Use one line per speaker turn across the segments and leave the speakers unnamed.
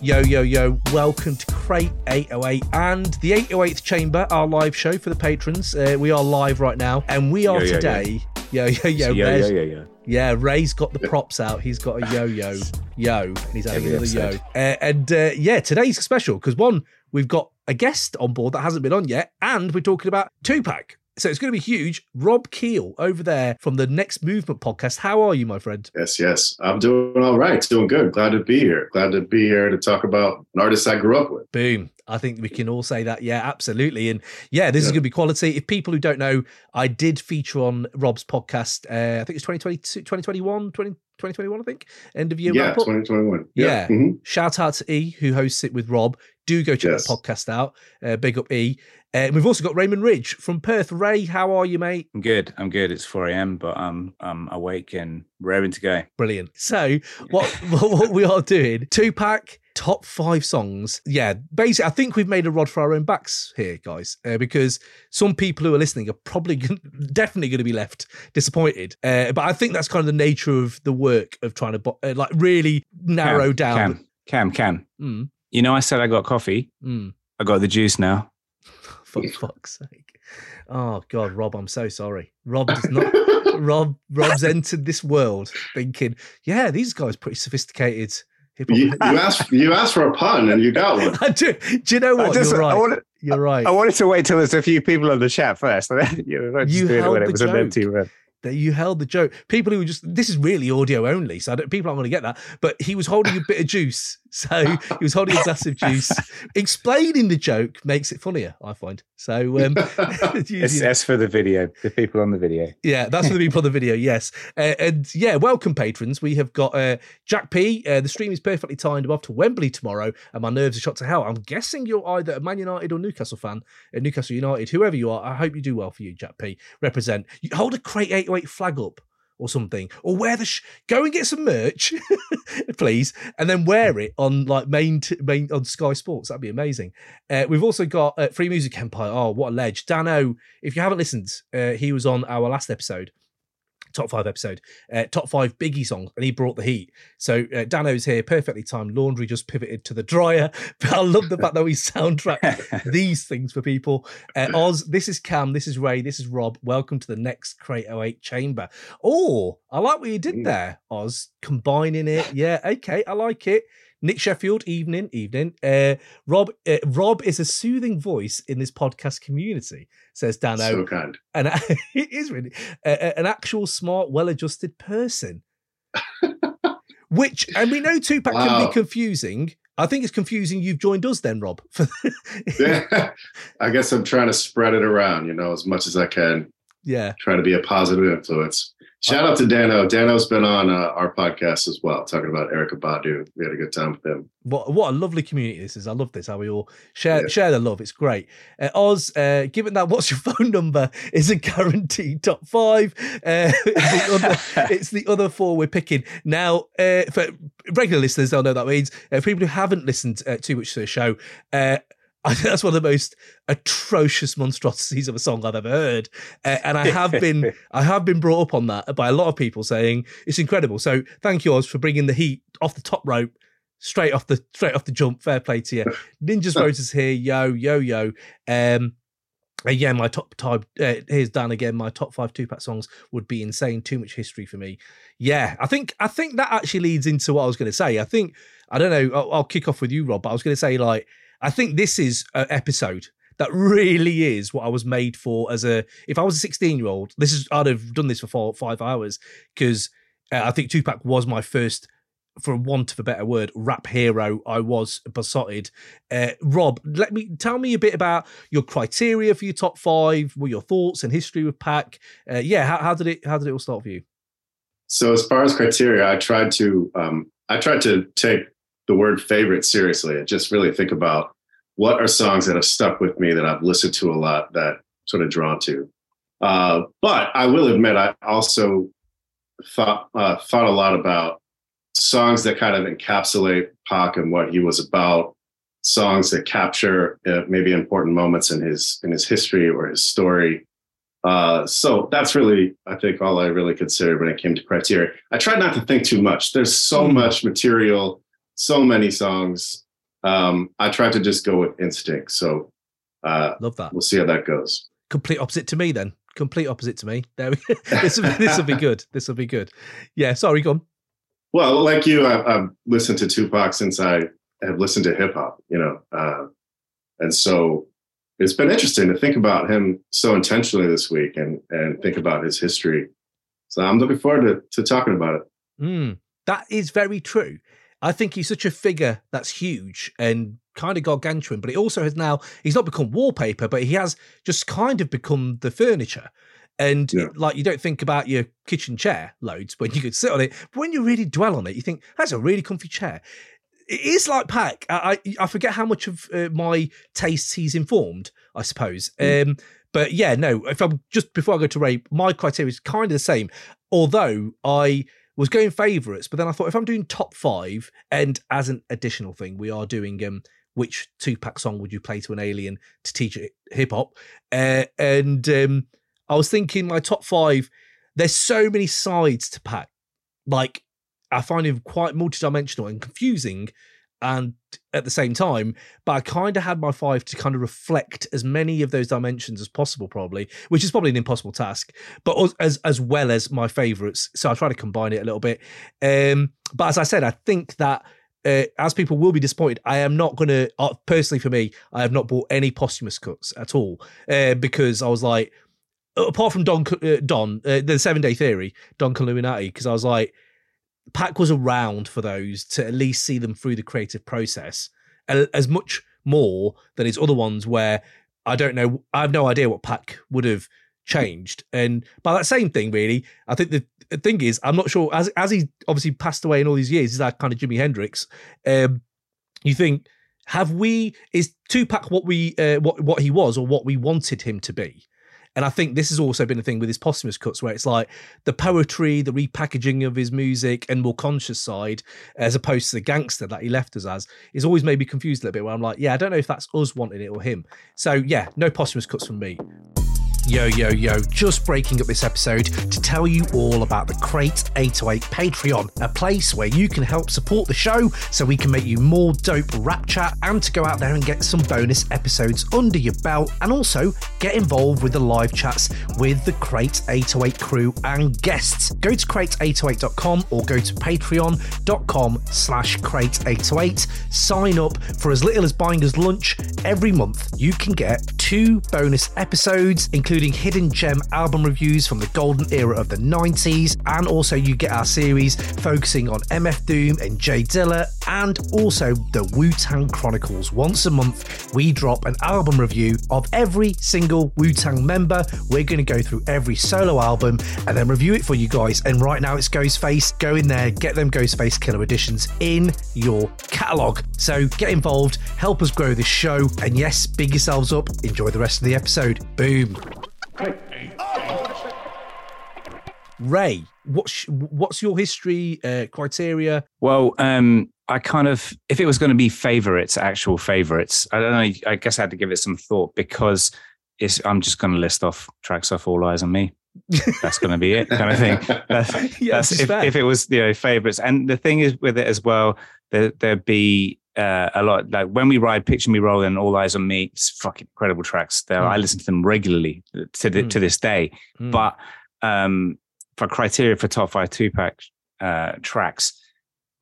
Yo, yo, yo, welcome to Crate 808 and the 808th Chamber, our live show for the patrons. Uh, we are live right now, and we are
Yo, yo, yo.
today. Yo, yo, yo,
yeah, yeah,
Rez-
yeah,
Ray's got the props out. He's got a yo-yo, yo, and he's having
Every
another yo. Uh, and uh, yeah, today's special because one, we've got a guest on board that hasn't been on yet, and we're talking about Tupac. So it's going to be huge. Rob Kuehl over there from the Next Movement podcast. How are you, my friend?
Yes, yes. I'm doing all right. Doing good. Glad to be here. Glad to be here to talk about an artist I grew up with.
Boom. I think we can all say that. Yeah, absolutely. And yeah, this is going to be quality. If people who don't know, I did feature on Rob's podcast. Uh, I think it's 2022, 2021, 20, 2021, I think. End of year
yeah,
wrap up.
2021.
Yeah.
Mhm.
Shout out to E, who hosts it with Rob. Do go check
Yes.
that podcast out. Uh, big up E. Uh, we've also got Raymond Ridge from Perth. Ray, how are you, mate?
I'm good. I'm good. It's 4 a.m., but I'm I'm awake and raring to go.
Brilliant. So, what what, we are doing? Tupac top five songs. Yeah, basically, I think we've made a rod for our own backs here, guys, uh, because some people who are listening are probably gon- definitely going to be left disappointed. Uh, but I think that's kind of the nature of the work of trying to uh, like really narrow
Cam,
down.
Cam, Cam, Cam.
Mm,
You know, I said I got coffee.
mm.
I got the juice now.
For fuck's sake. Oh God, Rob, I'm so sorry. Rob does not Rob Rob's entered this world thinking, yeah, these guys pretty sophisticated
You, you asked you asked for a pun and you got one.
I do. Do you know what?
just-
You're
I
right.
wanted,
You're right.
I wanted to wait till there's a few people on the chat first. you know,
You
do it
held
when
the
it was an
joke.
empty room.
that you held the joke. People who were just this is really audio only, so I don't, people aren't going to get that. But he was holding a bit of juice, so he was holding a glass of juice. Explaining the joke makes it funnier, I find. So um, you-
It's, that's for the video, the people on the video.
yeah, that's for the people on the video. Yes, uh, and yeah, welcome patrons. We have got uh, Jack P. Uh, the stream is perfectly timed. I'm off to Wembley tomorrow, and my nerves are shot to hell. I'm guessing you're either a Man United or Newcastle fan. Uh, Newcastle United, whoever you are. I hope you do well for you, Jack P. Represent. You hold a crate 808 flag up. Or something, or wear the sh- go and get some merch, please, and then wear it on like main t- main on Sky Sports. That'd be amazing. Uh, we've also got uh, Free Music Empire. Oh, what a ledge! Dano, if you haven't listened, uh, he was on our last episode, top five episode, uh, top five Biggie songs, and he brought the heat. So uh, Dano's here, perfectly timed. Laundry just pivoted to the dryer. But I love the fact that we soundtrack these things for people. Uh, Oz, this is Cam, this is Ray, this is Rob. Welcome to the next Crate 08 chamber. Oh, I like what you did there, Oz, combining it. Yeah, okay, I like it. Nick Sheffield, evening, evening. Uh, Rob, uh, Rob is a soothing voice in this podcast community, says Dano
so kind.
an it is really an actual smart, well-adjusted person. Which, and we know Tupac can be confusing. I think it's confusing. You've joined us then, Rob.
Yeah. I guess I'm trying to spread it around, you know, as much as I can.
yeah,
Try to be a positive influence. Shout out to Dano. Dano's been on uh, our podcast as well, talking about Erykah Badu. We had a good time with him.
what what a lovely community this is. I love this. How we all share
Yeah.
share the love. It's great. Uh, Oz, uh, given that what's your phone number is a guaranteed top five. Uh, it's, the other, it's the other four we're picking now. Uh, for regular listeners, they'll know what that means. Uh, for people who haven't listened uh, too much to the show, uh, I think that's one of the most atrocious monstrosities of a song I've ever heard, uh, and I have been I have been brought up on that by a lot of people saying it's incredible. So thank you, Oz, for bringing the heat off the top rope, straight off the straight off the jump. Fair play to you. Ninjas Motors here, yo yo yo. Um, uh, yeah, my top type. Uh, here's Dan again. My top five Tupac songs would be insane. Too much history for me. Yeah, I think I think that actually leads into what I was going to say. I think I don't know. I'll, I'll kick off with you, Rob. But I was going to say like I think this is an episode that really is what I was made for. As a if I was a 16 year old, this is I'd have done this for four five hours because uh, I think Tupac was my first for want of a better word, rap hero. I was besotted. Uh, Rob, let me tell me a bit about your criteria for your top five. Were your thoughts and history with Pac? Uh, yeah, how, how did it how did it all start for you?
So as far as criteria, I tried to um, I tried to take the word favorite seriously and just really think about what are songs that have stuck with me that I've listened to a lot that sort of drawn to. Uh, but I will admit, I also thought uh, thought a lot about songs that kind of encapsulate Pac and what he was about. Songs that capture uh, maybe important moments in his in his history or his story. Uh, so that's really, I think, all I really considered when it came to criteria. I tried not to think too much. There's so
Mm.
much material, so many songs. Um, I tried to just go with instinct. So uh,
Love that.
we'll see how that goes.
Complete opposite to me then. Complete opposite to me. There we this will this will be good. This will be good. Yeah, sorry, go on.
Well, like you, I've, I've listened to Tupac since I have listened to hip hop, you know, uh, and so it's been interesting to think about him so intentionally this week and and think about his history. So I'm looking forward to, to talking about it.
Mm, that is very true. I think he's such a figure that's huge and kind of gargantuan, but he also has now, he's not become wallpaper, but he has just kind of become the furniture. And
Yeah.
like, you don't think about your kitchen chair loads when you could sit on it. But when you really dwell on it, you think, that's a really comfy chair. It is like Pac. I, I, I forget how much of uh, my tastes he's informed, I suppose. Um, but yeah, no, if I'm just before I go to Ray, my criteria is kind of the same. Although I was going favourites, but then I thought if I'm doing top five, and as an additional thing, we are doing um which Tupac song would you play to an alien to teach it hip hop? Uh, and um I was thinking my top five, there's so many sides to Pac. Like I find him quite multidimensional and confusing and at the same time, but I kind of had my five to kind of reflect as many of those dimensions as possible, probably, which is probably an impossible task, but as- as well as my favorites. So I try to combine it a little bit. Um, but as I said, I think that uh, as people will be disappointed, I am not going to, uh, personally for me, I have not bought any posthumous cuts at all uh, because I was like, apart from Don, uh, Don, uh, the Seven Day Theory, Don Killuminati, because I was like, Pac was around for those to at least see them through the creative process as much more than his other ones where I don't know, I have no idea what Pac would have changed. And by that same thing, really, I think the, thing is, I'm not sure as as he obviously passed away in all these years, he's that kind of Jimi Hendrix. Um, you think have we is Tupac what we uh, what what he was or what we wanted him to be? And I think this has also been a thing with his posthumous cuts, where it's like the poetry, the repackaging of his music, and more conscious side, as opposed to the gangster that he left us as, is always made me confused a little bit. Where I'm like, yeah, I don't know if that's us wanting it or him. So yeah, no posthumous cuts from me. Yo, yo, yo, just breaking up this episode to tell you all about the Crate 808 Patreon, a place where you can help support the show so we can make you more dope rap chat and to go out there and get some bonus episodes under your belt and also get involved with the live chats with the Crate 808 crew and guests. Go to crate808.com or go to patreon.com slash crate808. Sign up for as little as buying us lunch every month. You can get two bonus episodes, including hidden gem album reviews from the golden era of the 90s, and also you get our series focusing on MF Doom and J Dilla, and also the Wu Tang Chronicles. Once a month, we drop an album review of every single Wu Tang member. We're going to go through every solo album and then review it for you guys. And right now it's Ghostface. Go in there, get them Ghostface Killah editions in your catalogue. So get involved, help us grow this show, and yes, big yourselves up. Enjoy the rest of the episode. Boom. Ray, what's what's your history uh, criteria?
Well, um, I kind of, if it was going to be favorites, actual favorites, I don't know. I guess I had to give it some thought because it's, I'm just going to list off tracks off All Eyez on Me. That's going to be it, kind of thing. That's,
Yeah,
that's if, if it was, you know, favorites. And the thing is with it as well, there, there'd be uh, a lot like when we ride Picture Me Rolling, All Eyez on Me, it's fucking incredible tracks. There, I
Mm.
listen to them regularly to the,
Mm.
to this day.
Hmm.
But um, for criteria for top five Tupac uh, tracks,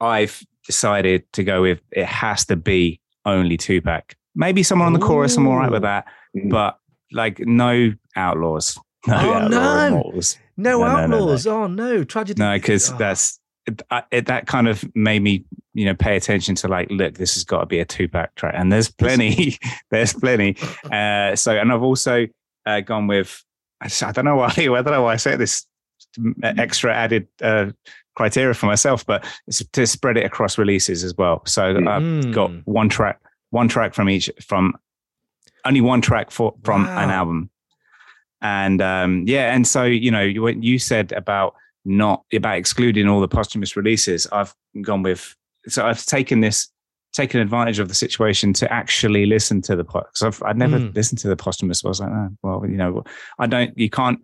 I've decided to go with it has to be only Tupac. Maybe someone on the chorus, I'm all right with that,
Mm.
but like no outlaws. No
Oh,
outlaw
no.
immortals.
no,
no, no, no, no.
outlaws. Oh no, tragedy.
No, because
Oh.
that's it, I- it, that kind of made me, you know, pay attention to like, look, this has got to be a Tupac track, and there's plenty, there's plenty. Uh, so, and I've also uh, gone with, I just- I don't know why, I don't know why I say this extra added uh, criteria for myself, but it's to spread it across releases as well. So I've got
Mm.
one track, one track from each, from only one track for from an album. And um, yeah, and so you know, you- what you said about not about excluding all the posthumous releases, I've gone with. So I've taken this taken advantage of the situation to actually listen to the because I've I'd never
Mm.
listened to the posthumous. So I was like, oh, well, you know, I don't. You can't.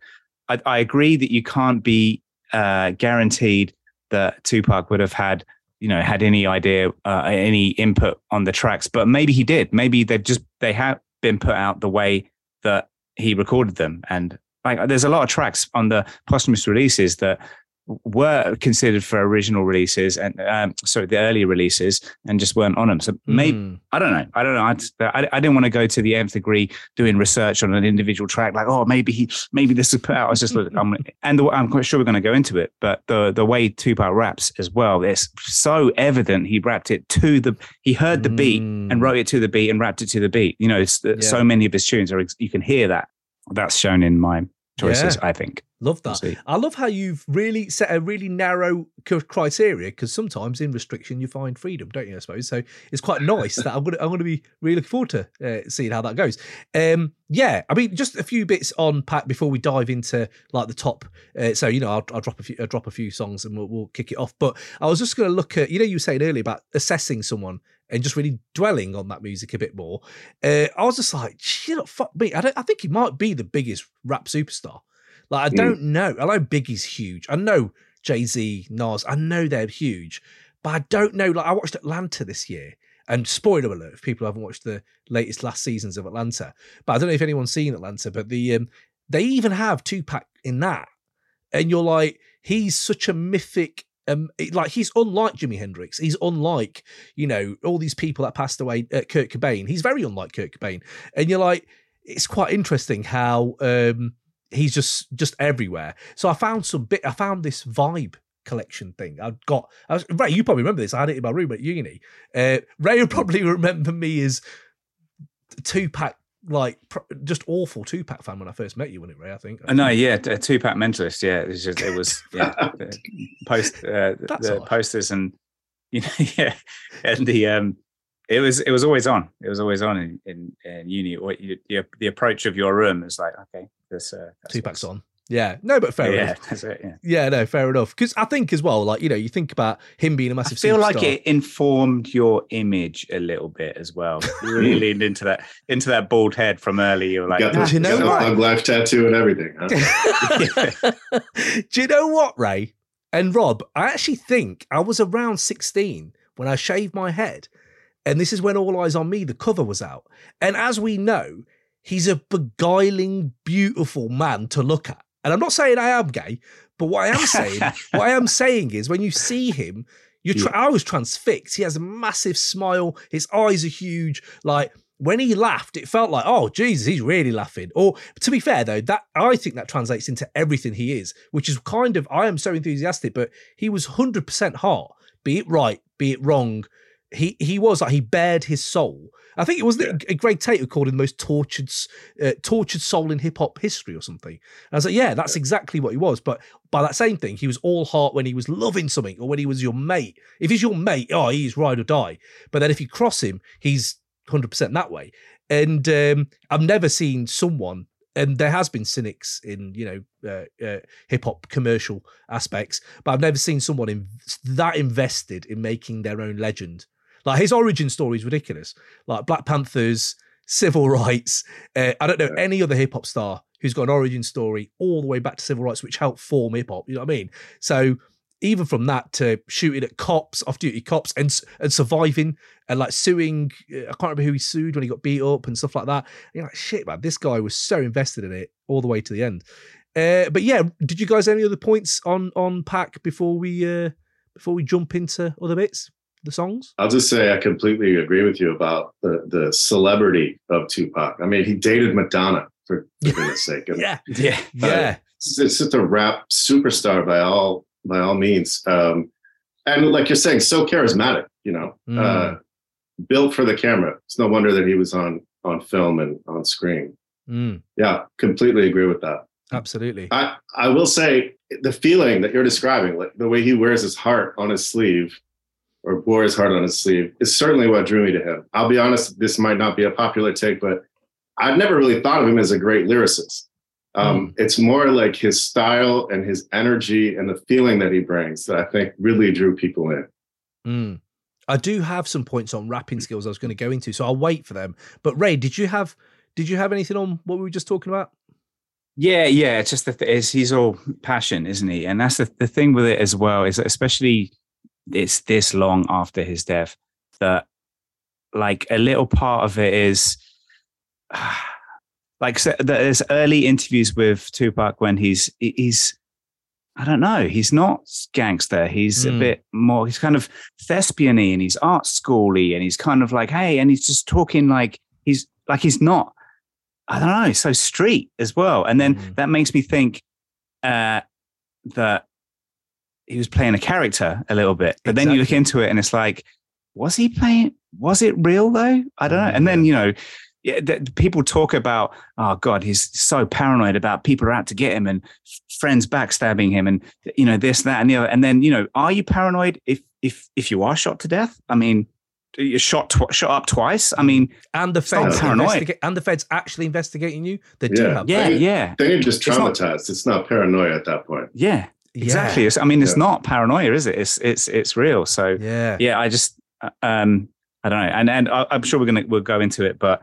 I, I agree that you can't be uh, guaranteed that Tupac would have had you know had any idea uh, any input on the tracks, but maybe he did. Maybe they've just they have been put out the way that he recorded them, and like there's a lot of tracks on the posthumous releases that were considered for original releases and um, sorry the early releases and just weren't on them so maybe
Mm.
i don't know i don't know I, I, I didn't want to go to the nth degree doing research on an individual track like oh maybe he maybe this is put out i was just like I'm, and the, i'm quite sure we're going to go into it but the the way tupac raps as well it's so evident he rapped it to the he heard the beat
Mm.
and wrote it to the beat and rapped it to the beat you know it's
Yeah.
so many of his tunes are you can hear that that's shown in my choices
Yeah.
i think
Love
We'll
that. I love how you've really set a really narrow criteria because sometimes in restriction you find freedom, don't you? I suppose so. It's quite nice that I'm gonna I'm gonna be really looking forward to uh, seeing how that goes. Um, yeah, I mean, just a few bits on Pat before we dive into like the top. Uh, so you know, I'll, I'll drop a few I'll drop a few songs and we'll, we'll kick it off. But I was just gonna look at you know you were saying earlier about assessing someone and just really dwelling on that music a bit more. Uh, I was just like, know, fuck me. I don't. I think he might be the biggest rap superstar. Like I
Mm.
don't know. I know Biggie's huge. I know Jay Z, Nas. I know they're huge, but I don't know. Like I watched Atlanta this year, and spoiler alert if people haven't watched the latest last seasons of Atlanta. But I don't know if anyone's seen Atlanta. But the um, they even have Tupac in that, and you're like, he's such a mythic. Um, like he's unlike Jimi Hendrix. He's unlike you know all these people that passed away. Uh, Kurt Cobain. He's very unlike Kurt Cobain, and you're like, it's quite interesting how um he's just just everywhere. So I found some bit. I found this vibe collection thing. I've got. I was, Ray, you probably remember this. I had it in my room at uni. Uh, Ray will probably remember me as Tupac, like pr- just awful Tupac fan when I first met you, wasn't it, Ray? I think.
Uh, no, yeah, a Tupac mentalist. Yeah, it was just it was yeah, the post uh, the
odd.
posters and you know yeah, and the um, it was it was always on. It was always on in in, in uni. What you, the the approach of your room is like okay, this uh,
Tupac's on. Yeah, no, but fair
yeah,
enough.
that's it. Yeah,
Yeah, no, fair enough. Because I think as well, like you know, you think about him being a massive.
I feel like it informed your image a little bit as well. You really leaned into that into that bald head from early. You were like,
got
"Ah,
the,
you know
got the
what?
Thug Life tattoo and everything. Huh?
Do you know what, Ray and Rob? I actually think I was around 16 when I shaved my head. And this is when All Eyez on Me, the cover was out. And as we know, he's a beguiling, beautiful man to look at. And I'm not saying I am gay, but what I am saying, what I am saying is when you see him, you tra- I was transfixed. He has a massive smile. His eyes are huge. Like when he laughed, it felt like, oh Jesus, he's really laughing. Or to be fair though, that I think that translates into everything he is, which is kind of I am so enthusiastic, but he was hundred percent heart. Be it right, be it wrong. He he was like he bared his soul. I think it was
Yeah.
a Greg Tate who called him the most tortured, uh, tortured soul in hip hop history or something. And I was like, yeah, that's exactly what he was. But by that same thing, he was all heart when he was loving something or when he was your mate. If he's your mate, oh, he's ride or die. But then if you cross him, he's 100% that way. And um, I've never seen someone, and there has been cynics in, you know, uh, uh, hip hop commercial aspects, but I've never seen someone in, that invested in making their own legend. Like his origin story is ridiculous. Like Black Panthers, civil rights. Uh, I don't know any other hip hop star who's got an origin story all the way back to civil rights, which helped form hip hop. You know what I mean? So even from that to shooting at cops, off-duty cops, and and surviving and like suing. uh, I can't remember who he sued when he got beat up and stuff like that. And you're like, shit, man, this guy was so invested in it all the way to the end. Uh, but yeah, did you guys have any other points on on Pac before we uh before we jump into other bits, the songs?
I'll just say I completely agree with you about the the celebrity of Tupac. I mean, he dated Madonna for, for goodness sake. And
Yeah,
yeah,
yeah,
it's, it's just a rap superstar by all by all means. Um, and like you're saying, so charismatic. You know,
Mm.
uh, built for the camera. It's no wonder that he was on on film and on screen.
Mm,
Yeah, completely agree with that.
absolutely.
I, I will say the feeling that you're describing, like the way he wears his heart on his sleeve or wore his heart on his sleeve, is certainly what drew me to him. I'll be honest, this might not be a popular take, but I've never really thought of him as a great lyricist. Um, It's more like his style and his energy and the feeling that he brings that I think really drew people in.
Mm. I do have some points on rapping skills I was going to go into, so I'll wait for them. But Ray, did you have did you have anything on what we were just talking about?
Yeah, yeah. It's just that is he's all passion, isn't he? And that's the, the thing with it as well, is that especially it's this long after his death that like a little part of it is like so there's early interviews with Tupac when he's he's I don't know. He's not gangster. He's mm. a hmm. bit more. He's kind of thespiany and he's art schooly and he's kind of like, hey, and he's just talking like he's like he's not. I don't know. So street as well, and then mm. that makes me think uh, that he was playing a character a little bit. But exactly. then you look into it and it's like, was he playing? Was it real though? I don't know. And then mm, you know, yeah, people talk about, oh God, he's so paranoid about people are out to get him and friends backstabbing him and you know this, that, and the other. And then you know, are you paranoid if if if you are shot to death? I mean, you're shot tw- shot up twice. I mean,
and the feds investigate, and the feds actually investigating you. They do
yeah.
have,
yeah, yeah.
Then you're just traumatized. It's not, it's not paranoia at that point.
Yeah, exactly. Yeah. I mean, it's yeah. not paranoia, is it? It's it's it's real. So
yeah,
yeah. I just uh, um, I don't know, and and I'm sure we're gonna we'll go into it, but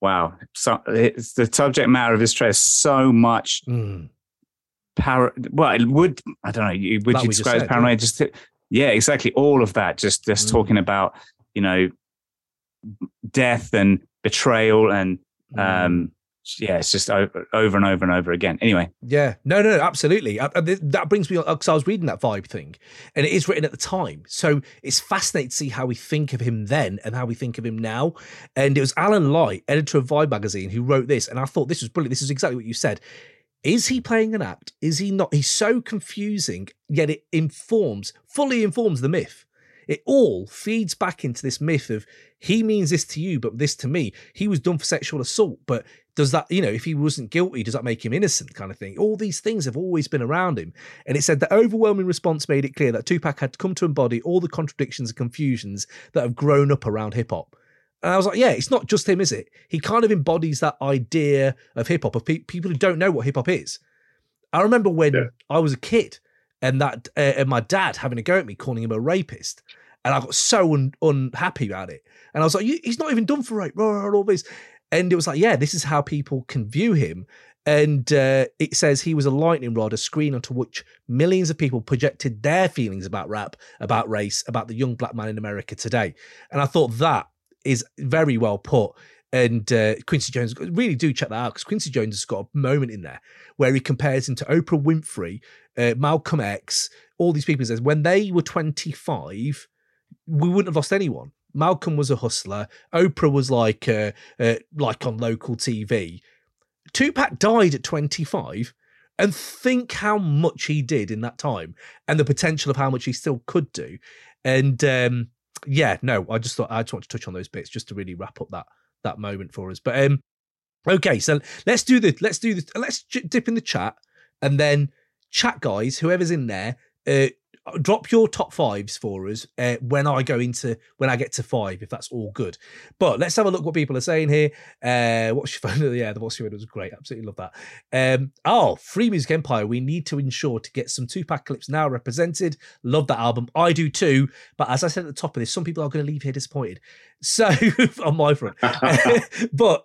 wow, so it's the subject matter of this trail is so much mm. power. Well, it would I don't know. Would like you describe as paranoia? Yeah. Just yeah, exactly. All of that. Just just mm. talking about you know death and betrayal and mm. um yeah, it's just over, and over and over again. Anyway,
yeah, no, no, absolutely. Uh, uh, that brings me on because I was reading that vibe thing, and it is written at the time, so it's fascinating to see how we think of him then and how we think of him now. And it was Alan Light, editor of Vibe magazine, who wrote this, and I thought this was brilliant. This is exactly what you said. Is he playing an act? Is he not? He's so confusing, yet it informs, fully informs the myth. It all feeds back into this myth of he means this to you, but this to me. He was done for sexual assault, but does that, you know, if he wasn't guilty, does that make him innocent kind of thing? All these things have always been around him. And it said the overwhelming response made it clear that Tupac had come to embody all the contradictions and confusions that have grown up around hip hop. And I was like, yeah, it's not just him, is it? He kind of embodies that idea of hip hop, of pe- people who don't know what hip hop is. I remember when yeah. I was a kid and that uh, and my dad having a go at me, calling him a rapist. And I got so un- unhappy about it. And I was like, he's not even done for rape, all this. And it was like, yeah, this is how people can view him. And uh, it says he was a lightning rod, a screen onto which millions of people projected their feelings about rap, about race, about the young black man in America today. And I thought that is very well put. And uh, Quincy Jones, really do check that out because Quincy Jones has got a moment in there where he compares him to Oprah Winfrey, uh, Malcolm X, all these people. He says when they were 25, we wouldn't have lost anyone. Malcolm was a hustler. Oprah was like uh, uh, like on local TV. Tupac died at 25 and think how much he did in that time and the potential of how much he still could do. And um, yeah, no, I just thought I just want to touch on those bits just to really wrap up that that moment for us. But um, okay, so let's do the let's do the let's dip in the chat and then chat guys, whoever's in there, uh, drop your top fives for us uh, when I go into when I get to five, if that's all good. But let's have a look what people are saying here. Uh, what's your phone? yeah, the what's your was great. Absolutely love that. Um, oh, Free Music Empire. We need to ensure to get some Tupac clips now represented. Love that album. I do too. But as I said at the top of this, some people are going to leave here disappointed. So on my front, but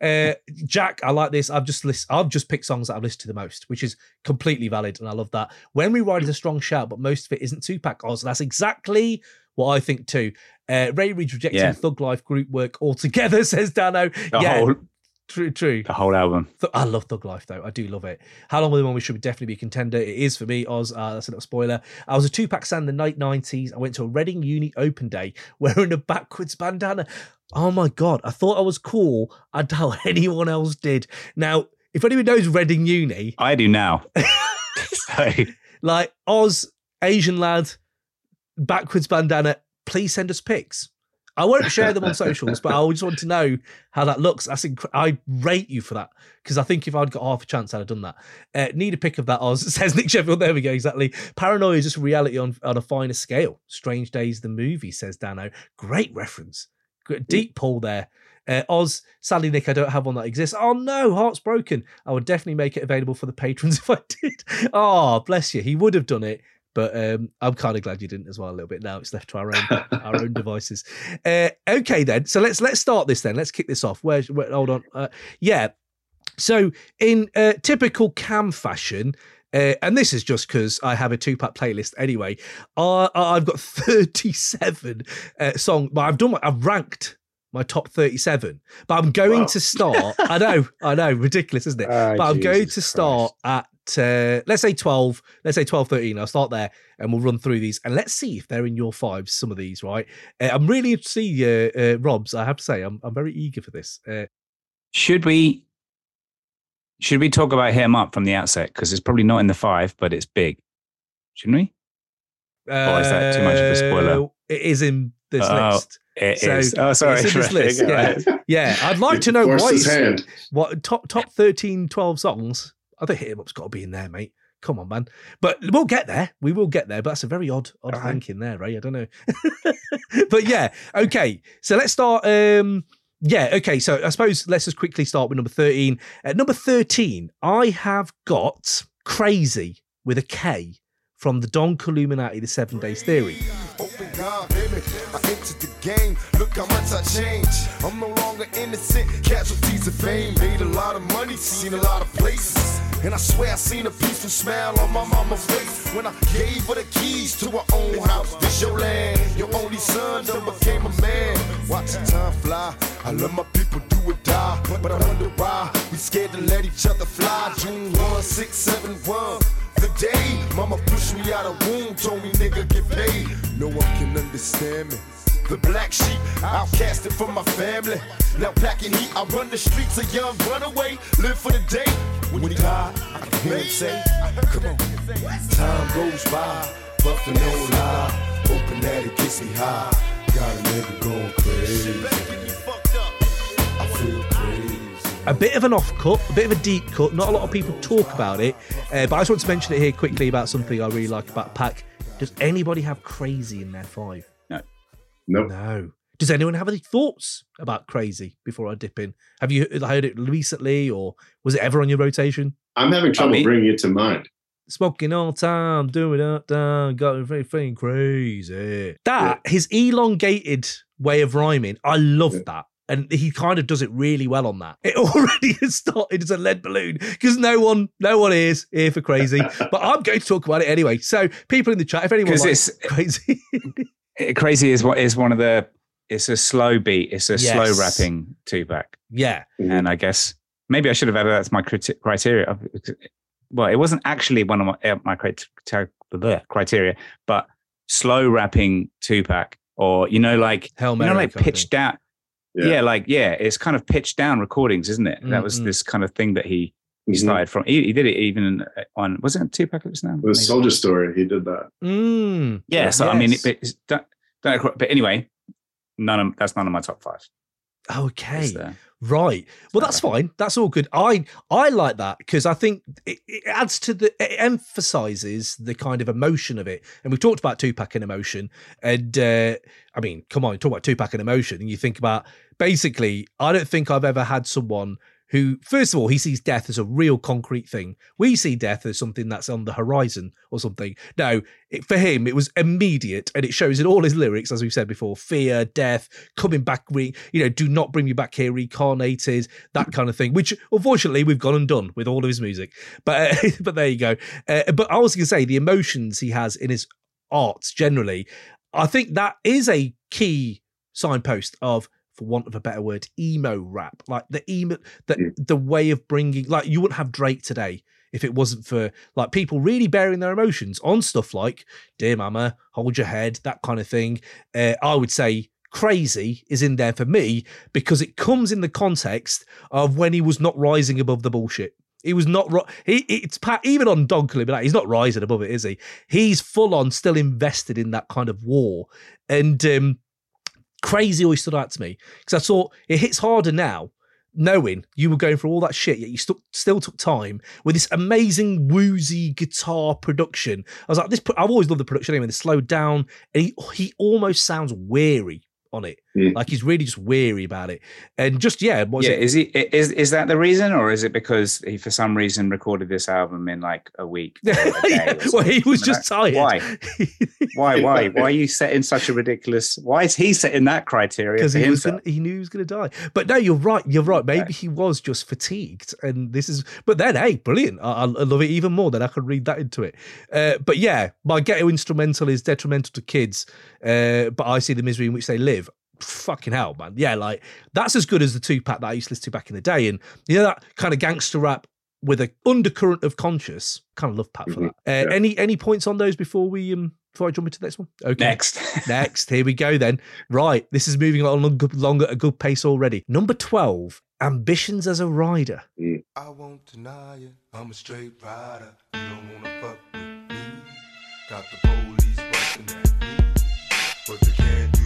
uh, Jack, I like this. I've just list, I've just picked songs that I've listened to the most, which is completely valid, and I love that. When we ride is a strong shout, but most of it isn't Tupac. Oh, so that's exactly what I think too. Uh, Ray Reid's rejecting yeah. Thug Life group work altogether, says Dano. The yeah, whole, true, true.
The whole album.
I love Thug Life though. I do love it. How Long Will the One We should definitely be a contender. It is for me. Oz. Uh, that's a little spoiler. I was a Tupac fan in the late nineties. I went to a Reading Uni open day wearing a backwards bandana. Oh my god! I thought I was cool. I doubt anyone else did. Now, if anyone knows Reading Uni,
I do now.
Like Oz, Asian lad, backwards bandana. Please send us pics. I won't share them on socials, but I just want to know how that looks. I think I rate you for that because I think if I'd got half a chance, I'd have done that. Uh, need a pic of that, Oz says Nick Sheffield. There we go. Exactly. Paranoia is just reality on on a finer scale. Strange Days, the movie, says Dano. Great reference. Deep pull there. Uh, Oz, sadly, Nick, I don't have one that exists. Oh no, heart's broken. I would definitely make it available for the patrons if I did. Oh, bless you. He would have done it, But um, I'm kind of glad you didn't as well a little bit. Now it's left to our own our own devices. Uh, okay, then. So let's let's start this then. Let's kick this off. Where? where hold on. Uh, yeah. So in uh, typical Cam fashion, uh, and this is just because I have a Tupac playlist anyway. Uh, I've got 37 uh, songs, but I've done. My, I've ranked my top 37. But I'm going
Wow.
to start. I know, I know, ridiculous, isn't it?
Oh,
but I'm going to start at uh, let's say 12, let's say 12, 13. I'll start there and we'll run through these and let's see if they're in your fives, some of these, right? Uh, I'm really interested to see uh, uh, Rob's. I have to say, I'm, I'm very eager for this. Uh,
Should we should we talk about him up from the outset? Because it's probably not in the five, but it's big. Shouldn't we? Or is that too much of a spoiler?
uh, It is in this
Oh,
list.
It
So,
is. Oh, sorry.
it's in this list, yeah. Yeah, I'd like to know
Forced
why
his
it's,
hand.
what top top 13, 12 songs. I think Hit 'em Up's got to be in there, mate. Come on, man. But we'll get there. We will get there. But that's a very odd, odd
All right.
thinking there, right? I don't know. but yeah, okay. So let's start. Um, yeah, okay. So I suppose let's just quickly start with number 13. At number 13, I have got Crazy with a K from the Don Killuminati, The Seven Days Theory.
God, baby. I entered the game. Look how much I changed. I'm no longer innocent. Casualties of fame. Made a lot of money. Seen a lot of places. And I swear I seen a peaceful smile on my mama's face when I gave her the keys to her own house. This your land. Your only son done became a man. Watching time fly. I love my people do or die. But I wonder why we scared to let each other fly. June 1, 6, 7, 1. The day mama pushed me out of womb, told me nigga get paid. No one can understand me. The black sheep, outcasted from my family. Now packing heat, I run the streets a young runaway. Live for the day. When he died, I can hear him say, Come on. Time goes by, buffing no lie. Open that it gets me high. Got a nigga going. Crazy.
a bit of an off cut, a bit of a deep cut. Not a lot of people talk about it, uh, but I just want to mention it here quickly about something I really like about Pac. Does anybody have crazy in their five?
Nope.
No. Does anyone have any thoughts about crazy before I dip in? Have you heard it recently, or was it ever on your rotation?
I'm having trouble
mean-
bringing it to mind.
Smoking all time, doing up down, got everything crazy. That his elongated way of rhyming, I love
Yeah.
that. And he kind of does it really well on that. It already has started as a lead balloon because no one, no one is here for crazy. but I'm going to talk about it anyway. So people in the chat, if anyone
Because
likes
it's
crazy,
it- crazy is what is one of the. It's a slow beat. It's a slow rapping Tupac,
yeah,
Mhm.
and I guess maybe I should have added that to my criti- criteria. Well, it wasn't actually one of my uh, my crit- bleh, criteria, but slow rapping Tupac, or you know, like
Hail
you know, like pitched down.
Yeah.
Yeah. like yeah, it's kind of pitched down recordings, isn't it? That was
Mm, mm.
this kind of thing that he he
Mhm.
from. He, he did it even on was it 2Pacalypse Now?
It was
Maybe.
Soldier Story. He did that.
Mm,
Yeah, so I mean, it, it's, don't, don't, but anyway, none of that's none of my top five.
okay. Right. Well, that's fine. That's all good. I I like that because I think it, it adds to the it emphasizes the kind of emotion of it. And we've talked about Tupac and emotion. And uh, I mean, come on, talk about Tupac and emotion, and you think about basically. I don't think I've ever had someone who, first of all, he sees death as a real concrete thing. We see death as something that's on the horizon or something. No, it, for him, it was immediate, and it shows in all his lyrics, as we've said before: fear, death, coming back, re, you know, do not bring me back here, reincarnated, that kind of thing. Which unfortunately we've gone and done with all of his music. But uh, but there you go. Uh, but I was going to say the emotions he has in his arts generally, I think that is a key signpost of. For want of a better word, emo rap, like the emo, the
Mm.
the way of bringing, like you wouldn't have Drake today if it wasn't for like people really bearing their emotions on stuff like "Dear Mama," "Hold Your Head," that kind of thing. Uh, I would say "Crazy" is in there for me because it comes in the context of when he was not rising above the bullshit. He was not. He it's even on Don Killuminati. He's not rising above it, is he? He's full on still invested in that kind of war, and um, crazy always stood out to me because I thought it hits harder now knowing you were going through all that shit, yet you stu- still took time with this amazing woozy guitar production. I was like, this. pro- I've always loved the production anyway. The slowed down, and he he almost sounds weary on it.
Mm.
Like he's really just weary about it. And just yeah,
yeah,
it?
is he is is that the reason, or is it because he for some reason recorded this album in like a week? a
yeah, well, he was just tired.
Why? Why? Why? Why are you setting such a ridiculous? Why is he setting that criteria
Because he was gonna, he knew he was going to die. But no, you're right. You're right. Maybe
Okay.
he was just fatigued, and this is. But then, hey, brilliant! I, I love it even more. Then I could read that into it. Uh, but yeah, my ghetto instrumental is detrimental to kids. Uh, but I see the misery in which they live. Fucking hell, man! Yeah, like that's as good as the Tupac that I used to listen to back in the day. And you know that kind of gangster rap with an undercurrent of conscious. Kind of love Pat for
Mhm.
that. Uh,
Yeah.
Any any points on those before we um before I jump into the next one? Okay.
Next,
Next, here we go then. Right, this is moving along along at a good pace already. Number 12, Ambitionz as a Ridah.
I won't deny it. I'm a straight rider. You don't wanna fuck with me. Got the police busting at me, but they can't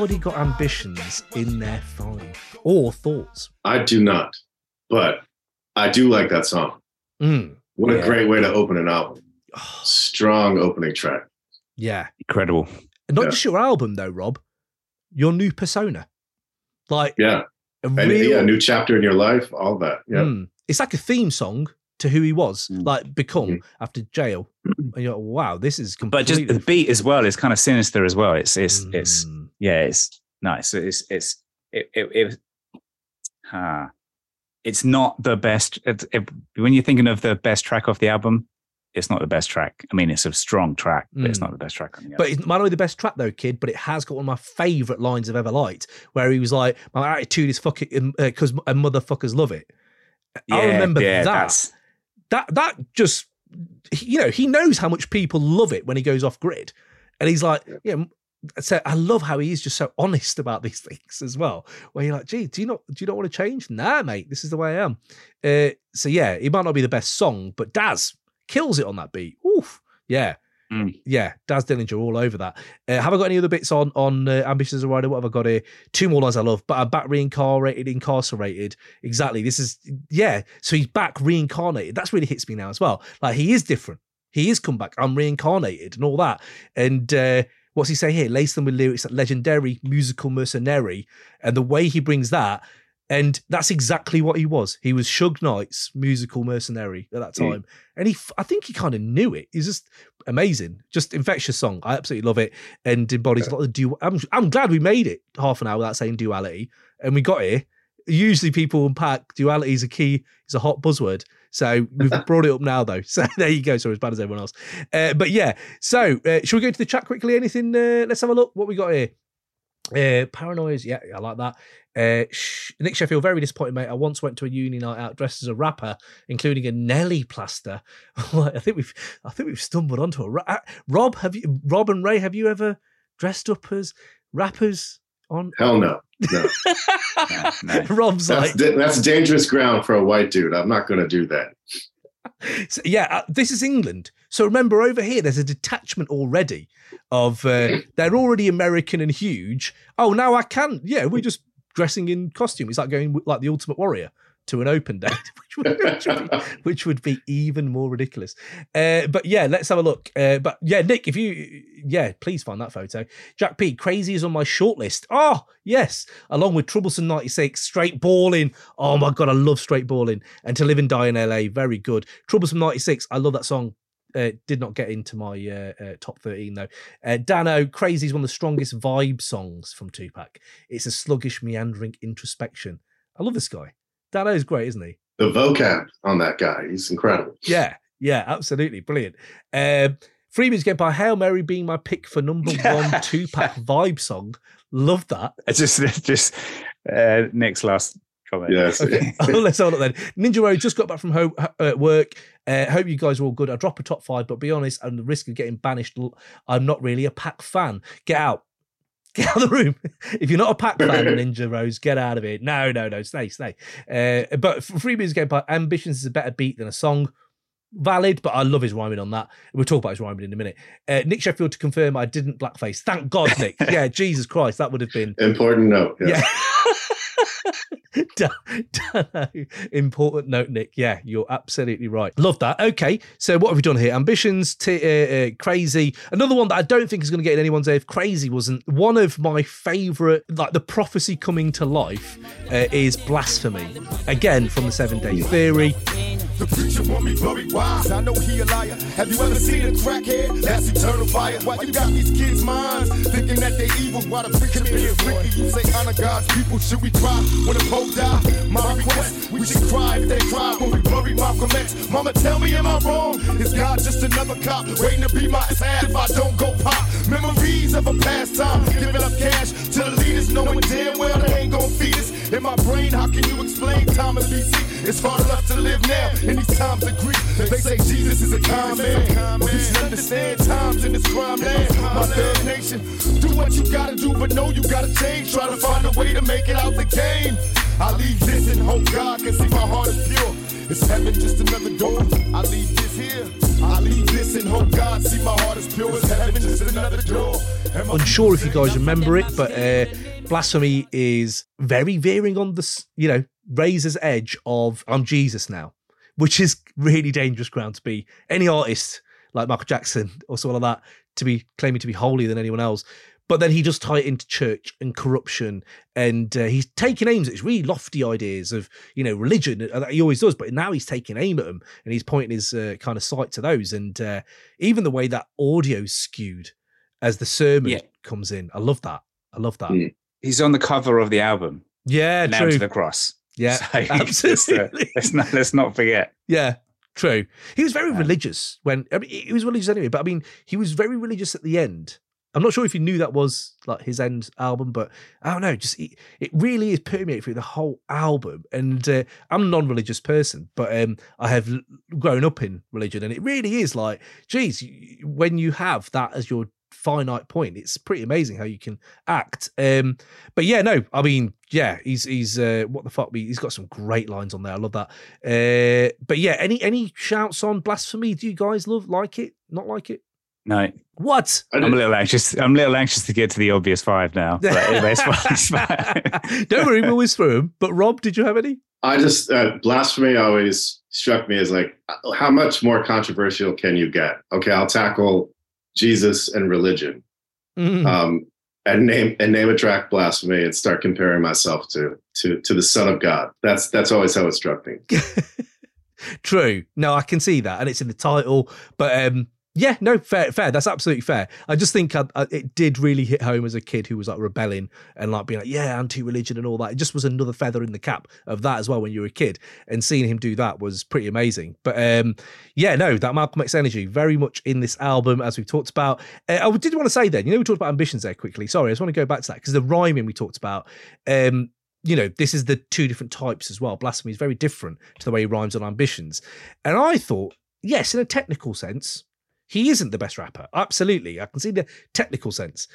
anybody got ambitions in their five or thoughts?
I do not, but I do like that song.
Mm.
What
Yeah.
a great way to open an album. Strong opening track.
Yeah.
incredible.
And not
Yeah.
just your album, though, Rob, your new persona. Like
Yeah.
a
And
real.
yeah, new chapter in your life, all that. Yeah.
Mm. It's like a theme song to who he was,
Mm.
like become
Mhm.
after jail. And you're like, wow, this is completely.
But just the beat as well is kind of sinister as well. It's it's it's
Mm.
Yeah, it's nice. It's it's it it, it ah, it's not the best. It, it, when you're thinking of the best track off the album, it's not the best track. I mean, it's a strong track, but it's
Mm.
not the best track on the
But
album.
it might not be the best track though, kid. But it has got one of my favourite lines I've ever liked, where he was like, "My attitude is fucking because uh, motherfuckers love it." I remember
yeah,
that. That that just, you know, he knows how much people love it when he goes off grid, and he's like, yeah. So I love how he is just so honest about these things as well. Where you're like, gee, do you not do you not want to change? Nah, mate, this is the way I am. Uh, so yeah, it might not be the best song, but Daz kills it on that beat. Oof, yeah.
Mm.
Yeah, Daz Dillinger all over that. Uh, have I got any other bits on on uh, Ambitionz as a Ridah? What have I got here? Two more lines I love, but I'm back reincarnated, incarcerated. Exactly. This is yeah. So he's back reincarnated. That's really hits me now as well. Like he is different. He is come back. I'm reincarnated and all that. And uh, what's he say here? Lace them with lyrics like legendary musical mercenary, and the way he brings that. And that's exactly what he was. He was Suge Knight's musical mercenary at that
Mm.
time. And he, I think he kind of knew it. He's just amazing, just infectious song. I absolutely love it, and embodies a lot of du. I'm, I'm glad we made it half an hour without saying duality, and we got here. Usually, people unpack duality is a key, is a hot buzzword. So we've brought it up now, though. So there you go. So as bad as everyone else, uh, but yeah. So uh, should we go to the chat quickly? Anything? Uh, let's have a look. What we got here? Uh, paranoias, yeah, I like that. Uh, sh- Nick Sheffield, very disappointed, mate. I once went to a uni night out dressed as a rapper, including a Nelly plaster. I think we've, I think we've stumbled onto a ra- Rob. Have you, Rob and Ray? Have you ever dressed up as rappers on?
Hell no. No.
No, no.
Rob's
That's,
like,
da- that's dangerous ground for a white dude. I'm not going to do that.
So, yeah, uh, this is England. So remember, over here, there's a detachment already of uh, they're already American and huge. Oh, now I can. Yeah, we're just dressing in costume. It's like going like the Ultimate Warrior to an open date, which would, which would, be, which would be even more ridiculous. Uh, but yeah, let's have a look. Uh, but yeah, Nick, if you, yeah, please find that photo. Jack P, crazy is on my shortlist. Oh, yes. Along with Troublesome 96, Straight Balling. Oh my God, I love Straight Balling. And To Live and Die in LA, very good. Troublesome 96, I love that song. Uh, did not get into my uh, uh, top 13 though. Uh, Dano, Crazy is one of the strongest vibe songs from Tupac. It's a sluggish, meandering introspection. I love this guy. Dano's great, isn't he?
The vocab on that guy, he's incredible.
Yeah, yeah, absolutely. Brilliant. Um, Freebies Game by Hail Mary being my pick for number one Tupac vibe song. Love that.
It's just, just uh, Nick's last comment.
Yes.
Okay, oh, let's hold it then. Ninja Road just got back from home uh, work. Uh, hope you guys are all good. I drop a top five, but be honest, I'm the risk of getting banished. I'm not really a Pac fan. Get out. Get out of the room. if you're not a Pac fan, Ninja Rose, get out of here. No, no, no, stay, stay. Uh, but for Free Music Game part, Ambitions is a better beat than a song. Valid, but I love his rhyming on that. We'll talk about his rhyming in a minute. Uh, Nick Sheffield to confirm I didn't blackface. Thank God, Nick. yeah, Jesus Christ, that would have been
Important note.
yeah. Know. Important note, Nick. Yeah, you're absolutely right. Love that. Okay, so what have we done here? Ambitions, t- uh, uh, Krazy. Another one that I don't think is going to get in anyone's head. If Krazy wasn't one of my favorite, like the prophecy coming to life, uh, is blasphemy. Again from the Seven Day Theory.
The preacher want me blurry wise. I know he a liar. Have you ever seen a crackhead? That's eternal fire. Why you got these kids' minds thinking that they evil? Why the preacher is wicked? You say honor God's people. Should we cry when the Pope die? My request, we should cry if they cry when we bury Malcolm X. Mama, tell me, am I wrong? Is God just another cop waiting to be my sad if I don't go pop? Memories of a past time, giving up cash to the leaders, knowing damn well they ain't gonna feed us. In my brain, how can you explain time in BC? It's hard enough to live now these times grief. They say Jesus is a kind man, but we should understand times in this crime land. My third nation, do what you gotta do, but know you gotta change. Try to find a way to make it out the game. I leave this and hope God can see my heart is pure. Is heaven just another door? I leave this here. I leave this and hope God see my heart is pure. Is heaven just another door?
Unsure if you guys remember it, but uh, blasphemy is very veering on the you know razor's edge of I'm Jesus now, which is really dangerous ground to be any artist like Michael Jackson or someone like that to be claiming to be holier than anyone else. But then he tie it into church and corruption, and uh, he's taking aims at his really lofty ideas of you know religion. uh, He always does, but now he's taking aim at them and he's pointing his uh, kind of sight to those. And uh, even the way that audio skewed as the sermon
Yeah.
comes in, I love that. I love that.
Mm.
He's on the cover of the album,
Yeah,
Nailed
true.
to the Cross.
Yeah,
So
absolutely.
let's, not, let's not forget.
Yeah, true. He was very
Um,
religious when I mean, he was religious anyway, but I mean, he was very religious at the end. I'm not sure if you knew that was like his end album, but I don't know. Just it, it really is permeated through the whole album. And uh, I'm a non-religious person, but um, I have grown up in religion, and it really is like, geez, when you have that as your finite point, it's pretty amazing how you can act. Um, but yeah, no, I mean, yeah, he's he's uh, what the fuck? He's got some great lines on there. I love that. Uh, but yeah, any any shouts on blasphemy? Do you guys love like it? Not like it?
No,
What?
I
I'm a little anxious. I'm a little anxious to get to the obvious five now. But anyway, it's fine, it's fine.
Don't worry, we'll whiz through them. But Rob, did you have any?
I just uh, blasphemy always struck me as like, how much more controversial can you get? Okay, I'll tackle Jesus and religion,
Mm.
um, and name and name a track blasphemy, and start comparing myself to to to the Son of God. That's that's always how it struck me.
True. No, I can see that, and it's in the title. But um, yeah, no, fair, fair. That's absolutely fair. I just think I, I, it did really hit home as a kid who was like rebelling and like being like, yeah, anti-religion and all that. It just was another feather in the cap of that as well when you were a kid, and seeing him do that was pretty amazing. But um, yeah, no, that Malcolm X energy very much in this album as we've talked about. Uh, I did want to say then, you know, we talked about ambitions there quickly. Sorry, I just want to go back to that because the rhyming we talked about. Um, you know, this is the two different types as well. Blasphemy is very different to the way he rhymes on ambitions. And I thought, yes, in a technical sense, he isn't the best rapper. Absolutely. I can see the technical sense.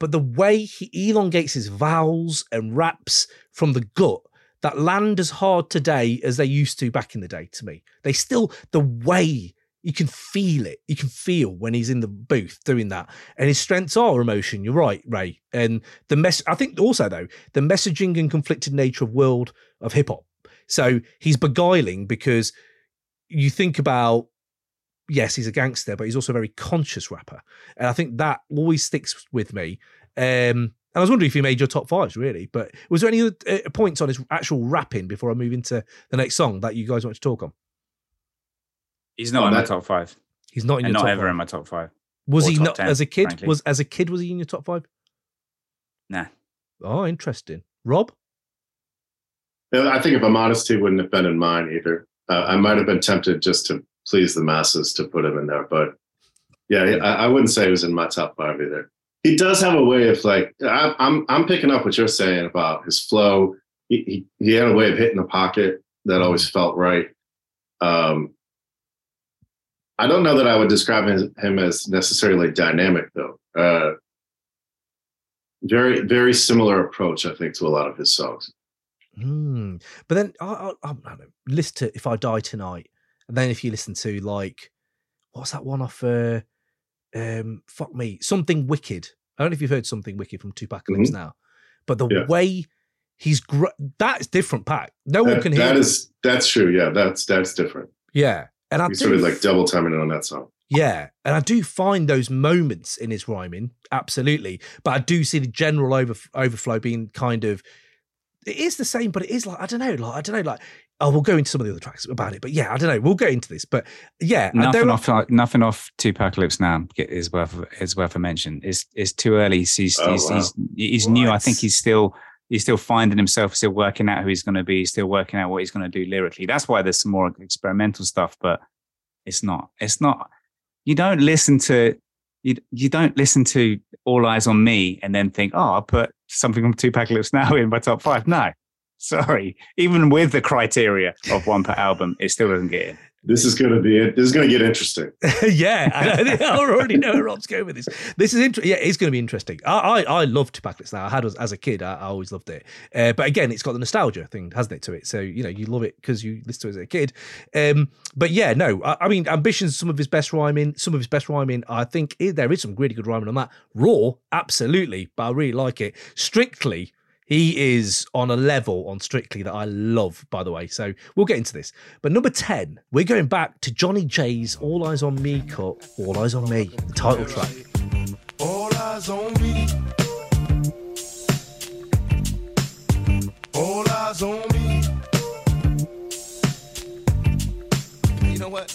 But the way he elongates his vowels and raps from the gut that land as hard today as they used to back in the day to me. They still, the way you can feel it, you can feel when he's in the booth doing that. And his strengths are emotion. You're right, Ray. And the mess, I think also, though, the messaging and conflicted nature of world of hip hop. So he's beguiling because you think about yes, he's a gangster, but he's also a very conscious rapper. And I think that always sticks with me. Um, and I was wondering if he made your top fives, really. But was there any other uh, points on his actual rapping before I move into the next song that you guys want to talk on?
He's not
Oh,
in my top five,
He's not in
and
your
not
top
ever
five.
in my top five.
Was
or
he not
10,
as a kid?
frankly.
Was as a kid was he in your top five?
Nah.
Oh, interesting. Rob?
I think if I'm honest, he wouldn't have been in mine either. Uh, I might have been tempted just to please the masses to put him in there, but Yeah, I, I wouldn't say he was in my top five either. He does have a way of like I, I'm I'm picking up what you're saying about his flow. He, he he had a way of hitting the pocket that always felt right. Um, I don't know that I would describe him, him as necessarily dynamic though. Uh, very very similar approach, I think, to a lot of his songs.
Hmm. But then I'll, I don't know. Listen to "If I Die Tonight," and then if you listen to like what's that one off? Uh, um, fuck me, something wicked. I don't know if you've heard something wicked from 2Pacalypse Now, but the
Yeah.
way he's gr- that's different. Pac. No one can hear.
that is that's true. Yeah, that's that's different.
yeah, and I
He's
do
sort of like double timing it on that song.
Yeah, and I do find those moments in his rhyming absolutely, but I do see the general over overflow being kind of. It is the same, but it is like I don't know, like I don't know, like oh, we'll go into some of the other tracks about it, but yeah, I don't know, we'll get into this, but yeah,
Nothing
don't-
off, like, nothing off 2Pacalypse Now is worth is worth a mention. It's it's too early. He's he's
Oh,
he's,
wow.
he's, he's new. I think he's still he's still finding himself, still working out who he's going to be, still working out what he's going to do lyrically. That's why there's some more experimental stuff, but it's not. It's not. You don't listen to you. You don't listen to All Eyez on Me and then think, oh, I'll put something from 2Pacalypse now in my top five. No. Sorry, even with the criteria of one per album, it still doesn't get in.
This is gonna be it. This is gonna get interesting.
yeah, I, know, I already know where Rob's going with this. This is interesting. yeah, it's going to be interesting. I I, I love Tupac now. I had as, as a kid. I, I always loved it. Uh, but again, it's got the nostalgia thing, hasn't it, to it? So you know, you love it because you listened to it as a kid. Um, but yeah, no, I, I mean, Ambition's some of his best rhyming. Some of his best rhyming, I think i- there is some really good rhyming on that. Raw, absolutely, but I really like it. Strictly. He is on a level on Strictly that I love, by the way. So we'll get into this. But number 10, we're going back to Johnny J's All Eyez on Me cut, All Eyez on Me, the title track.
All eyes on me. All eyes on me. You know what?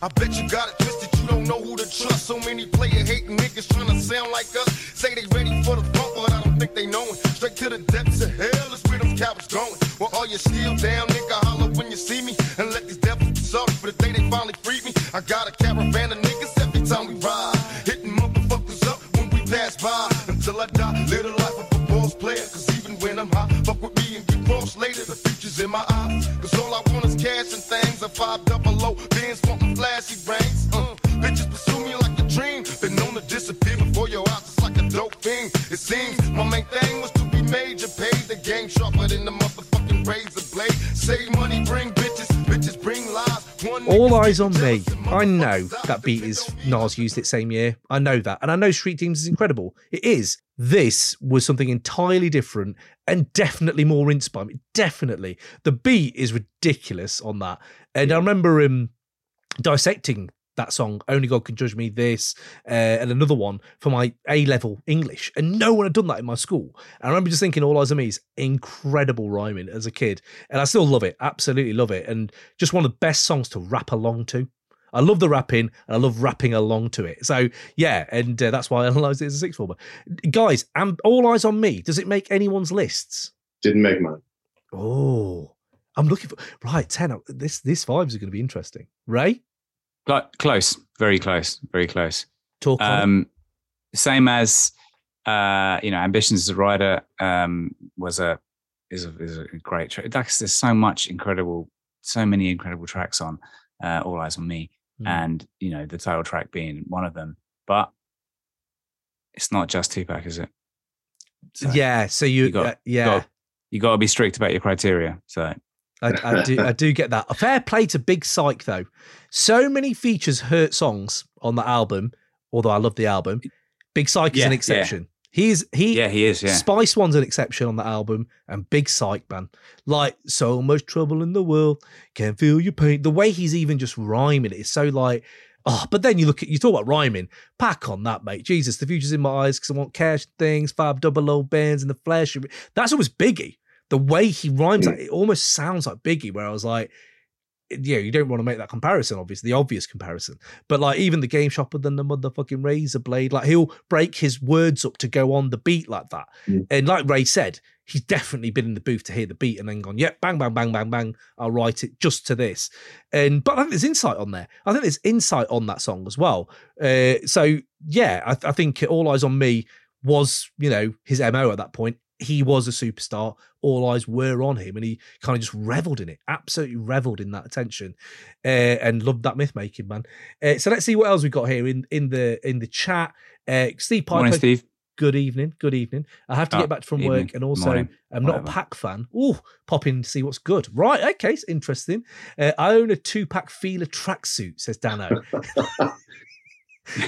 I bet you got it twisted. You don't know who to trust. So many player hating niggas trying to sound like us. Say they ready think they know it. Straight to the depths of hell is where them cowards going. Well, all you still down, nigga, holler when you see me. And let these devils be sorry for the day they finally freed me. I got a caravan of niggas every time we ride. Hitting motherfuckers up when we pass by. Until I die, live the life of a boss player. Cause even when I'm high, fuck with me and get crossed later. The future's in my eyes. Cause all I want is cash and things. A five double low, bands wanting flashy brains. Dope thing. It seems my main thing was to be major. Paid the game sharper than the motherfucking razor blade. Save money, bring bitches. Bitches bring lies.
All Eyez on Me. I know that beat is Nas used it same year. I know that. And I know Street Dreams is incredible. It is. This was something entirely different and definitely more inspiring. Definitely. The beat is ridiculous on that. And I remember him dissecting that song, Only God Can Judge Me, this, uh, and another one for my A level English. And no one had done that in my school. And I remember just thinking, All Eyez on Me is incredible rhyming as a kid. And I still love it, absolutely love it. And just one of the best songs to rap along to. I love the rapping and I love rapping along to it. So, yeah, and uh, that's why I analysed it as a six former. Guys, um, All Eyez on Me, does it make anyone's lists?
Didn't make mine.
Oh, I'm looking for right 10. This, this vibes are going to be interesting. Ray,
Close, very close, very close.
talk.
Um, same as uh, you know, Ambitionz as a Ridah um, was a is a, is a great track. There's so much incredible, so many incredible tracks on uh, All Eyez on Me,
Mm.
and you know the title track being one of them. But it's not just Tupac, is it? So
yeah, so you,
you got-
uh, yeah,
got- you got to be strict about your criteria. So
I, I do, I do get that. A fair play to Big Syke though. So many features hurt songs on the album. Although I love the album, Big Syke is
Yeah,
an
yeah.
exception. He's he
yeah, he is. Yeah,
Spice One's an exception on the album, and Big Syke, man. Like, so much trouble in the world, can't feel your pain. The way he's even just rhyming it is so like, oh, but then you look at, you talk about rhyming, Pac on that, mate. Jesus, the future's in my eyes because I want cash things, five double O bands in the flesh. That's almost Biggie. The way he rhymes,
Mm.
that, it almost sounds like Biggie, where I was like, yeah, you don't want to make that comparison, obviously, the obvious comparison. But like even the game shopper than the motherfucking razor blade, like he'll break his words up to go on the beat like that.
Mm.
And like Ray said, he's definitely been in the booth to hear the beat and then gone, yep, bang, bang, bang, bang, bang. I'll write it just to this. And but I think there's insight on there. I think there's insight on that song as well. Uh, so yeah, I, I think All Eyez on Me was, you know, his MO at that point. He was a superstar. All eyes were on him, and he kind of just reveled in it. Absolutely reveled in that attention, uh, and loved that myth making, man. Uh, so let's see what else we got here in in the in the chat. Uh, Steve Piper,
Morning, Steve.
good evening, good evening. I have to
Oh,
get back from
evening,
work, and also
morning,
I'm not a Pac fan. Oh, pop in to see what's good. Right, okay, it's interesting. Uh, I own a Tupac Fila tracksuit, says Dano.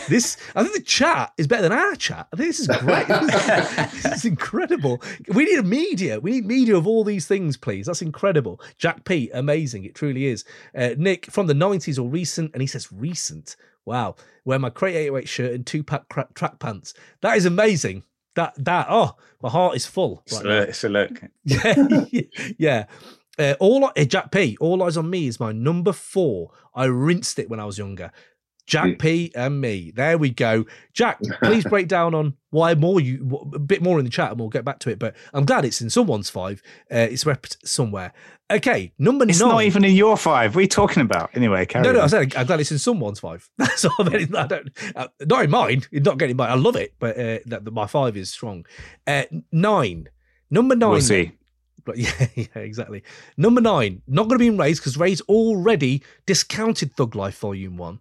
this, I think the chat is better than our chat. I think this is great. this is incredible. We need a media. We need media of all these things, please. That's incredible. Jack P, amazing. It truly is. Uh, Nick from the 90s or recent, and he says recent. Wow. Wear my Crate 808 shirt and Tupac cra- track pants. That is amazing. That, that, oh, my heart is full.
It's
right
a look. It's a look.
Yeah, yeah. Uh, all uh, Jack P. All eyes on me is my number four. I rinsed it when I was younger. Jack P. and me. There we go. Jack, please break down on why more you a bit more in the chat, and we'll get back to it. But I'm glad it's in someone's five. Uh, it's repped somewhere. Okay, number
It's
nine.
not even in your five. What are you talking about? Anyway, carry
No, no, I said I'm glad it's in someone's five. That's all. I, mean, I don't, uh, not in mine. It's not getting mine. I love it, but uh, that, that my five is strong. Uh, nine, number 9
We'll see.
But yeah, yeah, exactly. Number nine, not going to be in Ray's because Ray's already discounted Thug Life Volume One,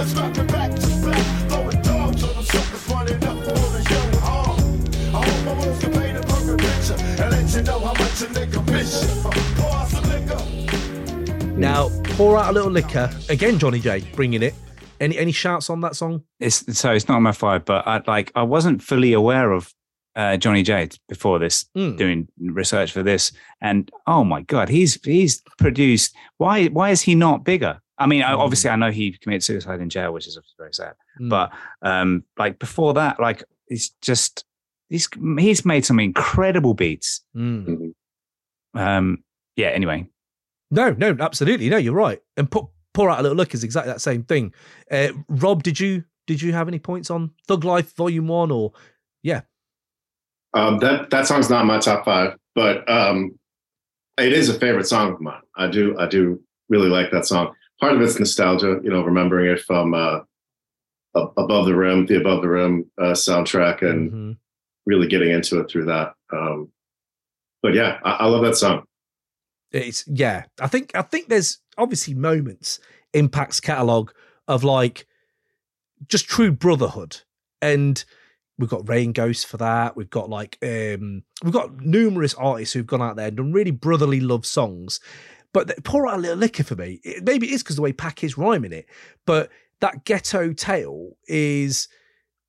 I
can remember scrapping back to back, throwing dogs on them suckers running up on a young arm. I hope my words can paint a perfect picture and let you know how much a nigga miss you. Pour out some liquor.
Now, pour out a little liquor again. Johnny J bringing it. Any any shouts on that song?
It's so it's not my five, but I like I wasn't fully aware of uh, Johnny J before this,
Mm.
doing research for this, and oh my god, he's he's produced. Why why is he not bigger? I mean,
Mm.
obviously, I know he committed suicide in jail, which is very sad.
Mm.
But um, like before that, like he's just he's he's made some incredible beats.
Mm.
Um, yeah. Anyway,
No, no, absolutely. No, you're right. And put pour out a little look is exactly that same thing. Uh, Rob, did you did you have any points on Thug Life Volume One or yeah?
Um, that that song's not my top five, but um, it is a favorite song of mine. I do I do really like that song. Part of it's nostalgia, you know, remembering it from uh, Above the Rim, the Above the Rim uh, soundtrack, and
Mhm.
really getting into it through that. Um, but yeah, I, I love that song.
It's yeah. I think I think there's obviously moments in Pac's catalog of like just true brotherhood, and we've got Rain Ghost for that. We've got like um we've got numerous artists who've gone out there and done really brotherly love songs. But pour out a little liquor for me. It, maybe it's because the way Pac is rhyming it, but that ghetto tale is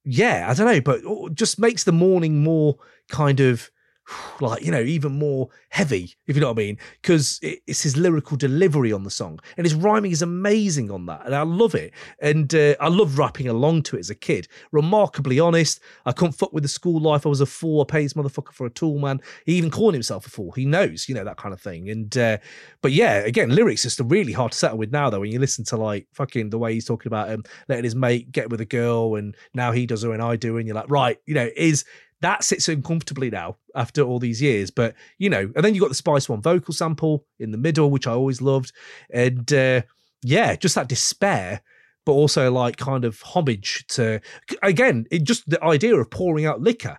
yeah, I don't know, but oh, just makes the morning more kind of like you know even more heavy if you know what i mean because it, it's his lyrical delivery on the song and his rhyming is amazing on that and i love it and uh, i love rapping along to it as a kid. Remarkably honest i couldn't fuck with the school life i was a fool i paid this motherfucker for a tool man. He even called himself a fool he knows you know that kind of thing and uh, but yeah again lyrics just are really hard to settle with now though when you listen to like fucking the way he's talking about um, letting his mate get with a girl and now he does her and i do and you're like right you know is that sits uncomfortably now after all these years. But you know, and then you got the Spice One vocal sample in the middle, which I always loved, and uh, yeah, just that despair. but also like kind of homage to again, it just the idea of pouring out liquor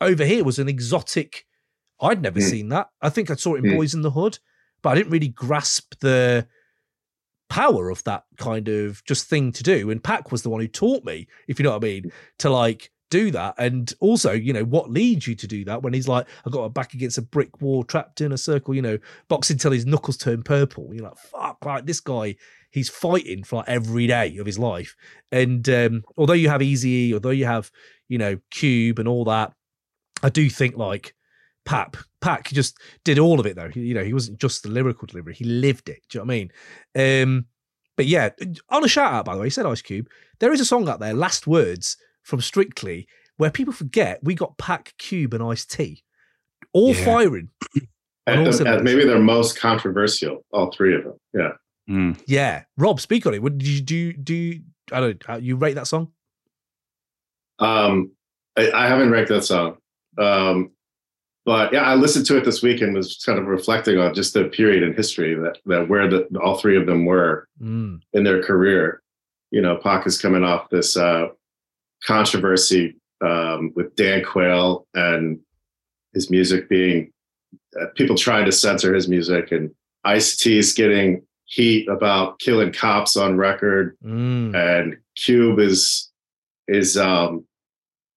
over here was an exotic. I'd never
Mm.
seen that. I think I saw it in
Mm.
Boyz n the Hood, but I didn't really grasp the power of that kind of just thing to do. And Pac was the one who taught me, if you know what I mean, to like do that. And also, you know, what leads you to do that when he's like, I got a back against a brick wall, trapped in a circle, you know, boxing till his knuckles turn purple. You're like, fuck, like this guy, he's fighting for like every day of his life. And um, although you have Eazy, although you have, you know, Cube and all that, I do think like Pap, Pac just did all of it though. You know, he wasn't just the lyrical delivery; he lived it. Do you know what I mean? Um, but yeah, on a shout out by the way, he said Ice Cube. There is a song out there, Last Words from Strictly, where people forget we got Pac Cube, and Ice T, all
Yeah.
firing.
And,
And also-
and maybe they're most controversial, all three of them. Yeah.
Mm.
Yeah, Rob, speak on it. What did you do? Do I don't? How, you rate that song?
Um, I, I haven't ranked that song. Um, but yeah, I listened to it this week and was kind of reflecting on just the period in history that, that where the, all three of them were
Mm,
in their career. You know, Pac is coming off this uh, controversy um, with Dan Quayle and his music being uh, people trying to censor his music, and Ice T's getting heat about killing cops on record,
mm.
and Cube is is um,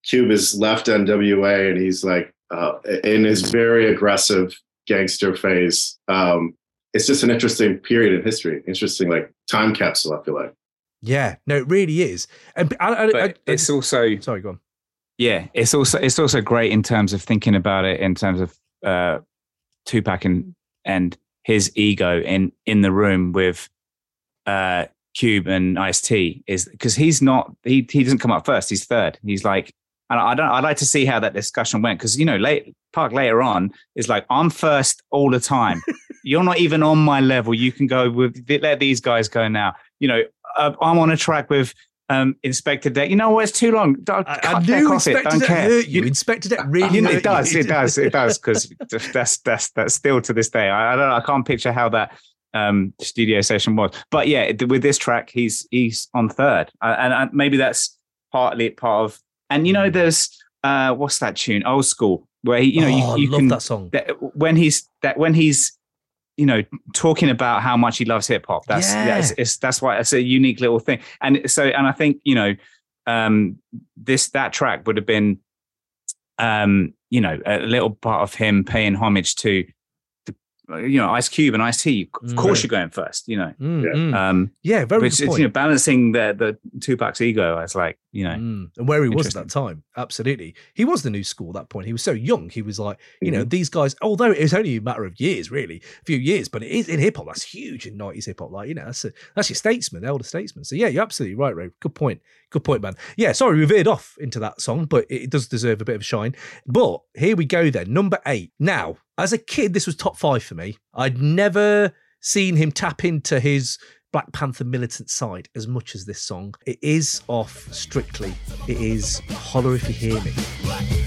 Cube is left NWA, and he's like uh, in his very aggressive gangster phase. Um, it's just an interesting period in history, interesting like time capsule. I feel like.
Yeah, no, it really is. And I, I, I,
it's also
sorry, go on.
yeah, it's also it's also great in terms of thinking about it in terms of uh, Tupac and and his ego in in the room with uh, Cube and Ice T is because he's not he he doesn't come up first. He's third. He's like. And I don't. I'd like to see how that discussion went because you know, late Pac later on is like, I'm first all the time. You're not even on my level. You can go with let these guys go now. You know, uh, I'm on a track with um, Inspectah Deck. You know what? It's too long. Don't,
I, I knew
it.
Inspector
Don't
Deck
care.
hurt you. Inspectah Deck really
You know, it does. It does. It does. Because that's that's that's still to this day. I, I don't. know, I can't picture how that um, studio session was. But yeah, with this track, he's he's on third, uh, and uh, maybe that's partly part of. And you know, there's uh, what's that tune? Old school, where he, you know,
oh,
you, you can
that song.
that when he's that when he's you know talking about how much he loves hip hop that's
Yeah.
that's it's, that's why it's a unique little thing and so and i think you know um this that track would have been um you know a little part of him paying homage to the, you know ice cube and ice t of
Mm.
course you're going first you know
Mm,
Yeah.
mm.
um
yeah, very
which
good point.
you know balancing the the tupac's ego as like you know
Mm, and where he was at that time, absolutely. He was the new school at that point. He was so young. He was like, you
Mm-hmm.
know, these guys. Although it was only a matter of years, really, a few years, but it is in hip hop. That's huge in nineties hip hop. Like, you know, that's a, that's your statesman, the elder statesman. So yeah, you're absolutely right, Ray. Good point. Good point, man. Yeah, sorry, we veered off into that song, but it, it does deserve a bit of shine. But here we go then. Number eight. Now, as a kid, this was top five for me. I'd never seen him tap into his Black Panther militant side as much as this song. It is off strictly. It is Holler If You Hear Me.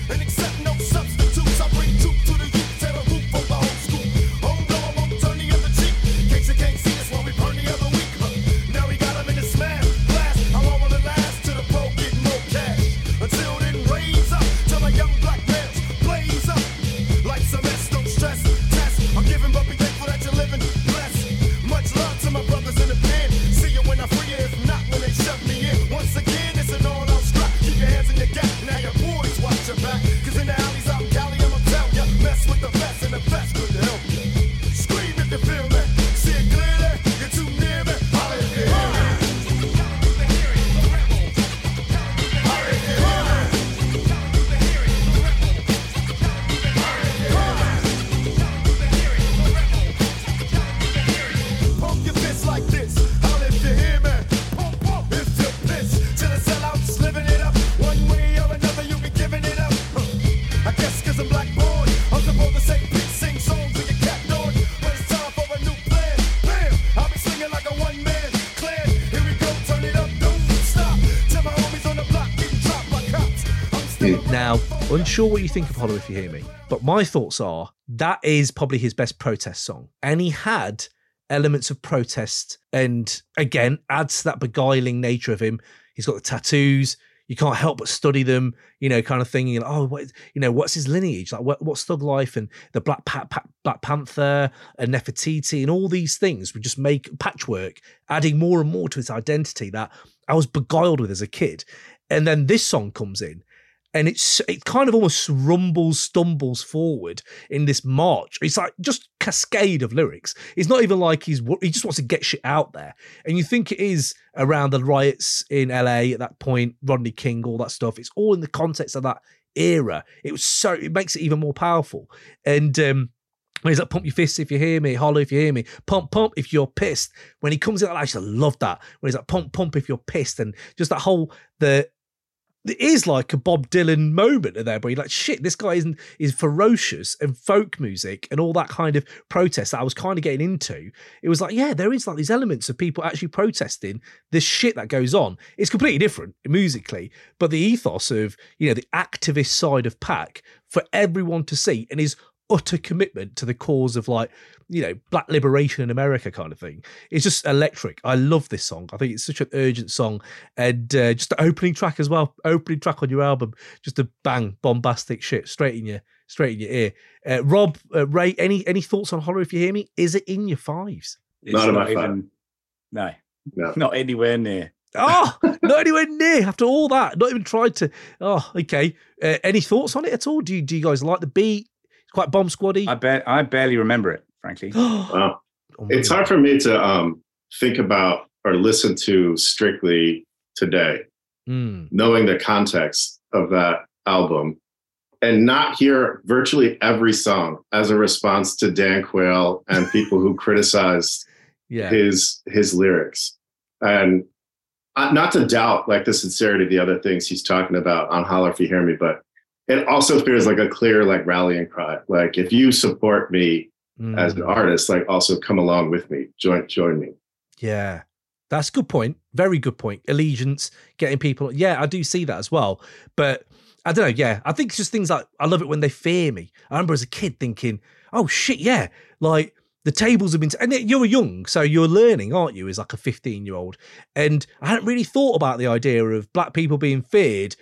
Unsure what you think of Holler If You Hear Me, but my thoughts are that is probably his best protest song. And he had elements of protest and again adds to that beguiling nature of him. He's got the tattoos. You can't help but study them, you know, kind of thing. You're like, oh, what you know, what's his lineage? Like, what, what's Thug Life and the Black pa- pa- Black Panther and Nefertiti and all these things would just make patchwork, adding more and more to his identity that I was beguiled with as a kid. And then this song comes in, and it's it kind of almost rumbles, stumbles forward in this march. It's like just cascade of lyrics. It's not even like he's he just wants to get shit out there. And you think it is around the riots in LA at that point, Rodney King, all that stuff. It's all in the context of that era. It was so it makes it even more powerful. And um when he's like, pump your fists if you hear me, holler if you hear me, pump, pump if you're pissed. When he comes in, I just love that. When he's like, pump, pump if you're pissed. And just that whole, the, it is like a Bob Dylan moment in there, where you're like, shit, this guy isn't is ferocious and folk music and all that kind of protest that I was kind of getting into. It was like, yeah, there is like these elements of people actually protesting this shit that goes on. It's completely different musically, but the ethos of you know the activist side of Pac for everyone to see and his utter commitment to the cause of like you know black liberation in america kind of thing. It's just electric. I love this song. I think it's such an urgent song. And uh, just the opening track as well. Opening track on your album. Just a bang bombastic shit straight in your straight in your ear. Uh, rob uh, ray any any thoughts on horror if you hear me? Is it in your fives?
It's
Not in my
even, no,
No.
not anywhere near.
oh not anywhere near after all that. Not even tried to. Oh okay. Uh, any thoughts on it at all? Do you do you guys like the beat? it's quite bomb squaddy
I bet I barely remember it, frankly.
Wow. It's hard for me to um, think about or listen to strictly today,
Mm.
knowing the context of that album and not hear virtually every song as a response to Dan Quayle and people who criticized
yeah
his his lyrics and uh, not to doubt like the sincerity of the other things he's talking about on holler if you hear me but it also feels like a clear like rallying cry like if you support me as an
Mm.
artist like also come along with me join join me
Yeah. That's a good point. Very good point. Allegiance, getting people. Yeah, I do see that as well. But I don't know. Yeah, I think it's just things like I love it when they fear me. I remember as a kid thinking, oh shit, yeah, like the tables have been, and you're young, so you're learning, aren't you, as like a 15 year old. And I hadn't really thought about the idea of black people being feared,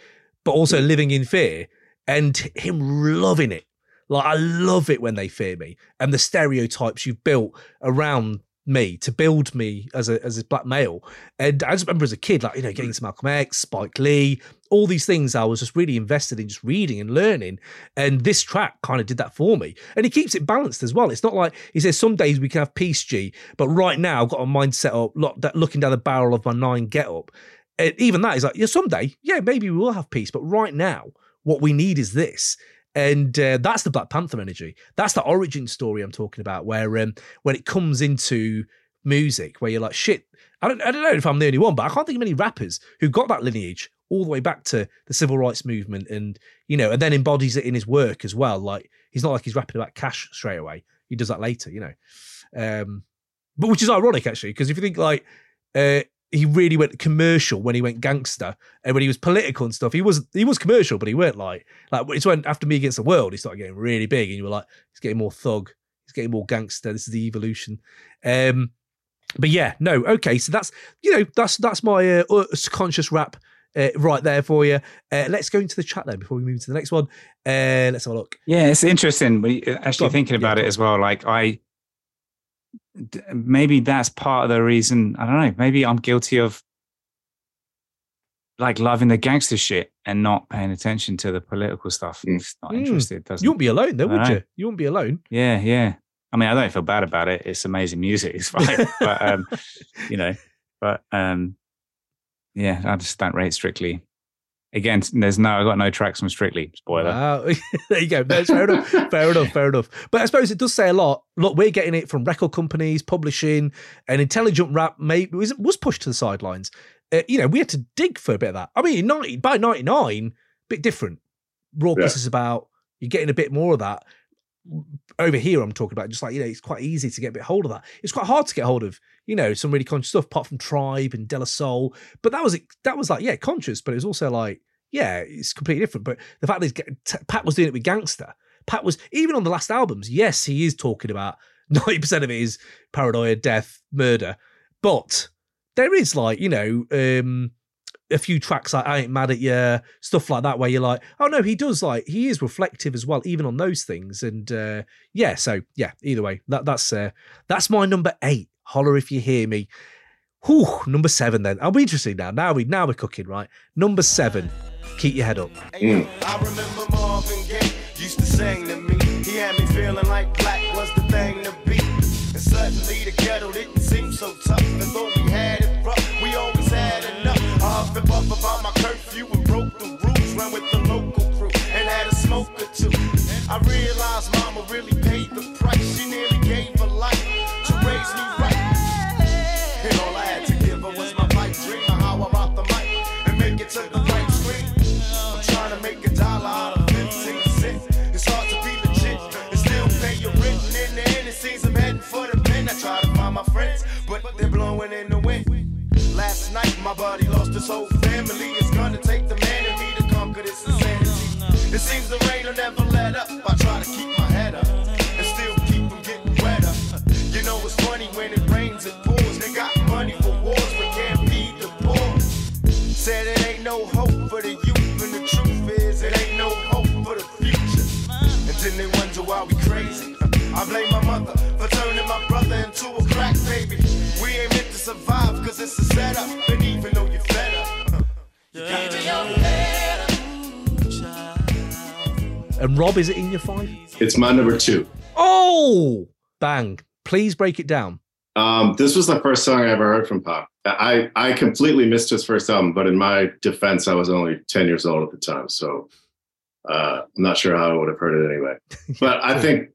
but also living in fear and him loving it. Like I love it when they fear me and the stereotypes you've built around me to build me as a as a black male. And I just remember as a kid, like you know, getting to Malcolm X, Spike Lee, all these things. I was just really invested in just reading and learning. And this track kind of did that for me. And he keeps it balanced as well. It's not like he says some days we can have peace, G, but right now I've got a mindset up, look, that looking down the barrel of my nine get up. And even that is like, yeah, someday, yeah, maybe we will have peace, but right now, what we need is this. And uh, that's the Black Panther energy. That's the origin story I'm talking about, where um, when it comes into music, where you're like, shit, I don't, I don't know if I'm the only one, but I can't think of many rappers who got that lineage all the way back to the civil rights movement, and you know, and then embodies it in his work as well. Like he's not like he's rapping about cash straight away. He does that later, you know. Um, but which is ironic actually, because if you think like uh, he really went commercial when he went gangster, and when he was political and stuff, he was he was commercial, but he weren't like like it's when after Me Against the World, he started getting really big, and you were like, he's getting more thug, he's getting more gangster. This is the evolution. Um, but yeah, no, okay, so that's you know that's that's my uh, conscious rap. Uh, right there for you. Uh, let's go into the chat then before we move to the next one. Uh, let's have a look.
Yeah, it's interesting. When you- Actually, thinking about
go
it as well, like I, maybe that's part of the reason. I don't know. Maybe I'm guilty of like loving the gangster shit and not paying attention to the political stuff.
Mm.
It's not
Mm.
interested. Doesn't.
You wouldn't be alone though, would
Alright.
you? You wouldn't be alone.
yeah, yeah. I mean, I don't feel bad about it. It's amazing music. It's fine, but um, you know, but um, yeah, I just don't rate Strictly. Again, there's no, I got no tracks from Strictly. Spoiler.
Wow. there you go. No, it's fair enough. Fair enough. Fair enough. But I suppose it does say a lot. Look, we're getting it from record companies, publishing, and intelligent rap. Maybe was was pushed to the sidelines. Uh, you know, we had to dig for a bit of that. I mean, in 90, by ninety nine, bit different. Raucous
Yeah.
is about you're getting a bit more of that. Over here, I'm talking about just like you know, it's quite easy to get a bit hold of that. It's quite hard to get hold of, you know, some really conscious stuff apart from Tribe and De Soul. But that was it, that was like yeah, conscious, but it was also like yeah, it's completely different. But the fact that Pac was doing it with Gangster, Pac was even on the last albums. Yes, he is talking about ninety percent of it is paranoia, death, murder. But there is like you know um, a few tracks like I ain't mad at you, stuff like that, where you're like, oh no, he does like he is reflective as well, even on those things. And uh, yeah, so yeah, either way, that that's uh, that's my number eight. Holler if you hear me. Whew, number seven then. I'll be interested now. Now we now we're cooking, right? Number seven. Keep your head up.
Mm.
I remember Marvin Gaye used to sing to me. He had me feeling like black was the thing to be. And suddenly the ghetto didn't seem so tough. And though we had It's my
number two.
Oh, bang! Please break it down.
Um, this was the first song I ever heard from Pop. I, I completely missed his first album, but in my defense, I was only 10 years old at the time. So uh, I'm not sure how I would have heard it anyway. But I think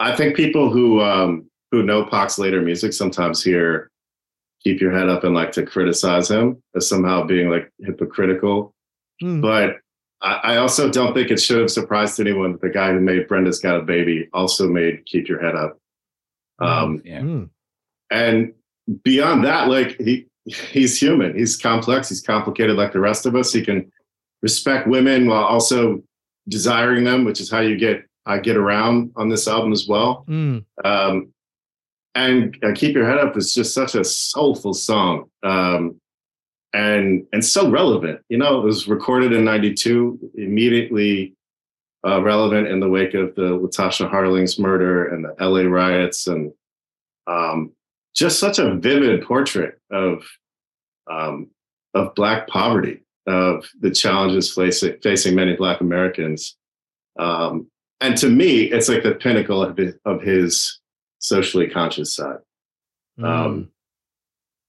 I think people who um, who know Pac's later music sometimes hear keep your head up and like to criticize him as somehow being like hypocritical.
Hmm.
But I, I also don't think it should have surprised anyone that the guy who made Brenda's Got a Baby also made Keep Your Head Up. Um,
Yeah.
Mm.
and beyond that, like he he's human. He's complex. He's complicated like the rest of us. He can respect women while also desiring them, which is how you get I get around on this album as well.
Mm.
Um, and uh, keep your head up is just such a soulful song, um, and and so relevant. You know, it was recorded in '92, immediately uh, relevant in the wake of the Latasha Harlins' murder and the LA riots, and um, just such a vivid portrait of um, of Black poverty, of the challenges facing facing many Black Americans. Um, and to me, it's like the pinnacle of his, of his socially conscious side.
Mm.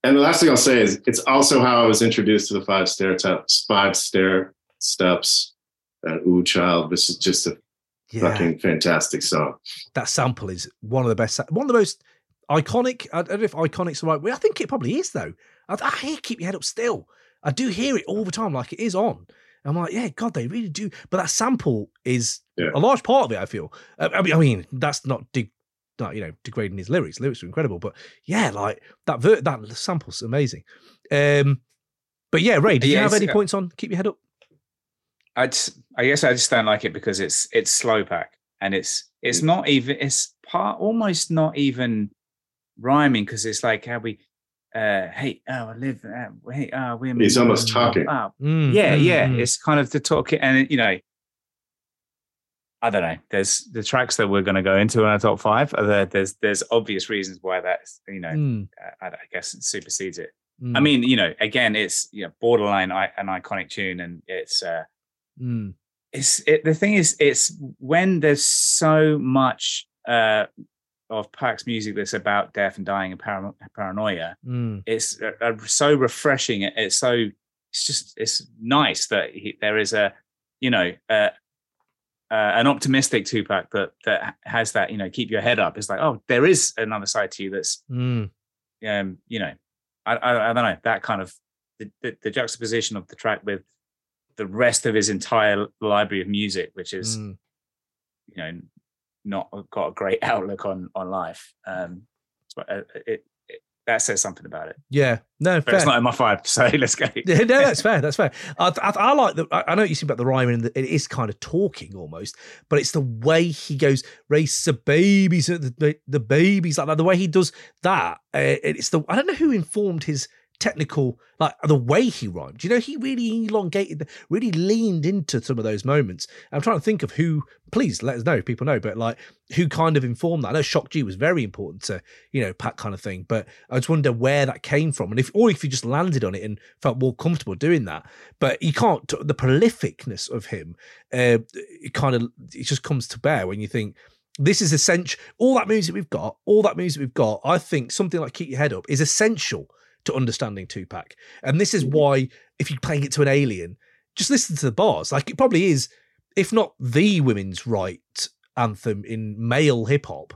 And the last thing I'll say is it's also how I was introduced to the Five Stairsteps, five stair steps. And Ooh Child, this is just a
yeah,
fucking fantastic song.
that sample is one of the best, one of the most iconic. I don't know if iconic's the right word. I think it probably is though. I, I hear "Keep Your Head Up" still. I do hear it all the time, like it is on. I'm like, yeah, God, they really do. But that sample is
Yeah.
a large part of it. I feel. Uh, I mean, I mean, that's not de- not you know degrading his lyrics. Lyrics are incredible, but yeah, like that ver- that sample's amazing. Um, but yeah, Ray, did you have
it's-
any points on "Keep Your Head Up"?
I just, I guess I just don't like it because it's it's slow pack and it's
Mm.
it's not even it's part almost not even rhyming because it's like how we uh hey oh I live uh, hey uh women
He's almost talking.
wow
Mm,
yeah
mm,
yeah
mm.
it's kind of the talk and you know I don't know. There's the tracks that we're going to go into in our top five there, there's there's obvious reasons why that's you know
Mm,
I, I guess it supersedes it.
Mm,
I mean you know again it's you know borderline I, an iconic tune and it's uh
mm,
it's it, the thing is it's when there's so much uh of Pac's music that's about death and dying and parano- paranoia
mm,
it's uh, uh, so refreshing it's so it's just it's nice that he, there is a you know uh, uh, an optimistic Tupac that that has that you know keep your head up it's like oh there is another side to you that's
mm.
um you know I I, I don't know that kind of the, the, the juxtaposition of the track with the rest of his entire library of music which is
mm.
you know not got a great outlook on on life um uh, it that says something about it.
Yeah, no,
But
fair.
it's not in my five, so let's go.
Yeah, no, that's fair. That's fair. I, I, I like the. I know what you see about the rhyming, and the, it is kind of talking almost, but it's the way he goes, race the babies, the, the, the babies like that. The way he does that. Uh, it's the. I don't know who informed his technical, like the way he rhymed. You know, he really elongated, really leaned into some of those moments. I'm trying to think of who. Please let us know if people know, but like who kind of informed that. I know Shock G was very important to you know Pac kind of thing, but I just wonder where that came from, and if or if you just landed on it and felt more comfortable doing that. But you can't the prolificness of him. Uh, it kind of it just comes to bear when you think this is essential. All that music we've got, all that music we've got. I think something like Keep Your Head Up is essential to understanding Tupac, and this is why if you're playing it to an alien, just listen to the bars. Like it probably is, if not the women's right anthem in male hip hop.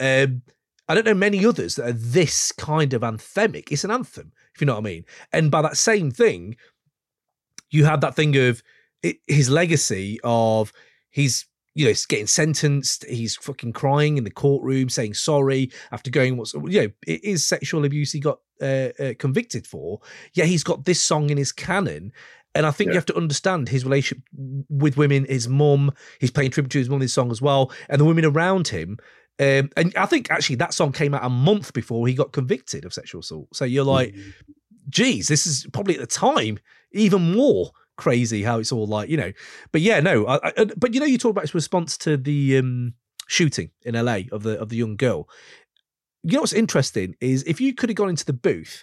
Um, I don't know many others that are this kind of anthemic. It's an anthem, if you know what I mean. And by that same thing, you have that thing of it, his legacy of he's you know he's getting sentenced, he's fucking crying in the courtroom, saying sorry after going what's you know it is sexual abuse he got uh, uh, convicted for. Yet he's got this song in his canon. And I think
Yeah.
you have to understand his relationship with women, his mum. He's paying tribute to his mum in this song as well, and the women around him. Um, and I think actually that song came out a month before he got convicted of sexual assault. So you're like, geez, this is probably at the time even more crazy how it's all like, you know. But yeah, no, I, I, but you know, you talk about his response to the um, shooting in LA of the of the young girl. You know what's interesting is if you could have gone into the booth,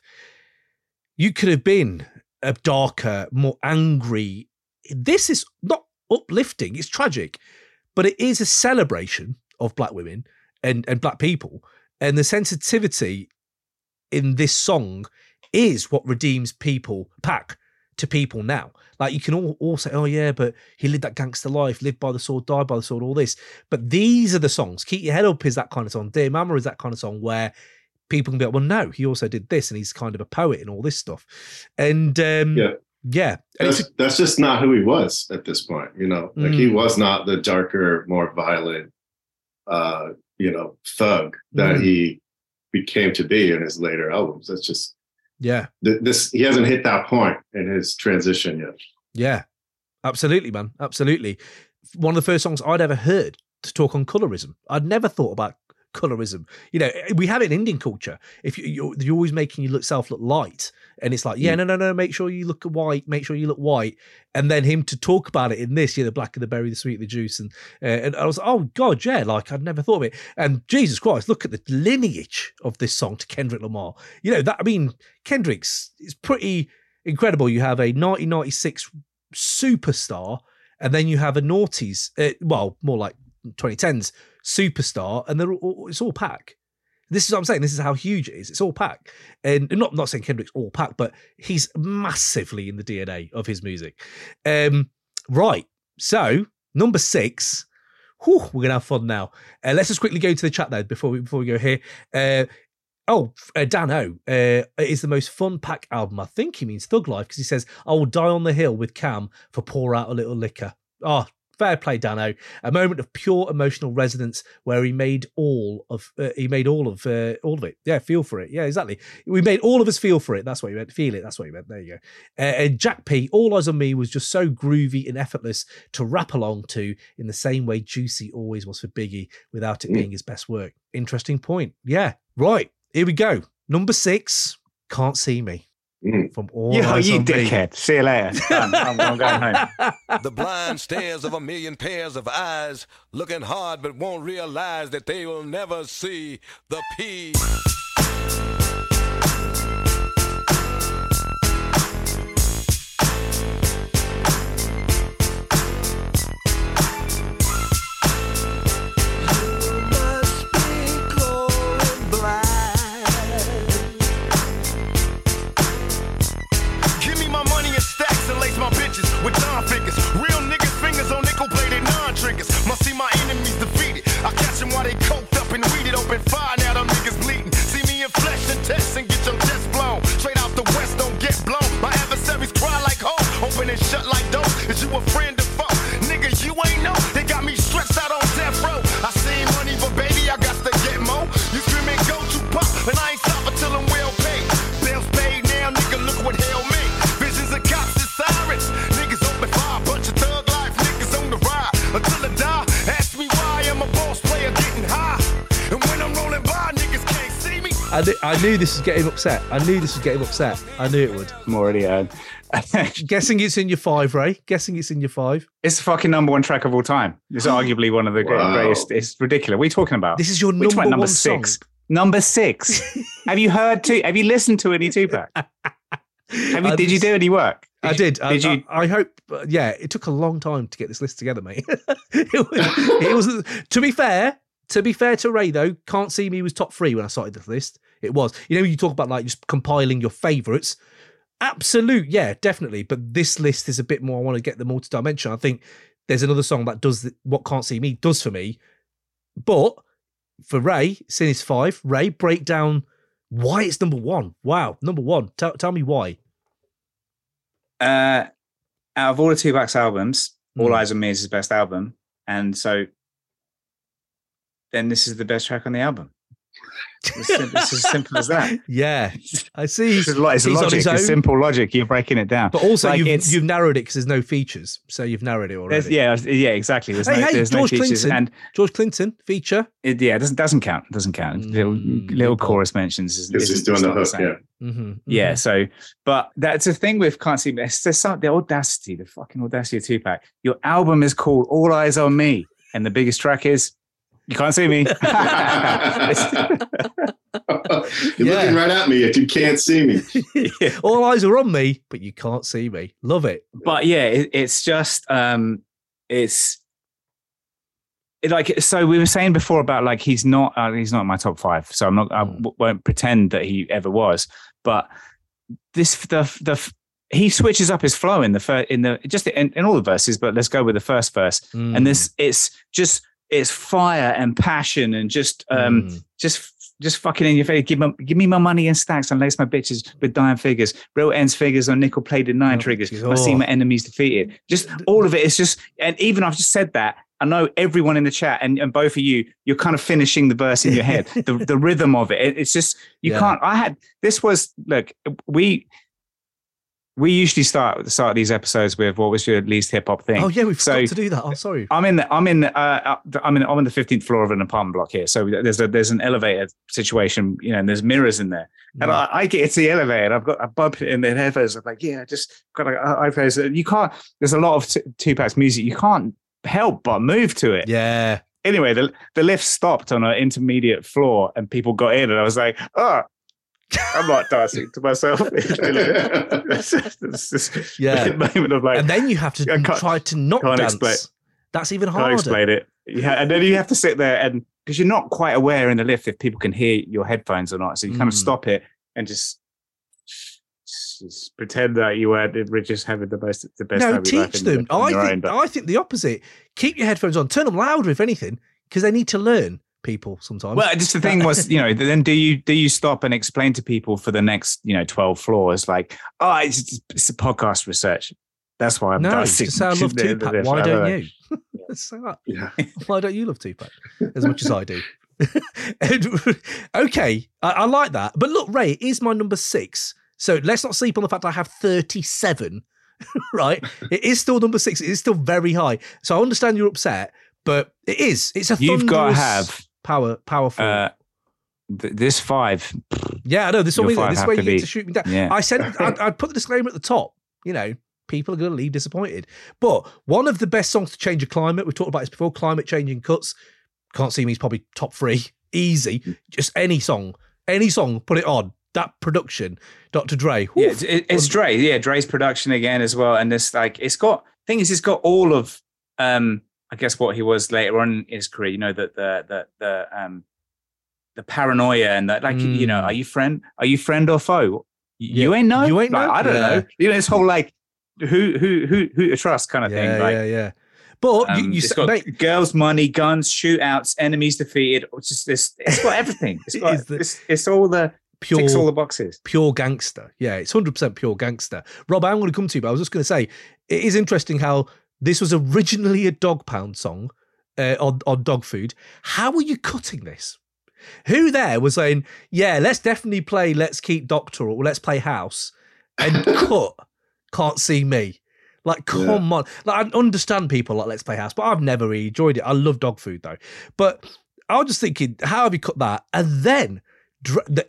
you could have been a darker, more angry. This is not uplifting; it's tragic, but it is a celebration of black women and and black people, and the sensitivity in this song is what redeems people Pac to people now. Like you can all, all say, oh yeah, but he lived that gangster life, lived by the sword, died by the sword, all this. But these are the songs. Keep Your Head Up is that kind of song. Dear Mama is that kind of song where people can be like, well, no, he also did this and he's kind of a poet and all this stuff. And um,
Yeah.
yeah.
That's, that's just not who he was at this point. You know, like he
Mm.
was not the darker, more violent, uh, you know, thug that
Mm.
he became to be in his later albums. That's just
yeah.
th- this. He hasn't hit that point in his transition yet.
Yeah, absolutely, man. Absolutely. One of the first songs I'd ever heard to talk on colorism. I'd never thought about colorism. You know, we have it in Indian culture. If you, you're, you're always making yourself look light, and it's like, yeah, no, no, no, make sure you look white, make sure you look white, and then him to talk about it in this, yeah, the black of the berry, the sweet of the juice, and uh, and I was, like, oh god, yeah, like I'd never thought of it. And Jesus Christ, look at the lineage of this song to Kendrick Lamar. You know that I mean, Kendrick's is pretty incredible. You have a 1996 superstar, and then you have a noughties, uh, well, more like 2010s superstar, and they're all, it's all Pac. This is what I'm saying. This is how huge it is. It's all Pac, and not not saying Kendrick's all Pac, but he's massively in the DNA of his music. Um, right. So number six. Whew, we're gonna have fun now. Uh, let's just quickly go to the chat though before we before we go here. Uh, Oh, uh, Dan O uh, is the most fun Pac album. I think he means Thug Life because he says, I will die on the hill with Kam for pour out a little liquor. Oh, fair play, Dano. A moment of pure emotional resonance where he made all of uh, he made all of uh, all of it. Yeah, feel for it. Yeah, exactly. We made all of us feel for it. That's what you meant. Feel it. That's what you meant. There you go. Uh, and Jack P. All Eyez on Me was just so groovy and effortless to rap along to in the same way Juicy always was for Biggie without it
Mm.
being his best work. Interesting point. Yeah. Right. Here we go. Number six. Can't C me.
Mm.
From all
You,
eyes
you dickhead. See you later. I'm, I'm going home.
The blind stares of a million pairs of eyes, looking hard but won't realize that they will never see the P. I catch them while they coked up and weeded open fire. Now them niggas bleeding. See me in flesh and test and get your chest blown. Straight out the west, don't get blown. My adversaries cry like ho, open and shut like do
I knew, I knew this was getting upset. I knew this was getting upset. I knew it would.
I'm already uh,
Guessing it's in your five, Ray. Guessing it's in your five.
It's the fucking number one track of all time. It's arguably one of the
Wow.
greatest. It's ridiculous. What are you talking about?
This is your
Which
number
one?
one
Number
song.
six. Number six. have you heard to? Have you listened to any Tupac? Have you,
I
did you do any work?
I did. I,
Did you?
I, I hope. Yeah, it took a long time to get this list together, mate. it, was, it was. To be fair, to be fair to Ray though, can't C me was top three when I started this list. It was. You know, you talk about like just compiling your favourites. Absolute, yeah, definitely. But this list is a bit more. I want to get the multi-dimension. I think there's another song that does the, what can't C me does for me. But for Ray, sin is five. Ray, break down why it's number one. Wow, number one. Tell, tell me why.
Uh, out of all the Tupac's albums, All
Hmm.
Eyes on Me is his best album, and so then this is the best track on the album. It's, as simple as that.
Yeah, I see.
It's, a lo- it's logic. It's
own.
simple logic. You're breaking it down.
But also,
Like,
you've, you've narrowed it because there's no features. So you've narrowed it already.
yeah, yeah, exactly. There's
Hey,
no,
hey,
there's no
George
features,
Clinton.
and
George Clinton feature.
it, yeah, it doesn't doesn't count. Doesn't count. little
Mm,
little
good
chorus mentions. Is,
Because he's
isn't-
doing the
not
hook.
same.
Yeah.
Mm-hmm,
Yeah, so but that's the thing with can't see it's there's some the audacity, the fucking audacity of Tupac. Your album is called All Eyez on Me, and the biggest track is You Can't See Me.
You're
Yeah.
looking right at me if you can't see me.
All eyes are on me, but you can't see me. Love it.
but yeah, it, it's just um it's it, like so we were saying before about like he's not uh, he's not in my top five so i'm not i
Mm.
won't pretend that he ever was but this the the he switches up his flow in the first in the just in, in all the verses but let's go with the first verse
Mm.
and this it's just it's fire and passion and just um
Mm.
just just fucking in your face. Give me give me my money in stacks and lace my bitches with dime figures. Real ends figures on nickel plated nine
Oh,
triggers. i see
oh.
my enemies defeated. Just all of it is just and even i've just said that i know everyone in the chat and, and both of you you're kind of finishing the verse in your head. The, the rhythm of it, it it's just you
Yeah.
can't i had this was look we we usually start start these episodes with what was your least hip hop thing
Oh yeah, we forgot
So-
to do that. Oh, sorry.
I'm in the I'm in the, uh, I'm in I'm on the 15th floor of an apartment block here. So there's a there's an elevator situation, you know, and there's mirrors in there. And
Mm.
I, I get into the elevator I've got a bump in the headphones. I'm like, yeah, I just got a iPhones. You can't. There's a lot of t- Tupac's music. You can't help but move to it.
yeah.
Anyway, the the lift stopped on an intermediate floor and people got in, and I was like, oh. I'm not dancing to myself. it's just,
Yeah.
moment of like,
And then you have to try to not
can't
dance.
explain-
That's even
can't
harder.
explain it. Yeah, and then you have to sit there and because you're not quite aware in the lift if people can hear your headphones or not. So you kind of
Mm.
stop it and just, just, just pretend that you were we're just having the most the best
No,
time life
teach
in your-
them.
on
I
your own,
think
but-
I think the opposite. Keep your headphones on. Turn them louder if anything, because they need to learn. People sometimes.
well, just the thing was, you know, then do you do you stop and explain to people for the next, you know, twelve floors, like, oh, it's, it's a podcast research. That's why I'm
no,
dancing.
just say I love
The- the-
Tupac. Why don't you? Say that.
Yeah.
Why don't you love Tupac as much as I do? Okay, I, I like that. But look, Ray, it is my number six. So let's not sleep on the fact I have 37, right? It is still number six. It is still very high. So I understand you're upset, but it is. It's a
You've got to have
power, powerful.
uh, th- this five.
yeah, I know. This, is
your
what we-
five
this way
have
where
to
you get to shoot me down.
Yeah.
I said I'd, I'd put the disclaimer at the top. You know, people are going to leave disappointed. But one of the best songs to change a climate, we've talked about this before, climate changing cuts. Can't C me He's probably top three, easy. Just any song, any song, put it on. That production, Dr. Dre.
Yeah, it's, it- it's Dre. Yeah, Dre's production again as well. And this like it's got thing is it's got all of um I guess what he was later on in his career, you know, that the the the um the paranoia and that like you know,
Mm.
are you friend are you friend or foe? You
Yeah.
ain't know.
You ain't
Like,
know?
I don't
Yeah.
know. You know, this whole like who who who who to trust kind of
yeah,
thing. Like
yeah, yeah. But you,
um,
you
it's
said,
got
mate,
girls, money, guns, shootouts, enemies defeated. It's just this. It's got everything. It's
It
got.
is the-
it's, it's all the
pure,
ticks all the boxes.
pure gangster. Yeah, it's 100% pure gangster. Rob, I'm going to come to you, but I was just going to say, it is interesting how this was originally a Dogg Pound song uh, on, on Dogg Food. How are you cutting this? Who there was saying, yeah, let's definitely play Let's Keep Doctor or Let's Play House and cut Can't C Me? Like, come on. Like, I understand people like Let's Play House, but I've never really enjoyed it. I love Dogg Food though. But I was just thinking, how have you cut that? And then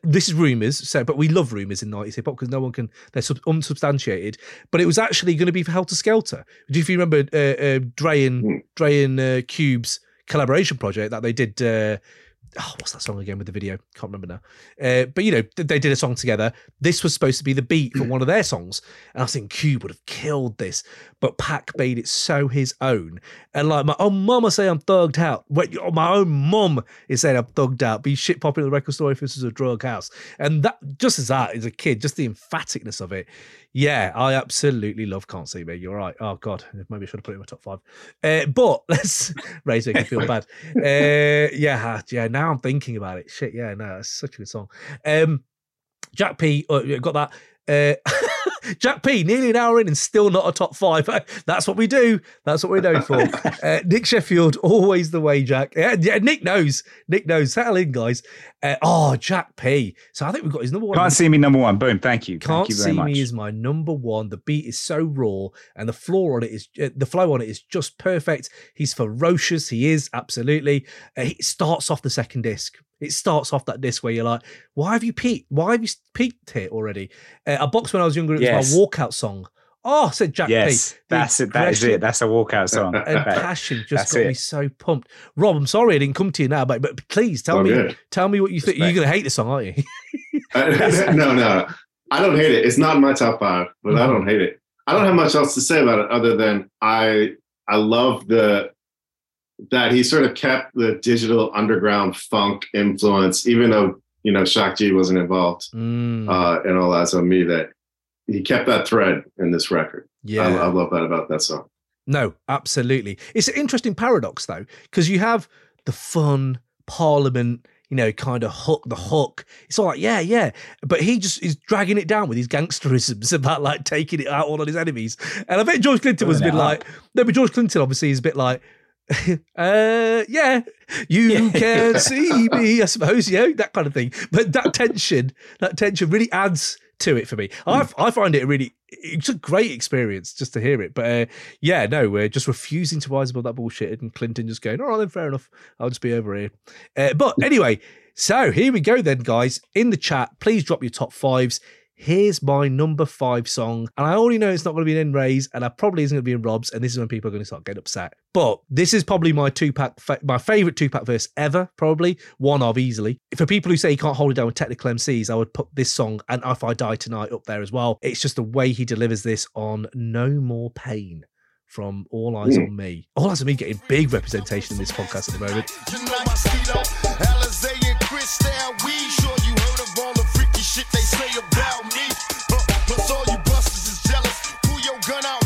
this is rumors, so but we love rumors in 90s hip hop because no one can they're sub- unsubstantiated. But it was actually going to be for Helter Skelter. Do you if you remember uh, uh, Dre and
Hmm.
Dre and uh, Cube's collaboration project that they did? Uh, oh, what's that song again with the video? Can't remember now. Uh, but you know, th- they did a song together. This was supposed to be the beat for one of their songs, and I think Cube would have killed this, but Pac made it so his own. And like my own mama say, I'm thugged out. Wait, my own mum is saying I'm thugged out. Be shit popping in the record store if this was a drug house. And that just as that as a kid, just the emphaticness of it. Yeah, I absolutely love Can't C Me. You're right. Oh God, maybe I should have put it in my top five. Uh, but let's raise it. I feel bad. Uh, yeah, yeah. Now I'm thinking about it. Shit, yeah, no, it's such a good song. Um, Jack P, uh, got that. Uh, Jack P, nearly an hour in and still not a top five. That's what we do. That's what we're known for. uh, Nick Sheffield, always the way, Jack. Yeah, yeah, Nick knows. Nick knows. Settle in, guys. Uh, oh, Jack P. So I think we've got his number one.
Can't C me number one. Boom. Thank you.
Can't
Thank you very
see
much.
me is my number one. The beat is so raw, and the floor on it is uh, the flow on it is just perfect. He's ferocious. He is absolutely. Uh, he starts off the second disc. It starts off that disc where you're like, "Why have you peaked? Why have you peaked here already?" Uh, I boxed when I was younger. It was
Yes.
my walkout song. Oh, I said Jack
yes,
P. The
that's it. That is it. That's a walkout song.
And passion just
that's
got
it.
me so pumped. Rob, I'm sorry I didn't come to you now, but but please tell
All
me,
good.
tell me what you think. You're
Respect.
gonna hate this song, aren't you?
no, no, I don't hate it. It's not in my top five, but I don't hate it. I don't have much else to say about it other than I I love the that he sort of kept the digital underground funk influence, even though you know Shock G wasn't involved
Mm,
uh, in all that. So me. That he kept that thread in this record.
yeah,
I, I love that about that song.
No, absolutely. It's an interesting paradox though, because you have the fun Parliament, you know, kind of hook the hook. It's all like, yeah, yeah, but he just is dragging it down with his gangsterisms about like taking it out all on his enemies. And I bet George Clinton was a bit
Pulling
like, no, but George Clinton obviously is a bit like. uh yeah. You can see me i suppose yeah, that kind of thing. But that tension that tension really adds to it for me. I, I find it a really it's a great experience just to hear it. But uh, yeah, no, we're just refusing to rise above that bullshit, and Clinton just going, all right, then fair enough, I'll just be over here. Uh, but anyway, so here we go then, guys. In the chat, please drop your top fives. Here's my number five song, and I already know it's not going to be in Ray's, and I probably isn't going to be in Rob's, and this is when people are going to start getting upset. But this is probably my Tupac, my favorite Tupac verse ever, probably one of easily. For people who say you can't hold it down with technical MCs, I would put this song and If I Die Tonight up there as well. It's just the way he delivers this on No More Pain from All Eyes on mm. Me. All Eyez on Me getting big representation in this podcast at the moment.
Shit they say about me. Huh, plus all you busters is jealous. Pull your gun out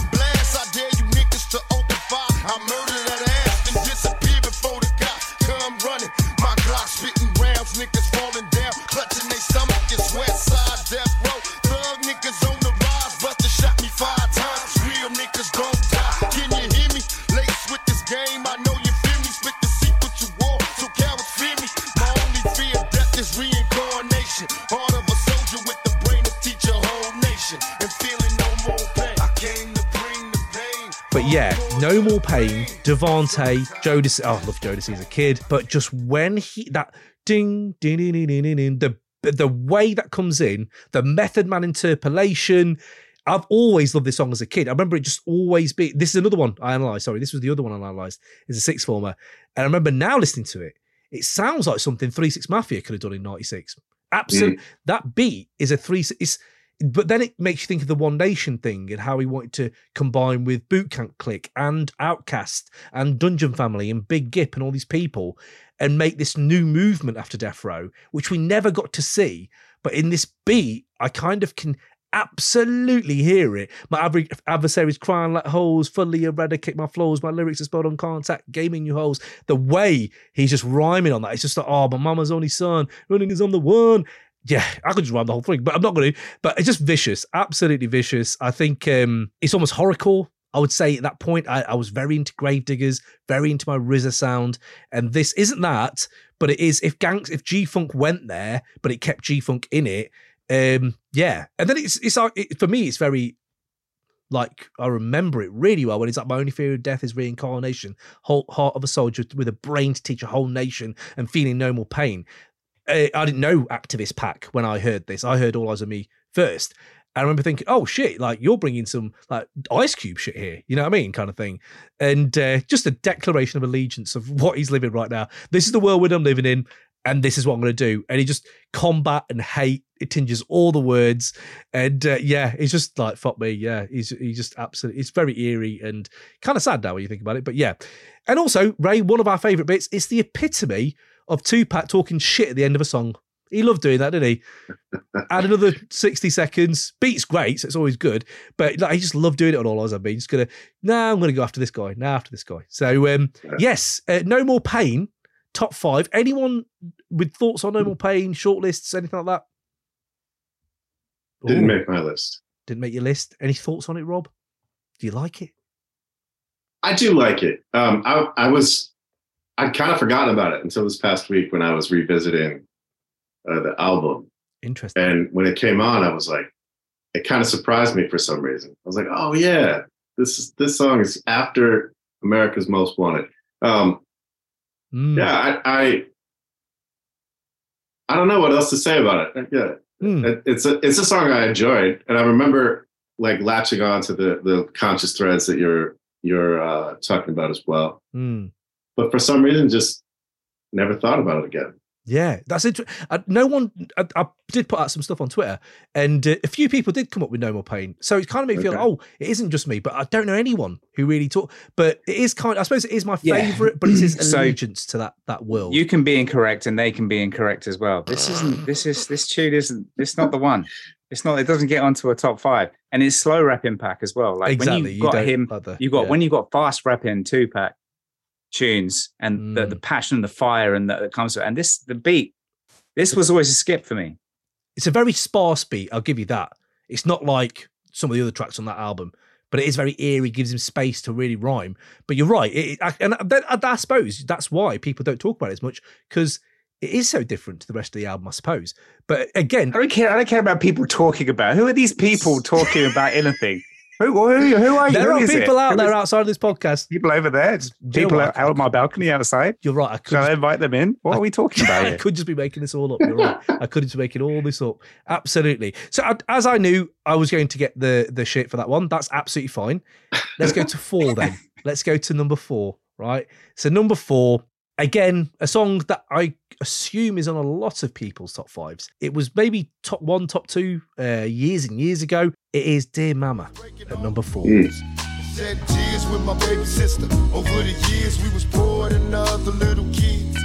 yeah, no more pain. Devante, Jodeci. Oh, I love Jodeci as a kid, but just when he that ding ding ding ding ding ding, ding the the way that comes in, the Method Man interpolation. I've always loved this song as a kid. I remember it just always be. This is another one I analysed. Sorry, this was the other one I analysed. Is a six former, and I remember now listening to it. It sounds like something Three Six Mafia could have done in '96. Absolutely, mm. that beat is a three. It's but then it makes you think of the One Nation thing and how he wanted to combine with Boot Camp Click and OutKast and Dungeon Family and Big Gipp and all these people and make this new movement after Death Row, which we never got to see. But in this beat, I kind of can absolutely hear it. My adver- adversaries crying like holes, fully eradicate my flaws. My lyrics are spelled on contact, gaming you holes. The way he's just rhyming on that, it's just like, oh, my mama's only son, running is on the one yeah, I could just run the whole thing, but I'm not going to. But it's just vicious, absolutely vicious. I think um, it's almost horrorcore. I would say at that point, I, I was very into Gravediggaz, very into my RZA sound, and this isn't that, but it is. If Gangs, if G Funk went there, but it kept G Funk in it, um, yeah. And then it's it's like it, for me, it's very like I remember it really well when it's like my only fear of death is reincarnation, whole heart of a soldier with a brain to teach a whole nation and feeling no more pain I didn't know Activist Pac when I heard this. I heard All Eyez on Me first. And I remember thinking, oh shit, like you're bringing some like Ice Cube shit here, you know what I mean, kind of thing, and uh, just a declaration of allegiance of what he's living right now. This is the world I'm living in, and this is what I'm going to do. And he just combat and hate. It tinges all the words, and uh, yeah, he's just like fuck me. Yeah, he's he's just absolutely. It's very eerie and kind of sad now when you think about it. But yeah, and also Ray, one of our favorite bits is the epitome of Tupac talking shit at the end of a song. He loved doing that, didn't he? Add another 60 seconds. Beat's great, so it's always good. But like, he just loved doing it on All Eyez on Me. Just gonna, nah, I'm gonna go after this guy. Now after this guy. So um, yes, uh, no more pain. Top five. Anyone with thoughts on no more pain, shortlists, anything like that?
Didn't Ooh. make my list.
Didn't make your list. Any thoughts on it, Rob? Do you like it?
I do like it. Um, I, I was, I'd kind of forgotten about it until this past week when I was revisiting uh, the album.
Interesting.
And when it came on, I was like, it kind of surprised me for some reason. I was like, oh yeah, this is this song is after America's Most Wanted. Um, mm. Yeah, I, I, I don't know what else to say about it. Yeah, mm. it, it's a it's a song I enjoyed, and I remember like latching on to the the conscious threads that you're you're uh, talking about as well.
Mm.
But for some reason, just never thought about it again.
Yeah, that's interesting. Uh, no one, I, I, did put out some stuff on Twitter, and uh, a few people did come up with No More Pain. So it kind of made me feel, okay. oh, it isn't just me, but I don't know anyone who really talk. But it is kind. Of, I suppose it is my favorite, yeah. but it's his allegiance to that that world.
You can be incorrect, and they can be incorrect as well. This isn't. This is this tune isn't. It's not the one. It's not. It doesn't get onto a top five, and it's slow rapping Pac as well. Like exactly. when you got him, you got yeah. when you got fast rapping Tupac tunes and mm. the, the passion and the fire and that comes to it. And this the beat this was always a skip for me.
It's a very sparse beat. I'll give you that. It's not like some of the other tracks on that album, but it is very eerie. Gives him space to really rhyme. But you're right, it, and I, I suppose that's why people don't talk about it as much because it is so different to the rest of the album, I suppose. But again,
I don't care. I don't care about people talking about. Who are these people talking about anything? Who, who, who are you?
There
who
are people out there outside of this podcast.
People over there. Just people out, out on my balcony outside.
You're right. I
could Shall I invite them in? What I, are we talking about?
I could just be making this all up. You're right. I could just be making all this up. Absolutely. So as I knew I was going to get the the shit for that one, that's absolutely fine. Let's go to four then. Let's go to number four. Right. So number four Again, a song that I assume is on a lot of people's top fives. It was maybe top one, top two uh, years and years ago. It is Dear Mama at number four. Mm. Shed tears with my baby sister. Over the years, we was poor than other little kids.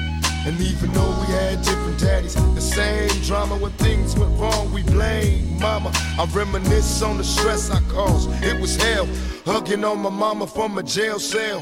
And even though we had different daddies, the same drama when things went wrong, we blame mama. I reminisce on the stress I caused. It was hell, hugging on my mama from a jail cell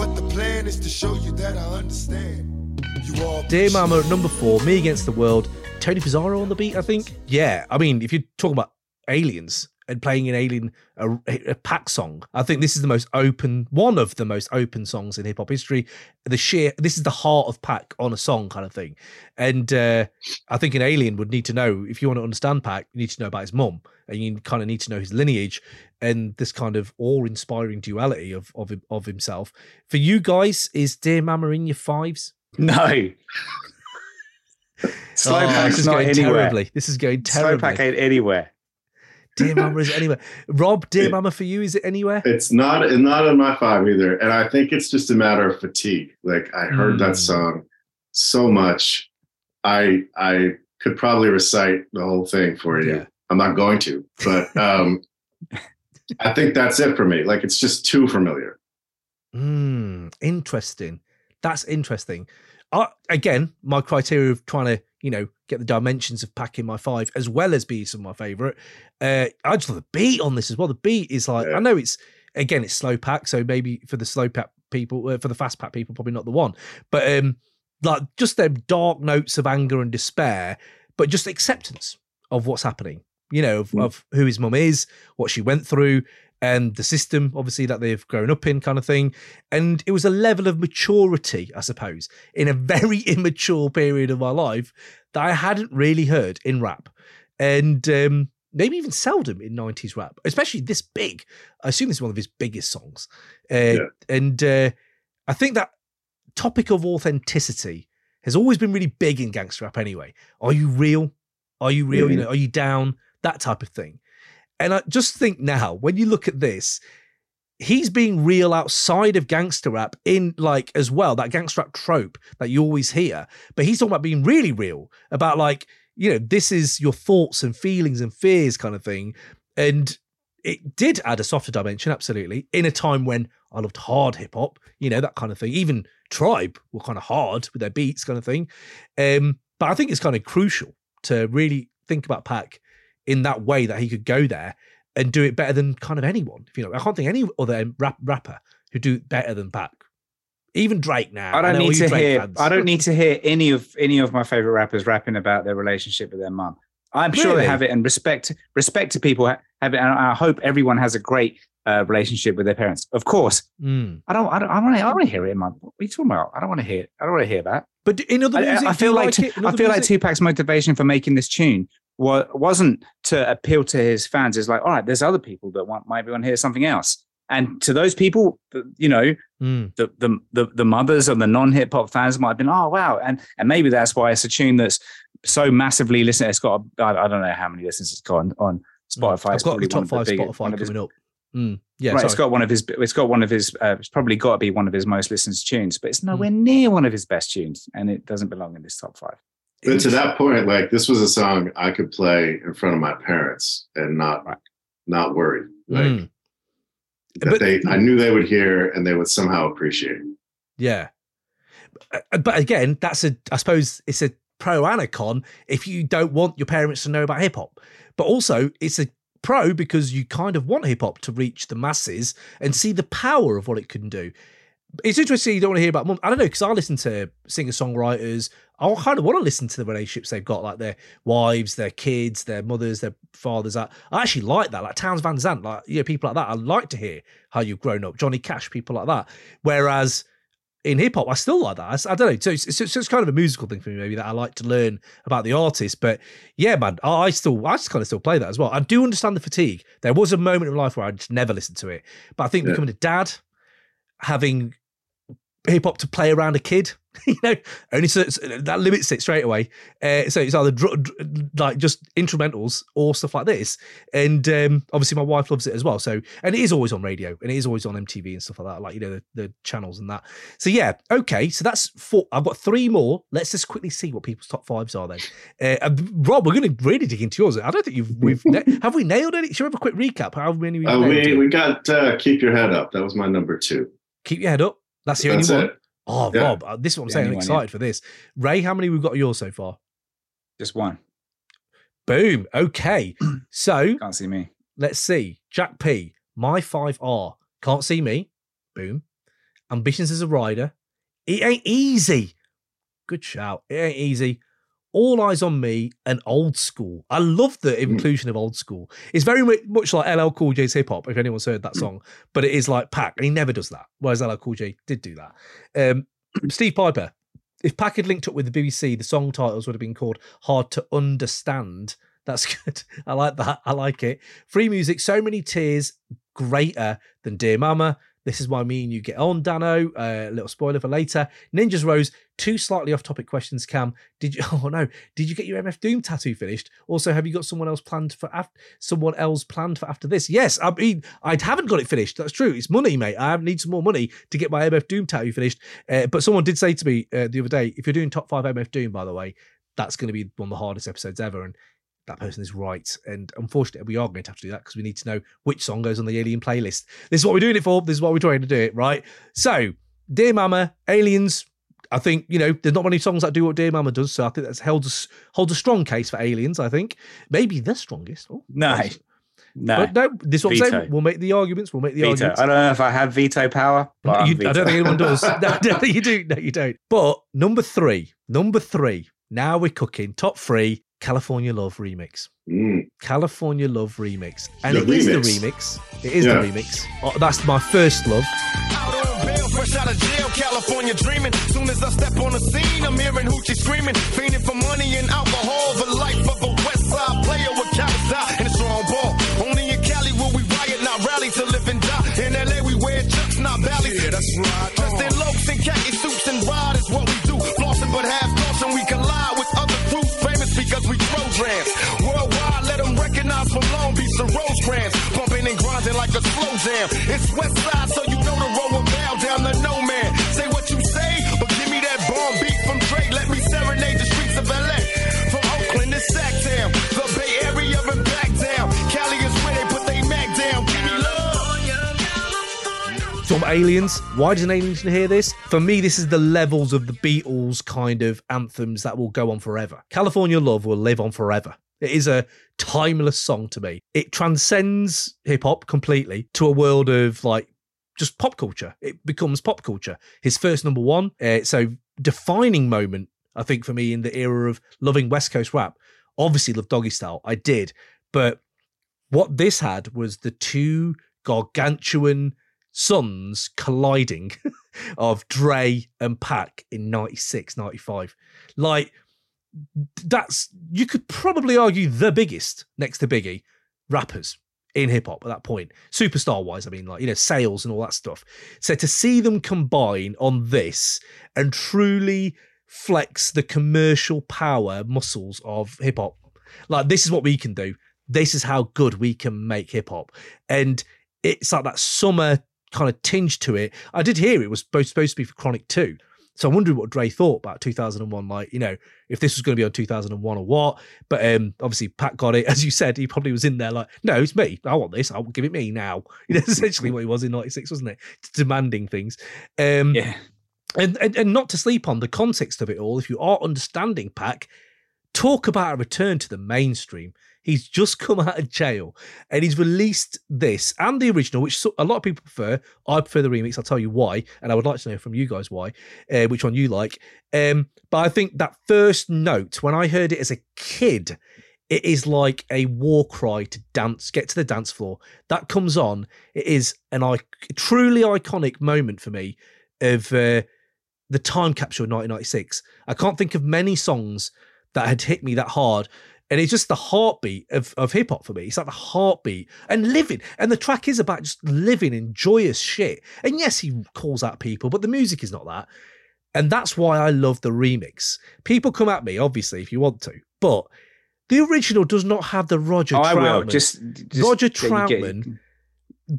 But the plan is to show you that I understand. You all Dear Mama, number four, Me Against the World. Tony Pizarro on the beat, I think. Yeah, I mean, if you're talking about aliens and playing an alien a, a Pac song, I think this is the most open, one of the most open songs in hip hop history. The sheer, this is the heart of Pac on a song kind of thing. And uh, I think an alien would need to know if you want to understand Pac, you need to know about his mum, and you kind of need to know his lineage and this kind of awe-inspiring duality of of of himself. For you guys, is Dear Mama in your fives?
No.
Slowpoke oh, is going anywhere. terribly. This is going terribly.
Slowpoke ain't anywhere.
Dear Mama is it anywhere. Rob, Dear it, Mama for you, is it anywhere?
It's not it's not in my five either. And I think it's just a matter of fatigue. Like I heard mm. that hmm. song so much. I I could probably recite the whole thing for you. Yeah. I'm not going to, but um I think that's it for me. Like it's just too familiar.
Mm, interesting. That's interesting. Uh, again, my criteria of trying to, you know, get the dimensions of packing my five as well as be some of my favorite. Uh, I just love the beat on this as well. The beat is like, yeah. I know it's, again, it's slow Pac. So maybe for the slow Pac people, uh, for the fast Pac people, probably not the one. But um, like just them dark notes of anger and despair, but just acceptance of what's happening. You know, of,
Mm.
of who his mum is, what she went through, and the system, obviously, that they've grown up in, kind of thing. And it was a level of maturity, I suppose, in a very immature period of my life that I hadn't really heard in rap. And um, maybe even seldom in 90s rap, especially this big. I assume this is one of his biggest songs. Uh,
Yeah.
And uh, I think that topic of authenticity has always been really big in gangster rap anyway. Are you real? Are you real? You
Mhm.
know, are you down? That type of thing. And I just think now, when you look at this, he's being real outside of gangster rap in like as well, that gangster rap trope that you always hear. But he's talking about being really real, about like, you know, this is your thoughts and feelings and fears kind of thing. And it did add a softer dimension, absolutely, in a time when I loved hard hip hop, you know, that kind of thing. Even Tribe were kind of hard with their beats, kind of thing. Um, but I think it's kind of crucial to really think about Pac in that way that he could go there and do it better than kind of anyone. If you know, I can't think any other rap, rapper who do better than Pac. Even Drake now.
I don't
all
need to
Drake
hear.
fans.
I don't need to hear any of any of my favorite rappers rapping about their relationship with their mum. I'm sure they have it, and respect respect to people have it, and I hope everyone has a great uh, relationship with their parents. Of course,
Mm.
I don't. I don't. I want to. I want to hear it in my. What are you talking about? I don't want to hear. It. I don't want to hear that.
But in other
I,
music,
I
do
feel
you
like, I feel like? Tupac's motivation for making this tune wa- wasn't to appeal to his fans. It's like, all right, there's other people that want maybe want to hear something else. And to those people, you know,
Mm.
the the the, the mothers of the non hip hop fans might have been, oh wow, and and maybe that's why it's a tune that's so massively listened. It's got I I don't know how many listens it's got on, on Spotify. It's
got the top five
big- one
Spotify coming up. Mm. Yeah,
right,
sorry.
it's got one of his. It's got one of his. Uh, it's probably got to be one of his most listened to tunes, but
Hmm.
it's nowhere near one of his best tunes, and it doesn't belong in this top five.
But to that point, like this was a song I could play in front of my parents and not
Right.
not worry. Like
Mm.
that
But-
they I knew they would hear and they would somehow appreciate.
Yeah. Uh, But again, that's a, I suppose it's a pro and a con if you don't want your parents to know about hip hop. But also, it's a pro because you kind of want hip hop to reach the masses and see the power of what it can do. It's interesting you don't want to hear about mum. I don't know, because I listen to singer songwriters. I kind of want to listen to the relationships they've got, like their wives, their kids, their mothers, their fathers. I, I actually like that, like Townes Van Zandt, like you know, people like that. I like to hear how you've grown up, Johnny Cash, people like that. Whereas in hip hop, I still like that. I don't know. So it's, it's, it's kind of a musical thing for me, maybe that I like to learn about the artist. But yeah, man, I, I still, I just kind of still play that as well. I do understand the fatigue. There was a moment in life where I just never listened to it, but I think
Yeah.
becoming a dad, having hip hop to play around a kid, you know, only so, that limits it straight away. Uh, so it's either dr- dr- like just instrumentals or stuff like this. And um, obviously, my wife loves it as well. So, and it is always on radio and it is always on MTV and stuff like that, like, you know, the, the channels and that. So, yeah, okay. So that's four. I've got three more. Let's just quickly see what people's top fives are then. Uh, Rob, we're going to really dig into yours. I don't think you've, we've, na- have we nailed it? Should we have a quick recap? How many we've
Uh, we we got uh, keep your head up. That was my number two.
Keep your head up. That's the
That's
only one.
it.
Oh,
Yeah.
Rob, uh, this is what I'm
The
saying. I'm
only one,
excited for this. Ray, how many we've got yours so far?
Just one.
Boom. Okay. So
Can't C me.
let's see. Jack P. My five are can't C me. Boom. Ambitionz as a Ridah. It ain't easy. Good shout. It ain't easy. All eyez on me and old school. I love the inclusion of old school. It's very much like LL Cool J's hip hop. If anyone's heard that song, but it is like Pac, and he never does that. Whereas LL Cool J did do that. Um, Steve Piper. If Pac had linked up with the BBC, the song titles would have been called "Hard to Understand." That's good. I like that. I like it. Free music, so many tears, greater than Dear Mama. This is why me and you get on, Dano. A little spoiler for later. Ninjas Rose, two slightly off topic questions, Kam. Did you oh no, did you get your MF Doom tattoo finished? Also, have you got someone else planned for af- someone else planned for after this? Yes, I mean I haven't got it finished. That's true. It's money, mate. I need some more money to get my MF Doom tattoo finished. Uh, but someone did say to me uh, the other day, if you're doing top five MF Doom, by the way, that's going to be one of the hardest episodes ever. And that person is right. And unfortunately, we are going to have to do that because we need to know which song goes on the Alien playlist. This is what we're doing it for. This is what we're trying to do it, right? So, Dear Mama, Aliens. I think you know there's not many songs that do what Dear Mama does, so I think that's held a, holds a strong case for Aliens. I think maybe the strongest. Oh,
Nice. No,
But no, this is what I'm saying. We'll make the arguments. We'll make the
veto.
arguments.
I don't know if I have veto power, but
You- I don't think anyone does. no, I don't think you do. No, you don't. But number three, number three. Now we're cooking. Top three. California Love remix.
Mm.
California Love remix, and
The
it is
remix.
the remix. It is
Yeah.
the remix. Oh, that's my first love.
Out on bail, fresh out of jail, California dreaming. Soon as I step on the scene, I'm hearing hoochie screaming, fiending for money and alcohol. The life of a West Side player with counts out and a strong ball. Only in Cali will we riot, not rally to live and die. In LA we wear chucks, not valleys. Yeah, that's right. Dressed in locs like a slow jam. It's West Side, so you know the road will bow down to no man. Say what you say, but give me that bomb beat from Dre. Let me serenade the streets of LA. From Oakland to Sacktown, the Bay Area and back down. Cali is where they put they mag down. Give me love.
Some aliens. Why does an alien hear this? For me, this is the levels of the Beatles kind of anthems that will go on forever. California Love will live on forever. It is a timeless song to me. It transcends hip hop completely to a world of like just pop culture. It becomes pop culture. His first number one. Uh, so defining moment, I think, for me in the era of loving West Coast rap. Obviously, love Doggystyle. I did, but what this had was the two gargantuan sons colliding of Dre and Pac in 96, 95. Like, that's, you could probably argue the biggest next to Biggie rappers in hip hop at that point, superstar wise. I mean, like, you know, sales and all that stuff. So to see them combine on this and truly flex the commercial power muscles of hip hop, like, this is what we can do. This is how good we can make hip hop. And it's like that summer kind of tinge to it. I did hear it was supposed, supposed to be for Chronic 2. So I'm wondering what Dre thought about 2001, like, you know, if this was going to be on 2001 or what. But um, obviously, Pac got it. As you said, he probably was in there like, no, it's me. I want this. I'll give it me now. You know, essentially what he was in 96, wasn't it? Demanding things. Um,
Yeah.
and, and and not to sleep on the context of it all, if you are understanding Pac, talk about a return to the mainstream. He's just come out of jail and he's released this and the original, which a lot of people prefer. I prefer the remix. I'll tell you why, and I would like to know from you guys why, uh, which one you like. Um, but I think that first note, when I heard it as a kid, it is like a war cry to dance, get to the dance floor. That comes on. It is an I- truly iconic moment for me of uh, the time capsule of 1996. I can't think of many songs that had hit me that hard. And it's just the heartbeat of, of hip hop for me. It's like the heartbeat and living. And the track is about just living in joyous shit. And yes, he calls out people, but the music is not that. And that's why I love the remix. People come at me, obviously, if you want to, but the original does not have the Roger
Oh, I
Troutman.
will. Just, just
Roger
yeah, you get-
Troutman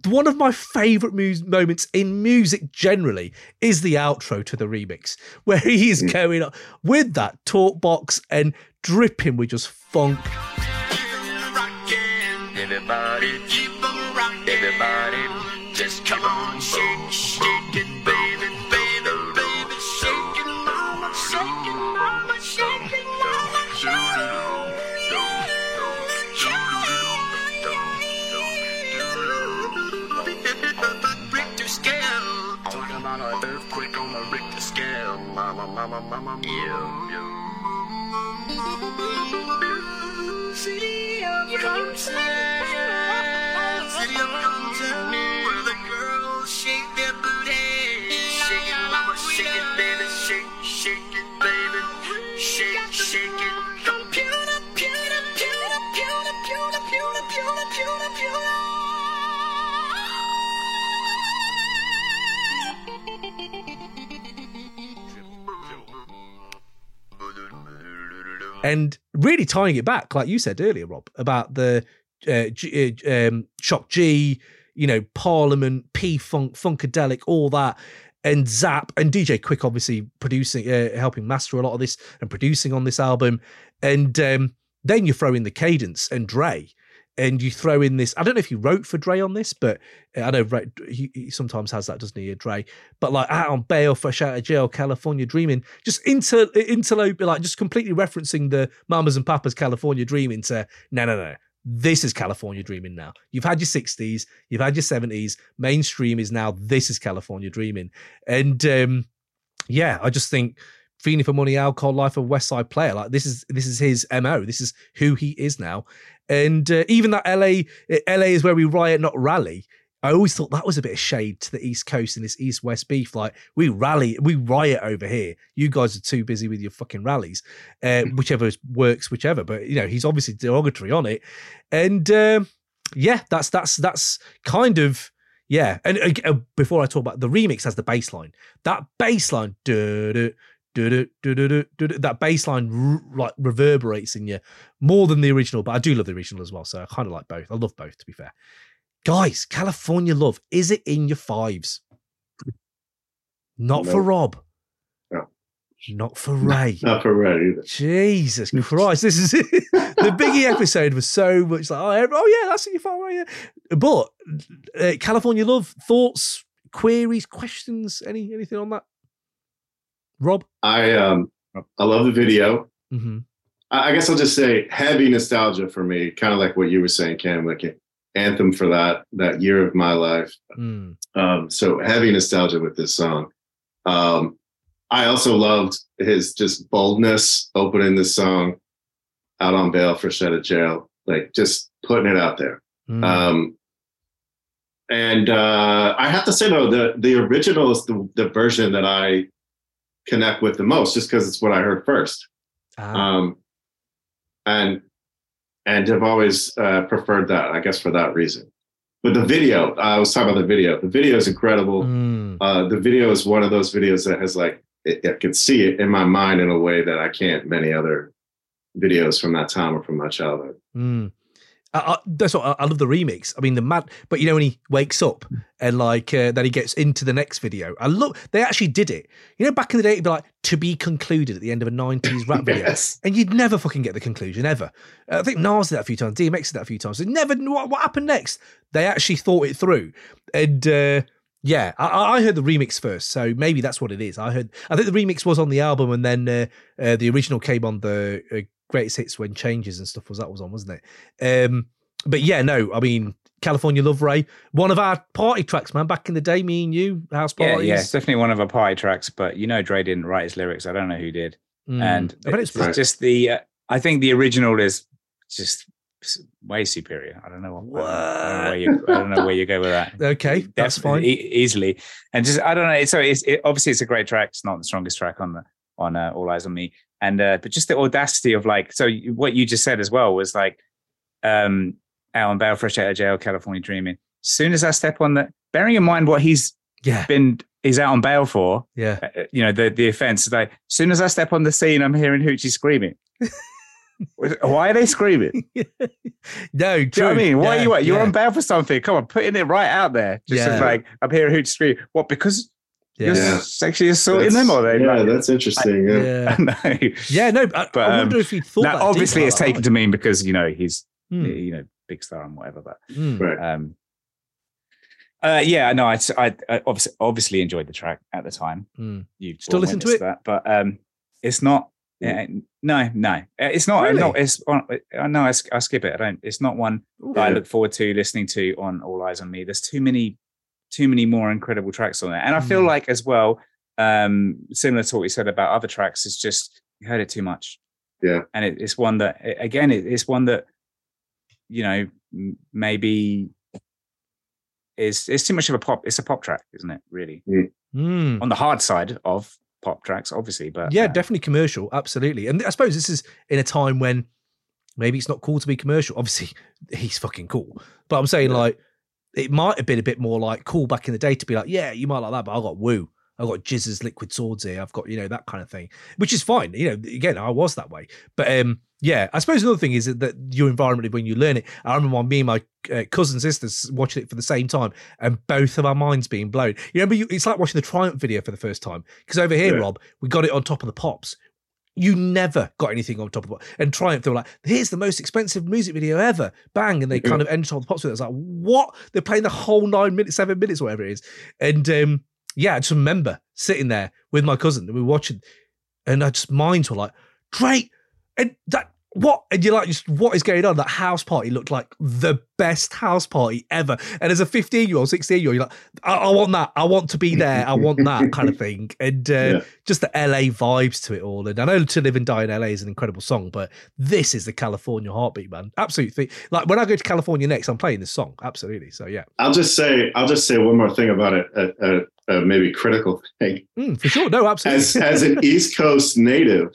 one of my favorite mu- moments in music generally is the outro to the remix, where he is
Mm.
going up with that talk box and dripping with just funk.
Everybody keep on rocking. Everybody just come on, shake, shake it, baby, baby, baby, shake it, mama, shake it, mama, shake it, mama, Richter scale. Talking about an earthquake on the Richter scale. Mama, mama, mama, yeah, yeah. See you, come.
And really tying it back, like you said earlier, Rob, about the uh, G, uh, um, Shock G, you know, Parliament, P Funk, Funkadelic, all that, and Zap and DJ Quik, obviously producing, uh, helping master a lot of this and producing on this album, and um, then you throw in the cadence and Dre. And you throw in this. I don't know if he wrote for Dre on this, but I know he, he sometimes has that, doesn't he, Dre? But like out on bail, fresh out of jail, California dreaming, just inter interlope, like just completely referencing the Mamas and Papas California dreaming to no, no, no. this is California Dreaming now. You've had your 60s, you've had your 70s. Mainstream is now this is California Dreaming. And um, yeah, I just think Feeling for Money, Alcohol, Life of West Side Player, like this is this is his MO. This is who he is now. And uh, even that LA, LA is where we riot, not rally. I always thought that was a bit of shade to the East Coast and this East West beef. Like we rally, we riot over here. You guys are too busy with your fucking rallies, uh, whichever works, whichever. But you know, he's obviously derogatory on it, and um, yeah, that's that's that's kind of yeah. And uh, before I talk about the remix, has the bass line. That bass line, duh, that bass line like reverberates in you more than the original. But I do love the original as well, so I kind of like both. I love both, to be fair guys, California Love, is it in your fives? Not
No.
for Rob.
No.
Not for Ray.
Not for Ray either.
Jesus Christ, this is the Biggie episode was so much like, oh, oh yeah, that's in your five, right? Yeah. But uh, California Love, thoughts, queries, questions, any anything on that? Rob?
I um I love the video.
Mm-hmm.
I I guess I'll just say heavy nostalgia for me, kind of like what you were saying, Kam, like an anthem for that that year of my life.
Mm.
Um, so heavy nostalgia with this song. Um, I also loved his just boldness opening this song out on bail fresh out of jail, like just putting it out there.
Mm.
Um, and uh, I have to say though, the the original is the, the version that I connect with the most, just because it's what I heard first.
Ah.
Um, and and have always uh, preferred that, I guess, for that reason. But the video, I was talking about the video. The video is incredible.
Mm.
Uh, the video is one of those videos that has like it, I can see it in my mind in a way that I can't many other videos from that time or from my childhood.
Mm. I, I, that's what I, I love the remix. I mean, the mad, but you know when he wakes up and like uh, then he gets into the next video. I love they actually did it. You know, back in the day, it'd be like to be concluded at the end of a '90s rap video,
Yes.
and you'd never fucking get the conclusion ever. Uh, I think Nas did that a few times. DMX did that a few times. They never what, what happened next. They actually thought it through, and uh, yeah, I- I, I heard the remix first, so maybe that's what it is. I heard. I think the remix was on the album, and then uh, uh, the original came on the uh, greatest hits when changes and stuff was that was on, wasn't it? Um, but yeah, no, I mean California Love Ray, one of our party tracks, man. Back in the day, me and you, house
Yeah,
parties.
yeah, it's definitely one of our party tracks. But you know, Dre didn't write his lyrics. I don't know who did.
Mm.
And
I bet it's
it's just the. Uh, I think the original is just way superior. I don't know. What, I, don't know where you, I don't know where you go with that.
okay. That's fine.
e- easily, and just I don't know. So it's it, obviously it's a great track. It's not the strongest track on the on uh, All Eyez on Me, and uh, but just the audacity of like. So what you just said as well was like, um, Alan Bale, fresh out of jail, California dreaming. As soon as I step on that bearing in mind what he's
Yeah,
been, he's out on bail for.
yeah.
uh, You know the the offense. Like, as soon as I step on the scene, I'm hearing Hoochie screaming. Why are they screaming?
no,
Do you know what I mean? Why
Yeah,
are you what? You're
yeah,
on bail for something. Come on, putting it right out there. Just
Yeah.
like I'm hearing Hoochie scream. What? Because you're
Yeah.
Yeah.
sexually assaulting them,
That's-
or they?
yeah,
like,
that's interesting. Yeah.
Yeah.
no.
Yeah, no, I,
But,
I wonder
um,
if he thought
Now,
that
obviously, it's taken to mean because you know he's
Hmm,
you know big star and whatever. But
hmm.
Right.
um, uh, yeah, no, I, I, I obviously obviously enjoyed the track at the time.
Mm.
You
Still listen to it?
that, but um, it's not. uh, no, no, Uh, it's not.
Really?
No, it's. on- uh, No, I, s- I skip it. I don't. It's not one that I look forward to listening to on All Eyez on Me. There's too many, too many more incredible tracks on there, and I feel
Mm.
like as well, um, similar to what we said about other tracks, it's just you heard it too much.
Yeah.
and it, it's one that again, it, it's one that you know m- maybe is it's too much of a pop. It's a pop track, isn't it? Really,
Mm.
on the hard side of pop tracks, obviously, but
Yeah,
uh,
definitely commercial. Absolutely. And I suppose this is in a time when maybe it's not cool to be commercial. Obviously, he's fucking cool. But I'm saying
Yeah.
like it might have been a bit more like cool back in the day to be like, yeah, you might like that, but I got Wu. I got GZA's liquid swords here. I've got, you know, that kind of thing. Which is fine. You know, again, I was that way. But um yeah, I suppose another thing is that- that your environment when you learn it. I remember me and my uh, cousin sisters watching it for the same time, and both of our minds being blown. You remember, you, it's like watching the Triumph video for the first time because over here,
Yeah.
Rob, we got it on top of the pops. You never got anything on top of it. And Triumph, they were like, here's the most expensive music video ever. Bang. And they kind of ended on the pops with it. I was like, what? They're playing the whole nine minutes, seven minutes, whatever it is. And um, yeah, I just remember sitting there with my cousin and we were watching, and I just minds were like, great. And that what and you're like just what is going on? That house party looked like the best house party ever. And as a 15 year old 16 year old you're like I, I want that. I want to be there. I want that kind of thing. And uh,
Yeah.
just the la vibes to it all. And i know to live and die in la is an incredible song but this is the california heartbeat man. Absolutely like when i go to california next i'm playing this song. Absolutely. So yeah.
I'll just say I'll just say one more thing about it. A, a, a maybe critical thing.
Mm, for sure. No absolutely.
As as an East Coast native,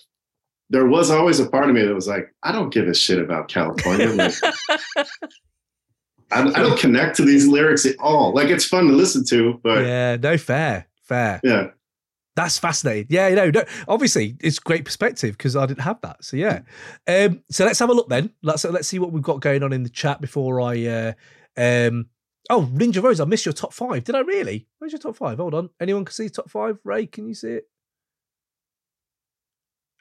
there was always a part of me that was like, I don't give a shit about California. Like, I, I don't connect to these lyrics at all. Like it's fun to listen to, but yeah,
yeah no fair fair yeah. That's fascinating. Yeah, you know, no, obviously it's great perspective because I didn't have that. So yeah. Um, so let's have a look then. Let's let's see what we've got going on in the chat before I. Uh, um, oh, Ninja Rose, I missed your top five. Did I really? Where's your top five? Hold on. Anyone can see top five? Ray, can you see it?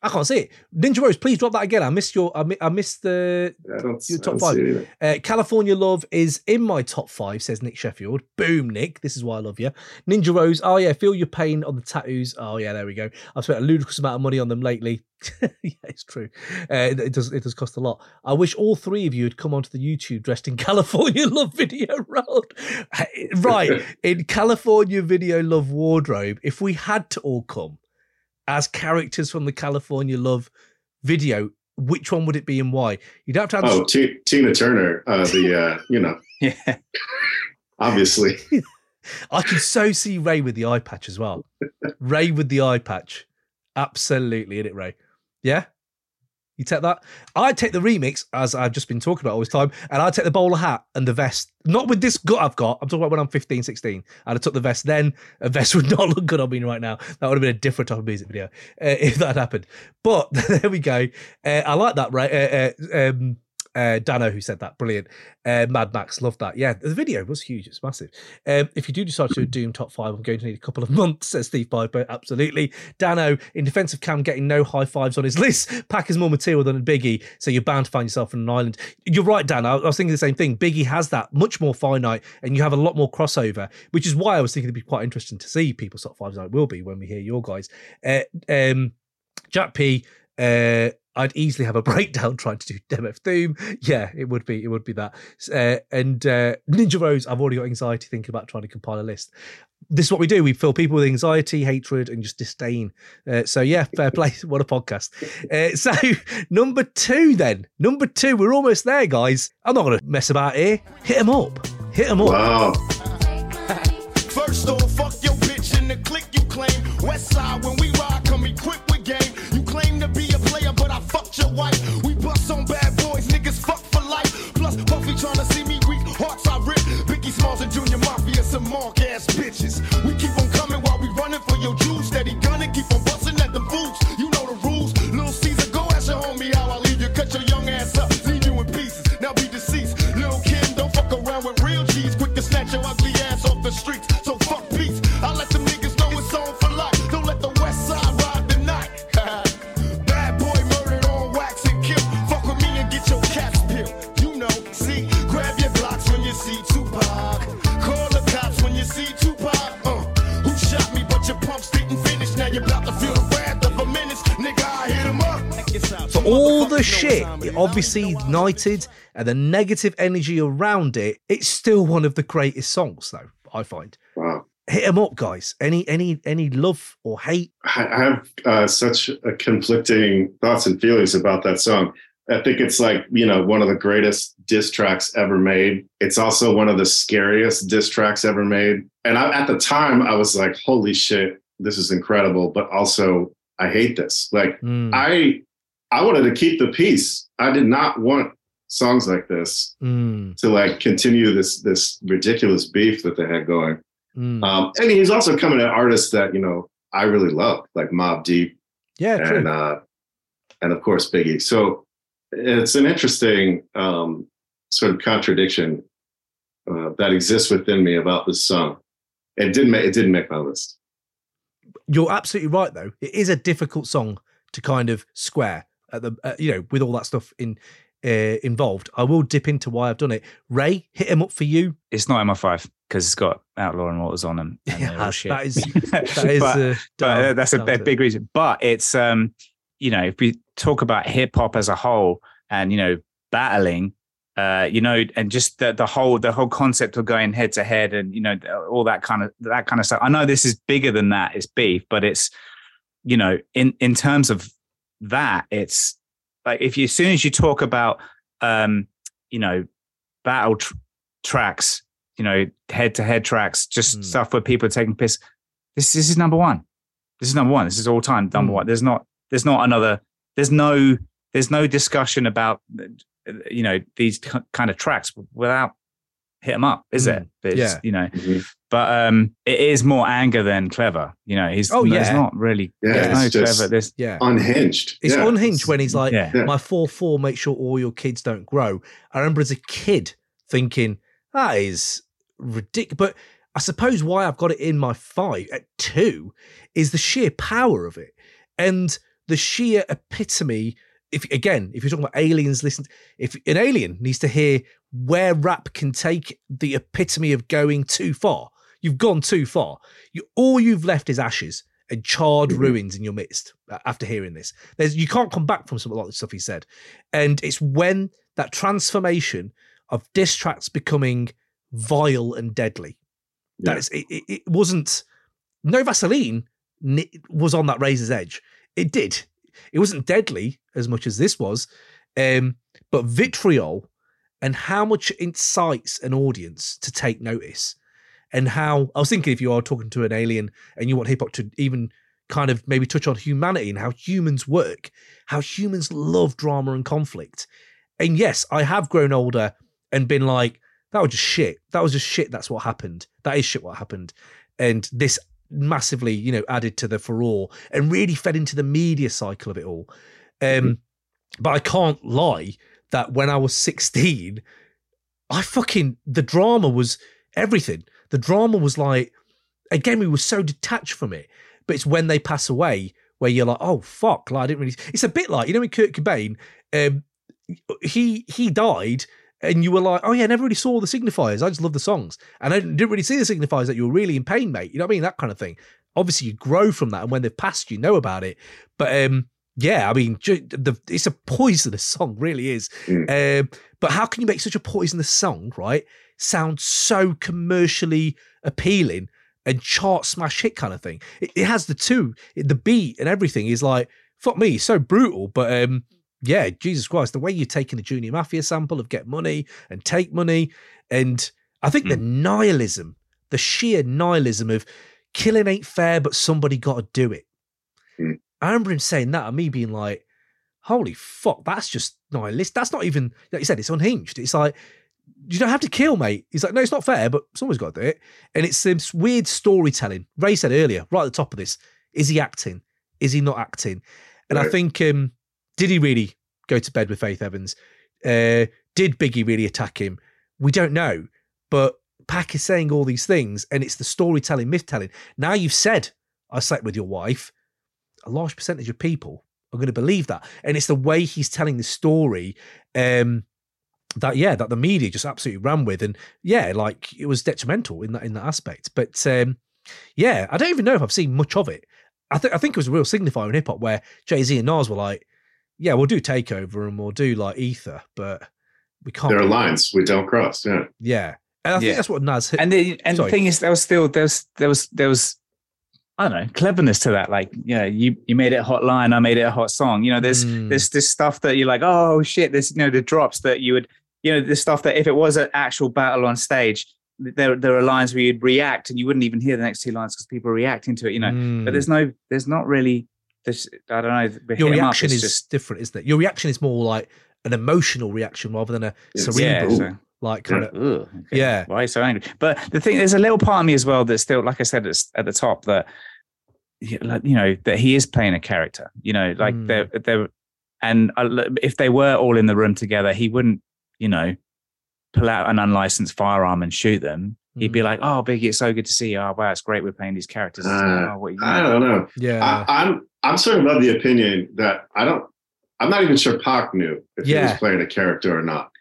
I can't see it. Ninja Rose, please drop that again. I missed your. I, mi- I missed the
don't,
Your top five.
see it either.
uh, California Love is in my top five, says Nick Sheffield. Boom, Nick. This is why I love you. Ninja Rose. Oh, yeah. Feel your pain on the tattoos. Oh, yeah. There we go. I've spent a ludicrous amount of money on them lately. yeah, it's true. Uh, it, it does. It does cost a lot. I wish all three of you had come onto the YouTube dressed in California Love Video Road. right. In California Video Love Wardrobe, if we had to all come as characters from the California Love video, which one would it be and why? You'd have to have
Oh, T- Tina Turner, uh, the uh, you know,
Yeah.
obviously.
I can so see Ray with the eye patch as well. Ray with the eye patch. Absolutely, in it, Ray. Yeah? You take that? I take the remix, as I've just been talking about all this time, and I take the bowler hat and the vest. Not with this gut I've got. I'm talking about when I'm 15, 16. I'd have took the vest then. A vest would not look good on me right now. That would have been a different type of music video uh, if that happened. But there we go. Uh, I like that, right? Uh, uh, um, uh, Dano, who said that, brilliant. Uh, Mad Max, loved that. Yeah, the video was huge. It's massive. Um, if you do decide to do Doom top five, I'm going to need a couple of months, says Steve Piper. Absolutely. Dano, in defense of Kam getting no high fives on his list, Pac is more material than a Biggie, so you're bound to find yourself on an island. You're right, Dano. I I was thinking the same thing. Biggie has that much more finite, and you have a lot more crossover, which is why I was thinking it'd be quite interesting to see people's top fives, it will be when we hear your guys. Uh, um, Jack P. Uh, I'd easily have a breakdown trying to do DMF Doom. Yeah, it would be. It would be that. Uh, and uh, Ninja Rose, I've already got anxiety thinking about trying to compile a list. This is what we do. We fill people with anxiety, hatred, and just disdain. Uh, so yeah, fair play. What a podcast. Uh, so number two, then number two, we're almost there, guys. I'm not going to mess about here. Hit them up. Hit them up.
Wow.
First off, fuck your bitch in the clique you claim. West side, when we ride, come equipped We bust on bad boys, niggas fuck for life. Plus, Puffy tryna see me weak, hearts I rip. Biggie Smalls and Junior Mafia, some mark ass bitches. We keep on coming while we running for your juice. Steady gunning, keep on busting at them fools. You know the rules. Little Caesar, go ask your homie how I leave you. Cut your young ass up, leave you in pieces. Now be deceased. Little Kim, don't fuck around with real cheese. Quick to snatch your ugly ass off the streets.
All the shit it obviously ignited and the negative energy around it, it's still one of the greatest songs, though. I find.
Wow.
Hit them up, guys. Any any any love or hate?
I I have uh, such a conflicting thoughts and feelings about that song. I think it's like, you know, one of the greatest diss tracks ever made. It's also one of the scariest diss tracks ever made. And I, at the time, I was like, holy shit, this is incredible. But also, I hate this. Like,
Mm,
I I wanted to keep the peace. I did not want songs like this
mm,
to like continue this this ridiculous beef that they had going.
mm.
Um, and he's also coming at artists that you know I really love, like Mobb Deep
yeah, true.
and uh, and of course Biggie. So it's an interesting um, sort of contradiction uh, that exists within me about this song. It didn't make it didn't make my list.
You're absolutely right, though. It is a difficult song to kind of square at the uh, you know with all that stuff in uh, involved. I will dip into why I've done it. Ray, hit him up for you.
It's not in my five because it's got Outlaw and Waters on them. And
Yeah, that is that is
but,
uh,
but, uh, that's a, a big reason. But it's um you know, if we talk about hip hop as a whole and, you know, battling, uh, you know, and just the, the whole the whole concept of going head to head and you know all that kind of that kind of stuff. I know this is bigger than that. It's beef, but it's you know in in terms of that, it's like if you as soon as you talk about um, you know battle tr- tracks, you know head to head tracks, just
Mm.
stuff where people are taking piss. This this is number one. This is number one. This is all time number
Mm.
one. There's not there's not another. There's no there's no discussion about you know these kind of tracks without hit 'em up, is
Mm.
it? It's,
Yeah.
you know,
Mhm.
but um, it is more anger than clever. You know, he's
Oh,
there's
yeah.
not really
Yeah, it's
no
just-
clever. There's
Yeah.
Unhinged.
It's
yeah.
unhinged when he's like,
yeah.
Yeah.
my 4 4, make sure all your kids don't grow. I remember as a kid thinking, that is ridiculous. But I suppose why I've got it in my five at two is the sheer power of it and the sheer epitome. If again, if you're talking about aliens, listen, if an alien needs to hear where rap can take the epitome of going too far, you've gone too far. You, all you've left is ashes and charred
Mhm.
ruins in your midst uh, after hearing this. There's you can't come back from some a lot of the stuff he said. And it's when that transformation of diss tracks becoming vile and deadly.
Yeah.
That is it, it, it wasn't no Vaseline was on that razor's edge. It did. It wasn't deadly as much as this was. Um, but vitriol and how much it incites an audience to take notice and how I was thinking if you are talking to an alien and you want hip hop to even kind of maybe touch on humanity and how humans work, how humans love drama and conflict. And yes, I have grown older and been like, that was just shit. That was just shit. That's what happened. That is shit what happened. And this massively, you know, added to the furore and really fed into the media cycle of it all. Um, But I can't lie that when I was 16, I fucking, the drama was everything. The drama was like, again, we were so detached from it. But it's when they pass away where you're like, oh, fuck. Like, I didn't really. It's a bit like, you know, in Kurt Cobain, um, he he died and you were like, oh yeah, I never really saw the signifiers. I just love the songs. And I didn't, really see the signifiers that you were really in pain, mate. You know what I mean? That kind of thing. Obviously, you grow from that. And when they've passed, you know about it. But um, yeah, I mean, the, it's a poisonous song, really is.
Mm.
Um, but how can you make such a poisonous song, right? Sound so commercially appealing and chart smash hit kind of thing. It, it has the two, it- the beat and everything is like, fuck me, so brutal. But um, yeah, Jesus Christ, the way you're taking the Junior Mafia sample of get money and take money. And I think the nihilism, the sheer nihilism of killing ain't fair, but somebody got to do it.
Mm.
I remember him saying that and me being like, holy fuck, that's just nihilist. That's not even, like you said, it's unhinged. It's like, you don't have to kill, mate. He's like, no, it's not fair, but someone's got to do it. And it's this weird storytelling. Ray said earlier, right at the top of this, is he acting? Is he not acting? And I think, um, did he really go to bed with Faith Evans? Uh, did Biggie really attack him? We don't know. But Pac is saying all these things, and it's the storytelling, myth telling. Now you've said, I slept with your wife. A large percentage of people are going to believe that. And it's the way he's telling the story um, that, yeah, that the media just absolutely ran with. And yeah, like it was detrimental in that in that aspect. But um, yeah, I don't even know if I've seen much of it. I think I think it was a real signifier in hip hop where Jay Z and Nas were like, "Yeah, we'll do Takeover and we'll do like Ether, but we can't."
There are
do-
lines we don't cross. Yeah.
Yeah, and I think
Yeah.
that's what Nas hit.
and the and
Sorry.
the thing is, there was still there was there was there was I don't know cleverness to that. Like, you know, you you made it a hot line, I made it a hot song. You know, there's
Mm.
there's this stuff that you're like, oh shit, there's you know the drops that you would you know the stuff that if it was an actual battle on stage, there there are lines where you'd react and you wouldn't even hear the next two lines because people are reacting to it. You know,
Mm.
but there's no there's not really this I don't know.
your
Hit 'em Up,
reaction is
just
different, isn't it? Your reaction is more like an emotional reaction rather than a
Yes.
cerebral,
yeah. So,
like kind of.
Ugh, okay.
Yeah.
Why are you so angry? But the thing, there's a little part of me as well that still, like I said it's at the top, that like, you know that he is playing a character. You know, like
Mm.
they're they're, and if they were all in the room together, he wouldn't, you know, pull out an unlicensed firearm and shoot them. He'd be
Mm.
like, "Oh, Biggie, it's so good to see you. Oh, wow, it's great we're playing these characters."
Uh,
oh, what you
I don't know.
yeah,
I, I'm I'm sort of of the opinion that I don't. I'm not even sure Pac knew if he was playing a character or not.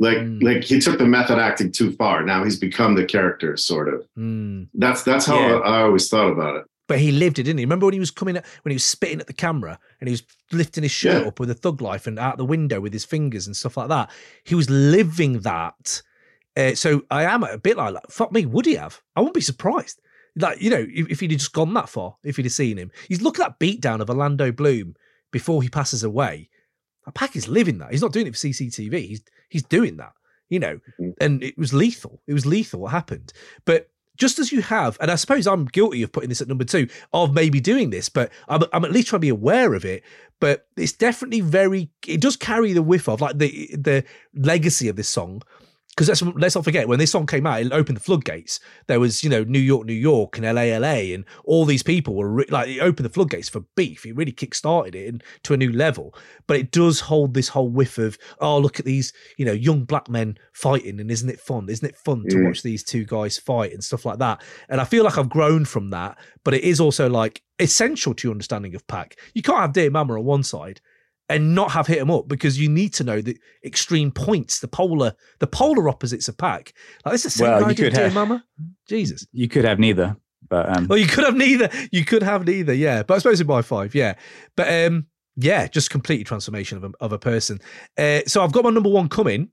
Like
Mm.
like he took the method acting too far. Now he's become the character, sort of.
Mm.
That's that's how
Yeah.
I, I always thought about it.
but he lived it, didn't he? Remember when he was coming at, when he was spitting at the camera and he was lifting his shirt
Yeah.
up with a thug life and out the window with his fingers and stuff like that. He was living that. Uh, so I am a bit like, like, fuck me, would he have? I wouldn't be surprised. Like, you know, if, if he'd have just gone that far, if he'd have seen him. He's look at that beatdown of Orlando Bloom before he passes away. Pac is living that. He's not doing it for CCTV. He's he's doing that, you know.
Mhm.
And it was lethal. It was lethal what happened. But just as you have, and I suppose I'm guilty of putting this at number two of maybe doing this, but I'm, I'm at least trying to be aware of it. But it's definitely very. It does carry the whiff of like the the legacy of this song. Because let's, let's not forget when this song came out, it opened the floodgates. There was, you know, New York, New York, and LA, LA, and all these people were re- like, it opened the floodgates for beef. It really kick-started it in, to a new level. But it does hold this whole whiff of, oh, look at these, you know, young black men fighting, and isn't it fun? Isn't it fun to
Mm.
watch these two guys fight and stuff like that? And I feel like I've grown from that, but it is also like essential to your understanding of Pac. You can't have Dear Mama on one side and not have hit him up because you need to know the extreme points, the polar, the polar opposites of Pac. Like this is the same
Well,
guy did
could
Dear
have-
Mama. Jesus.
You could have neither, but um,
Well, you could have neither. You could have neither. Yeah, but I suppose in my five, yeah. But um, yeah, just completely transformation of a, of a person. Uh, so I've got my number one coming.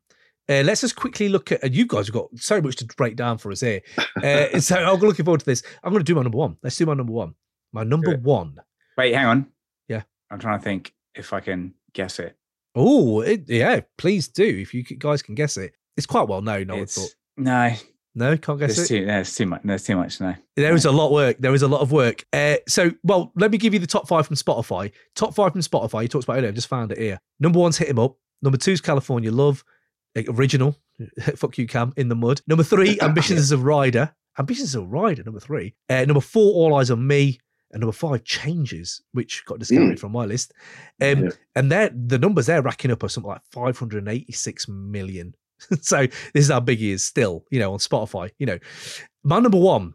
Uh, let's just quickly look at. And you guys have got so much to break down for us here. Uh, so I'm looking forward to this. I'm going to do my number one. Let's do my number one. My number one.
wait, hang on.
Yeah.
I'm trying to think if I can guess it.
Oh, yeah. Please do if you guys can guess it. It's quite well known. I would thought.
no,
No, can't guess
there's
it.
too, there's too much. There's too much. No,
There is a lot of work. There is a lot of work. Uh, so, well, let me give you the top five from Spotify. Top five from Spotify. You talked about earlier. I just found it here. Number one's Hit Him Up. Number two's California Love. uh, Original. Fuck you, Kam. In the Mud. Number three, Ambitionz as a Ridah. Ambitionz as a Ridah, number three. Uh, number four, All Eyez on Me. And number five, Changes, which got discounted from my list. Um,
Yeah.
And they're, the numbers they're racking up are something like 586 million. so this is how big he is still, you know, on Spotify. You know, my number one,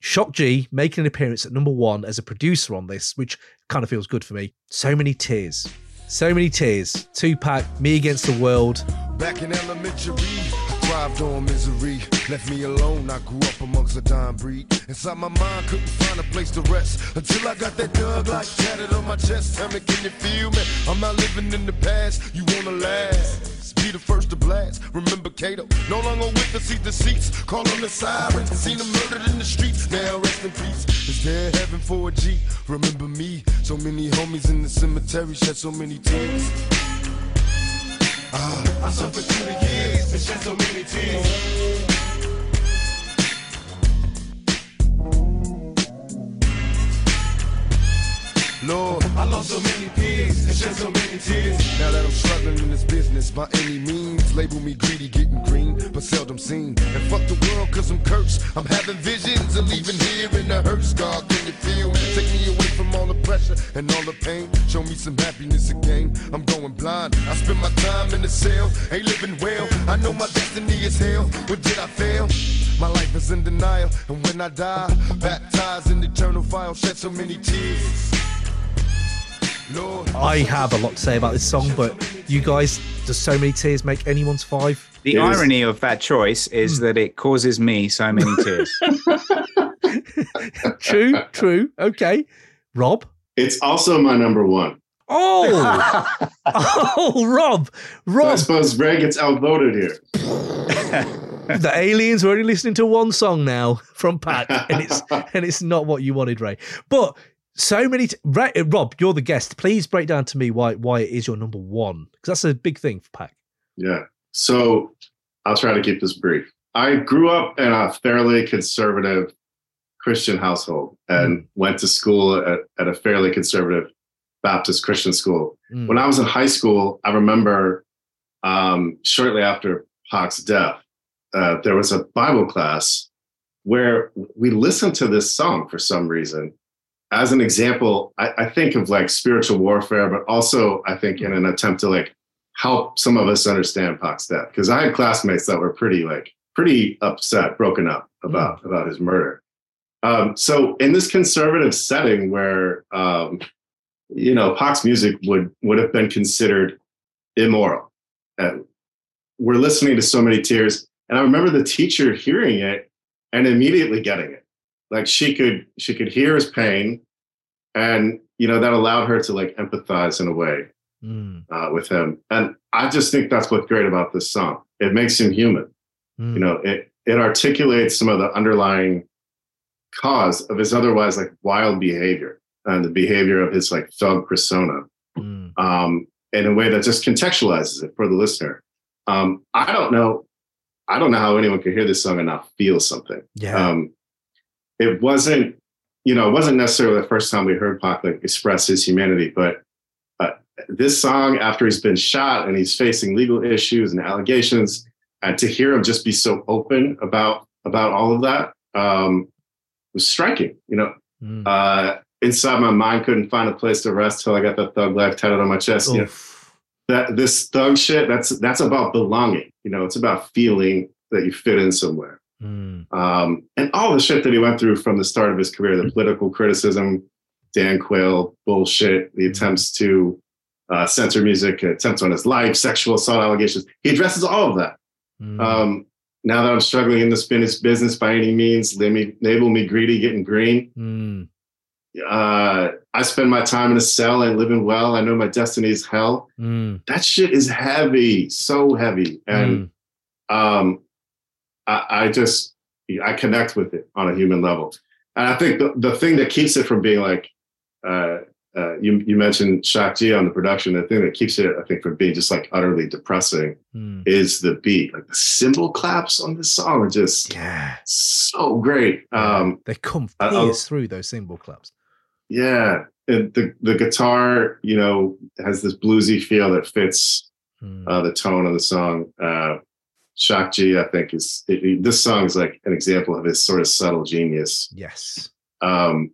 Shock G making an appearance at number one as a producer on this, which kind of feels good for me. So many tears. So many tears. Tupac, Me Against the World.
Back in elementary, I thrived on misery. Left me alone, I grew up amongst a dying breed. Inside my mind, couldn't find a place to rest until I got that dug like tatted on my chest. Tell me, can you feel me? I'm not living in the past. You wanna last? Be the first to blast. Remember Kato? No longer with us, see the seats. Call on the sirens. Seen them murdered in the streets. Now rest in peace. Is there heaven for a G? Remember me? So many homies in the cemetery shed so many tears. Ah, I suffered through the years and shed so many tears. Lord, I lost so many peers and shed so many tears. Now that I'm struggling in this business by any means, label me greedy, getting green, but seldom seen. And fuck the world, cause I'm cursed. I'm having visions of leaving here in the hearse. God, can you feel me? Take me away from all the pressure and all the pain. Show me some happiness again. I'm going blind. I spend my time in the cell, ain't living well. I know my destiny is hell. What did I fail? My life is in denial, and when I die, baptized in eternal fire, shed so many tears. Lord,
I have a lot to say about this song, but you guys, does so many tears make anyone's five?
the
It is-
irony of that choice is
Hmm.
that it causes me so many tears.
true, true. Okay. Rob?
It's also my number one.
Oh, oh, Rob,
So I
Rob.
suppose Ray gets outvoted here.
the aliens are only listening to one song now from Pat, and it's and it's not what you wanted, Ray. But so many. T- uh, Rob, you're the guest. Please break down to me why why it is your number one because that's a big thing for Pac.
Yeah. So I'll try to keep this brief. I grew up in a fairly conservative Christian household and went to school at, at a fairly conservative Baptist Christian school.
Mm.
When I was in high school, I remember um, shortly after Pac's death, uh, there was a Bible class where we listened to this song for some reason. As an example, I, I think of like spiritual warfare, but also I think in an attempt to like help some of us understand Pac's death. Because I had classmates that were pretty like pretty upset, broken up about about his murder. Um, so in this conservative setting where um, you know Pac's music would would have been considered immoral, and we're listening to so many tears, and I remember the teacher hearing it and immediately getting it. Like she could she could hear his pain, and you know that allowed her to like empathize in a way
Mm,
uh, with him. And I just think that's what's great about this song. It makes him human.
mm,
You know, it it articulates some of the underlying cause of his otherwise like wild behavior and the behavior of his like thug persona
mm,
um, in a way that just contextualizes it for the listener. Um, I don't know. I don't know how anyone could hear this song and not feel something.
yeah.
Um, it wasn't, you know, it wasn't necessarily the first time we heard Pac like, express his humanity, but uh, this song, after he's been shot and he's facing legal issues and allegations, and to hear him just be so open about about all of that um, was striking. You know,
mm.
uh, inside my mind couldn't find a place to rest till I got that thug life tattooed on my chest. You know, that this thug shit that's that's about belonging you know it's about feeling that you fit in somewhere
Mm,
um, and all the shit that he went through from the start of his career the political criticism dan quayle bullshit the attempts to uh, censor music attempts on his life sexual assault allegations. He addresses all of that.
Mm,
um, now that i'm struggling in the spinach business by any means label me, label me greedy getting green.
Mm,
uh, i spend my time in a cell and living well. I know my destiny is hell.
Mm,
that shit is heavy, so heavy, and
mm.
um, I, I just I connect with it on a human level, and I think the, the thing that keeps it from being like uh, uh, you you mentioned Shock G on the production. The thing that keeps it, I think, from being just like utterly depressing
mm.
is the beat. Like the cymbal claps on this song are just
Yeah.
so great. Um,
They come
I-
through those cymbal claps.
yeah, and the the guitar, you know, has this bluesy feel that fits
Mm,
uh, the tone of the song. Uh, Shock G, I think, is it, this song is like an example of his sort of subtle genius.
yes.
Um,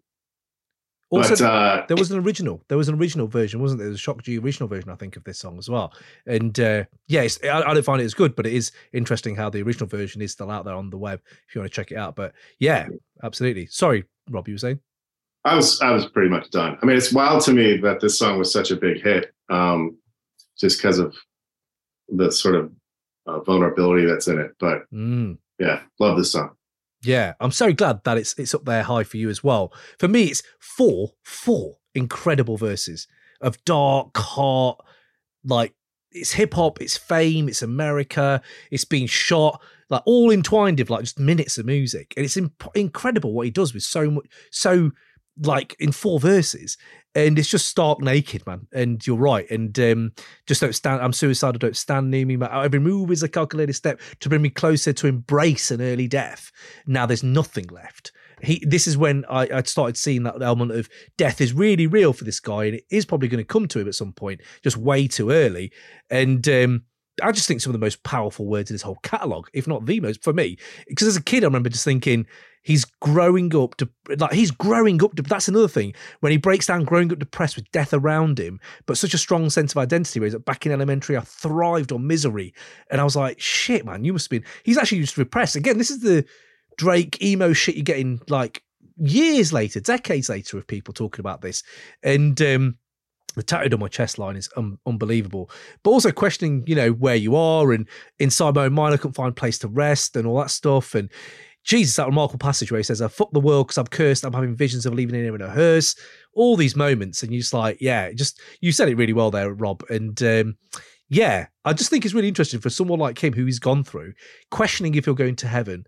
Also,
but uh,
there was an original. There was an original version, wasn't there? There was a Shock G original version, I think, of this song as well. And uh, yeah, I, I don't find it as good, but it is interesting how the original version is still out there on the web if you want to check it out. But yeah, absolutely. Sorry, Rob, you were saying?
I was I was pretty much done. I mean, it's wild to me that this song was such a big hit, um, just because of the sort of uh, vulnerability that's in it. But
Mm.
yeah, love this song.
Yeah, I'm so glad that it's it's up there high for you as well. For me, it's four, four incredible verses of dark, heart, like it's hip hop, it's fame, it's America, it's being shot, like all entwined of like just minutes of music, and it's imp- incredible what he does with so much, so like in four verses, and it's just stark naked, man. And you're right, and um, just don't stand. I'm suicidal. Don't stand near me. My every move is a calculated step to bring me closer to embrace an early death. Now there's nothing left. He. This is when I, I started seeing that element of death is really real for this guy, and it is probably going to come to him at some point, just way too early. And um, I just think some of the most powerful words in this whole catalog, if not the most, for me. Because as a kid, I remember just thinking he's growing up to like he's growing up to. That's another thing when he breaks down, growing up depressed with death around him, but such a strong sense of identity. Where he's back in elementary, I thrived on misery, and I was like, shit, man, you must have been. He's actually just repressed. Again, this is the Drake emo shit you're getting like years later, decades later, of people talking about this, and. um the tattooed on my chest line is un- unbelievable. But also questioning, you know, where you are and inside my own mind, I couldn't find a place to rest and all that stuff. And Jesus, that remarkable passage where he says, I fuck the world because I'm cursed. I'm having visions of leaving in here in a hearse. All these moments. And you're just like, yeah, just, you said it really well there, Rob. And, um, yeah, I just think it's really interesting for someone like him who he's gone through, questioning if you're going to heaven,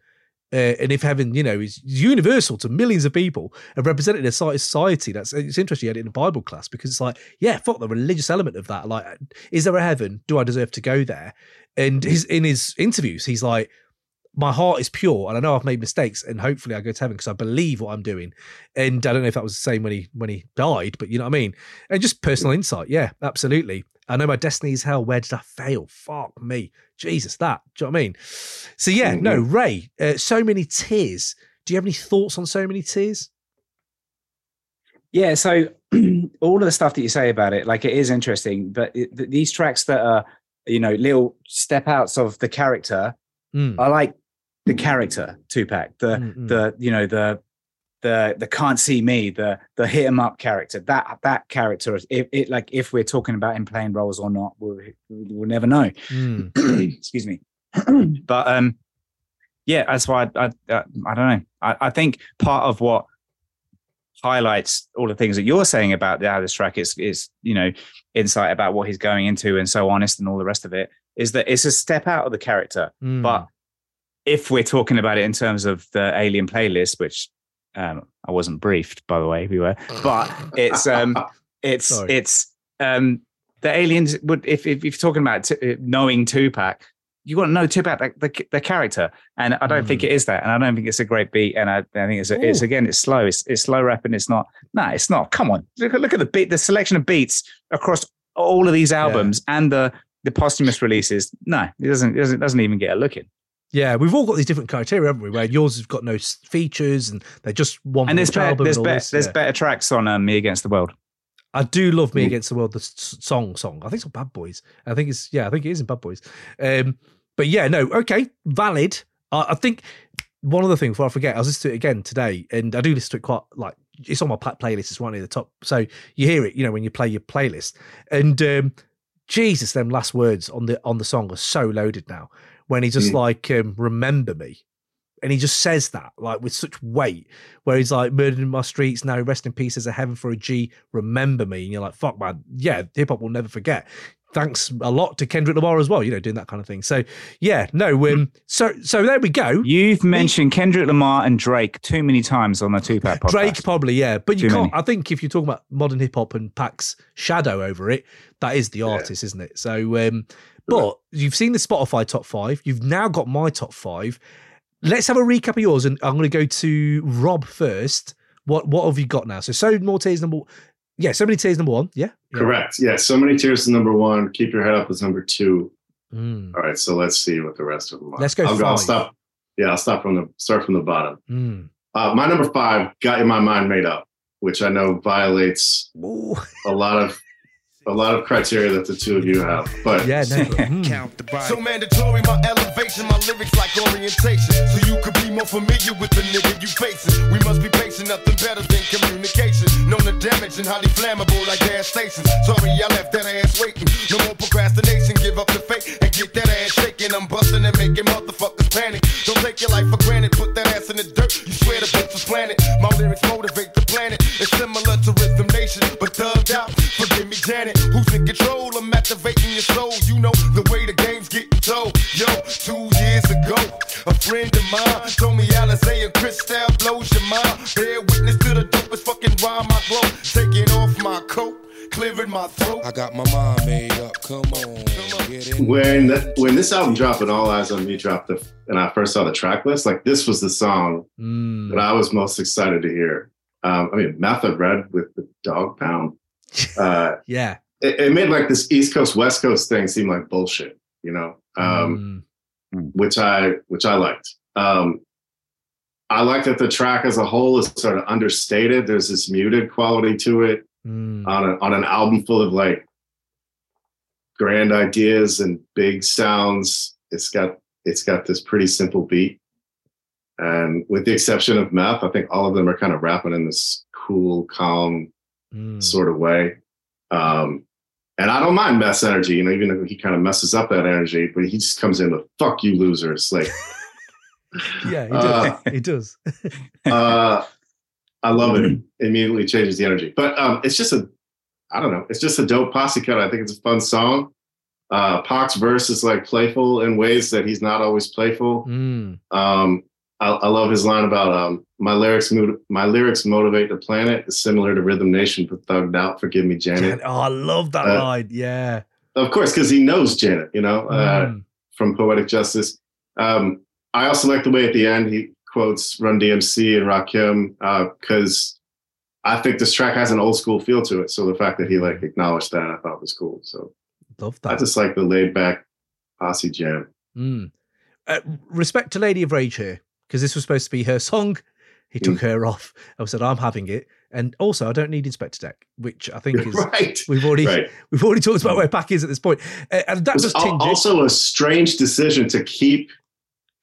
uh, and if heaven, you know, is universal to millions of people and represented in a society, that's it's interesting. You had it in a Bible class because it's like, yeah, fuck the religious element of that. Like, is there a heaven? Do I deserve to go there? And his in his interviews, he's like, my heart is pure, and I know I've made mistakes, and hopefully I go to heaven because I believe what I'm doing. And I don't know if that was the same when he when he died, but you know what I mean. And just personal insight, yeah, absolutely. I know my destiny is hell. Where did I fail? Fuck me, Jesus, that. Do you know what I mean? So yeah, no, Ray. Uh, so many tears. Do you have any thoughts on so many tears?
Yeah, so all of the stuff that you say about it, like it is interesting, but it, th- these tracks that are, you know, little step outs of the character,
Mm,
I like the character Tupac, the
mm, mm.
the you know the the the can't C me, the the hit 'em up character. That that character, if it like if we're talking about him playing roles or not, we'll we'll never know.
Mm,
Excuse me. but um, yeah, that's why I, I, I, I don't know. I, I think part of what highlights all the things that you're saying about the, how this track is, is, you know, insight about what he's going into and so honest and all the rest of it is that it's a step out of the character.
Mm.
But if we're talking about it in terms of the Alien playlist, which um, I wasn't briefed, by the way, we were, but it's um, it's
Sorry.
it's um, the aliens would if if you're talking about t- knowing Tupac, you want to know Tupac the, the, the character, and I don't think
Mm.
it is that, and I don't think it's a great beat, and I, I think it's, a, it's again it's slow, it's it's slow rapping, it's not, no, it's not. Come on, look at look at the beat, the selection of beats across all of these albums and the the posthumous releases. No, it doesn't it doesn't it doesn't even get a look in.
Yeah, we've all got these different criteria, haven't we? Where yours has got no features and they're just one
And there's better, there's
and
better,
this,
there's
yeah.
better tracks on um, Me Against the World.
I do love Me
Mm.
Against the World, the song song. I think it's on Bad Boys. I think it's yeah, I think it is in Bad Boys. Um, but yeah, no, okay, valid. I, I think one other thing before I forget, I was listening to it again today, and I do listen to it quite like it's on my playlist. It's right near the top, so you hear it, you know, when you play your playlist. And um, Jesus, them last words on the on the song are so loaded now. When he just
Mm.
like um, remember me, and he just says that like with such weight, where he's like murdered in my streets now, rest in peace as a heaven for a G. Remember me, and you're like, fuck man, yeah, hip hop will never forget. Thanks a lot to Kendrick Lamar as well, you know, doing that kind of thing. So yeah, no, um, so so there we go.
You've mentioned Kendrick Lamar and Drake too many times on the Tupac podcast.
Drake probably, yeah, but you
Too
can't.
many.
I think if you're talking about modern hip hop and Pac's shadow over it, that is the artist, isn't it? So, um, but you've seen the Spotify top five. You've now got my top five. Let's have a recap of yours, and I'm going to go to Rob first. What what have you got now? So, so more tears number, yeah, so many tears number one, yeah.
Correct. Yeah. So many tears is number one. Keep your head up is number two.
Mm,
All right. So let's see what the rest of them are.
Let's go
I'll, I'll stop. Yeah, I'll stop from the start from the bottom.
mm.
Uh, my number five, got in my mind made up, which I know violates
Ooh,
a lot of a lot of criteria that the two of you have. But
yeah, no, mm.
Count the body.
So mandatory, my elevation, my lyrics like orientation. So you could be more familiar with the nigga you facing. We must be patient, nothing better than communication. Known the damage and highly flammable like gas stations. Sorry, I left that ass waiting. No more procrastination, give up the fake and get that ass shaking. I'm busting and making motherfuckers panic. Don't take your life for granted, put that ass in the dirt. You swear the bitch was planted. My lyrics motivate the planet. It's similar to Rhythm Nation, but thugged out. Forgive me, Janet. Who's in control? I'm activating your soul. You know the way the game's getting told. Yo, two years ago, a friend of mine told me Alizé and Cristal blows your mind. Bear witness to the dopest fucking rhyme I blow. Taking off my coat, clearing my throat.
I got my mind made up. Come on, get in.
when the, when this album dropped and All Eyez on Me dropped, the, and I first saw the track list, like this was the song
Mm.
that I was most excited to hear. Um, I mean, Method Red with the Dogg Pound. Uh,
yeah,
it, it made like this East Coast West Coast thing seem like bullshit, you know. Um,
Mm.
which I which I liked. Um, I like that the track as a whole is sort of understated. There's this muted quality to it
Mm.
on a, on an album full of like grand ideas and big sounds. It's got it's got this pretty simple beat, and with the exception of Meth, I think all of them are kind of rapping in this cool, calm
Mm.
sort of way. Um, and I don't mind mess energy, you know, even though he kind of messes up that energy, but he just comes in with "fuck you, losers!" Like.
Yeah, he does.
Uh,
he does.
uh, I love it. Immediately changes the energy. But um, it's just a, I don't know, it's just a dope posse cut. I think it's a fun song. Uh, Pac's verse is like playful in ways that he's not always playful.
Mm.
Um, I, I love his line about um, my lyrics. My lyrics motivate the planet. Is similar to Rhythm Nation, but thugged out. Forgive me, Janet.
Oh, I love that
Uh,
line. Yeah.
Of course, because he knows Janet. You know, uh,
Mm.
from Poetic Justice. Um, I also like the way at the end he quotes Run DMC and Rakim because I think this track has an old school feel to it. So the fact that he like acknowledged that I thought was cool. So
Love that.
I just like the laid back posse jam.
Mm. Uh, respect to Lady of Rage here, because this was supposed to be her song. He took
Mm.
her off. I said, "I'm having it," and also I don't need Inspectah Deck, which I think is
right.
we've already
Right.
we've already talked about where Pac is at this point, uh, and that
It was
just
al- also a strange decision to keep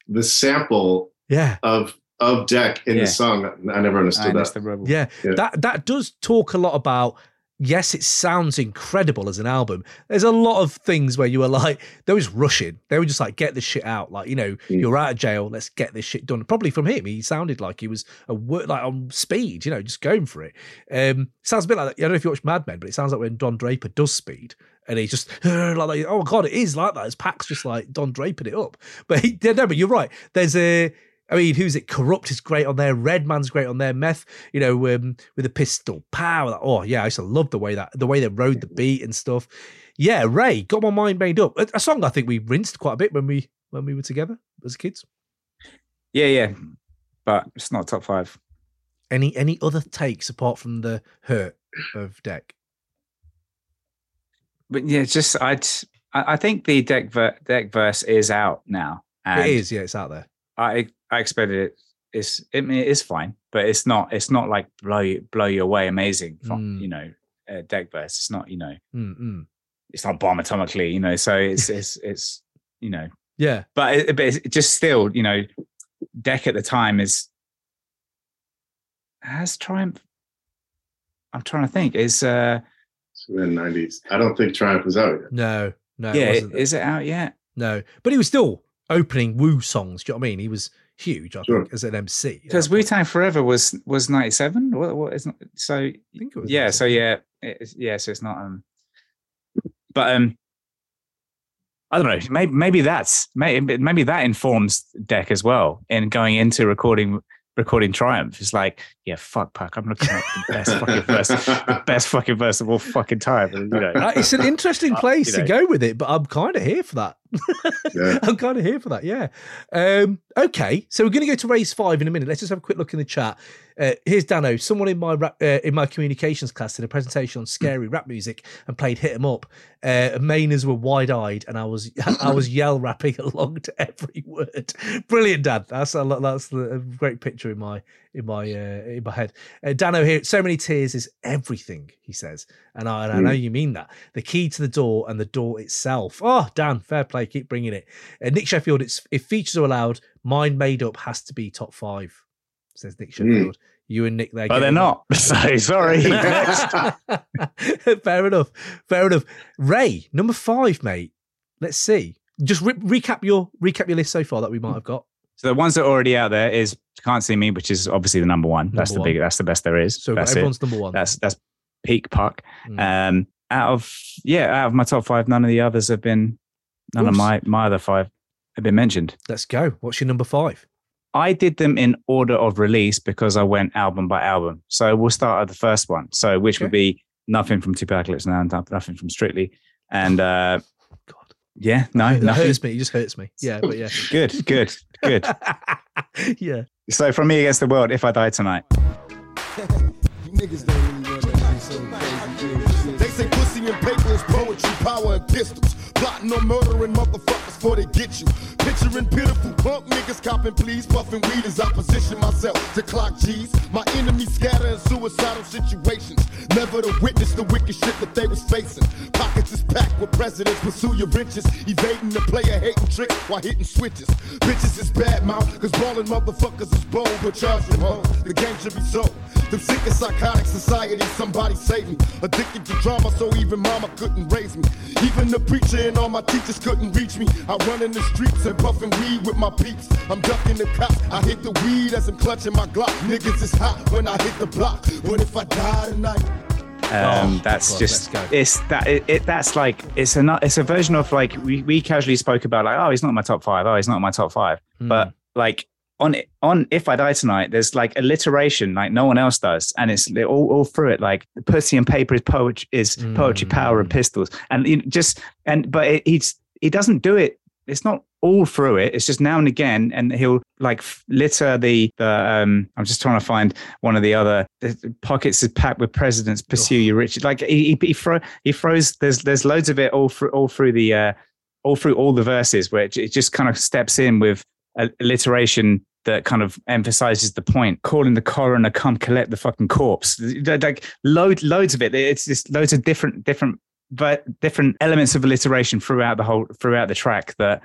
the sample
Yeah,
of of Deck in
Yeah.
the song. I never understood
Minus
that.
yeah,
Yeah.
That that does talk a lot about yes, it sounds incredible as an album. There's a lot of things where you were like, they were just rushing. They were just like, get this shit out. Like, you know,
Mm.
you're out of jail. Let's get this shit done. Probably from him, he sounded like he was a work like on speed. You know, just going for it. Um, sounds a bit like I don't know if you watch Mad Men, but it sounds like when Don Draper does speed. And he just like, oh god, it is like that. His Pac's just like Don Drapered it up. But he, no, but you're right. There's a I mean, who's it? Kurupt is great on there. Redman's great on there. Meth, you know, um, with the pistol power. Oh yeah, I used to love the way that the way they rode the beat and stuff. Yeah, Ray got my mind made up. A, a song I think we rinsed quite a bit when we when we were together as kids.
Yeah, yeah, but it's not top five.
Any any other takes apart from the hurt of Deck?
But yeah, just I'd I I think the deck ver- deck verse is out now.
It is, yeah, it's out there.
I I expected it. It's I mean, it is fine, but it's not. It's not like blow you blow you away, amazing. From
Mm.
you know, uh, deck verse. It's not. You know,
Mm-mm.
it's not bomb atomically. You know, so it's it's it's you know,
Yeah,
but it, but it's just still you know, deck at the time is has triumph. I'm trying to think. Is uh
in the nineties. I don't think Triumph was out yet.
no, no, it
yeah,
wasn't.
is it out yet?
no, but he was still opening Wu songs. Do you know what I mean? He was huge, I
Sure.
think, as an MC.
Because
that point.
Wu Tang Forever was was ninety seven. What what is not so?
I think it was
Yeah,
nice.
so yeah, it's, yeah, so it's not um, but um, I don't know. Maybe maybe that's maybe maybe that informs Deck as well in going into recording recording Triumph. It's like yeah, fuck Puck, I'm looking at the best fucking verse, the best fucking verse of all fucking time. and, You know,
Uh, it's an interesting
Uh,
place
you
to
know.
go with it, but I'm kind of here for that.
Yeah.
I'm kind of here for that. Yeah. Um, okay, so we're going to go to race five in a minute. Let's just have a quick look in the chat. Uh, here's Dano. Someone in my rap, uh, in my communications class did a presentation on scary rap music and played "Hit 'Em Up." Uh, Mainers were wide eyed, and I was I was yell rapping along to every word. Brilliant, Dad. That's a. That's a great picture in my in my uh, in my head. Uh, Dano here. So many tears is everything. He says, and I, and I know you mean that. The key to the door and the door itself. Oh, Dan, fair play. Keep bringing it. Uh, Nick Sheffield. It's if features are allowed, mind made up has to be top five. Says Nick Sheffield. You and Nick there.
but they're not. So sorry.
Fair enough. Fair enough. Ray, number five, mate. Let's see. Just re- recap your recap your list so far that we might have got.
So the ones that are already out there is Can't C Me, which is obviously the number one. that's the
one.
big. That's the best there is.
So
that's it.
everyone's number one.
That's that's peak Pac.
Mm.
Um, out of yeah, out of my top five, none of the others have been. None of my my other five have been mentioned.
Let's go. What's your number five?
I did them in order of release because I went album by album. So we'll start at the first one. So which would be nothing from 2Pacalypse Now, and nothing from Strictly, and uh, yeah, no,
it
nothing.
hurts me. It just hurts me. Yeah, but yeah,
Good, good, good.
yeah.
So from me against the world, if I die tonight.
Niggas don't really want that so
They say pussy and paper is poetry, power and pistols. Plotting on murdering motherfuckers before they get you. Picturing pitiful punk niggas copping please, puffing weed as I position myself to clock G's. My enemies scatter in suicidal situations. Never to witness the wicked shit that they was facing. Pockets is packed with presidents, pursue your riches. Evading the player hating tricks while hitting switches. Bitches is bad mouth, cause ballin' motherfuckers is bold, but charge them home. The game should be sold. Them sick and psychotic society, somebody save me. Addicted to drama, so even mama couldn't raise me. Even the preacher and all my teachers couldn't reach me. I run in the streets and puffin' weed with my peeps. I'm ducking the cops. I hit the weed as I'm clutching my Glock. Niggas is hot when I hit the block. What if I die tonight?
Um,
Oh,
that's
God,
just it's that it, it that's like it's a it's a version of like we, we casually spoke about like oh he's not in my top five oh he's not in my top five
Hmm.
but like on on if I die tonight there's like alliteration like no one else does and it's all, all through it like pussy and paper is poetry is poetry power and
Mm.
pistols and it just and but it, he's he doesn't do it it's not all through it. It's just now and again and he'll like litter the the um i'm just trying to find one of the other the- pockets is packed with presidents pursue your riches. Like he he, he, throw, he throws there's there's loads of it all through all through the uh all through all the verses where it, it just kind of steps in with alliteration that kind of emphasizes the point. Calling the coroner come collect the fucking corpse. Like load loads of it. It's just loads of different different but different elements of alliteration throughout the whole throughout the track that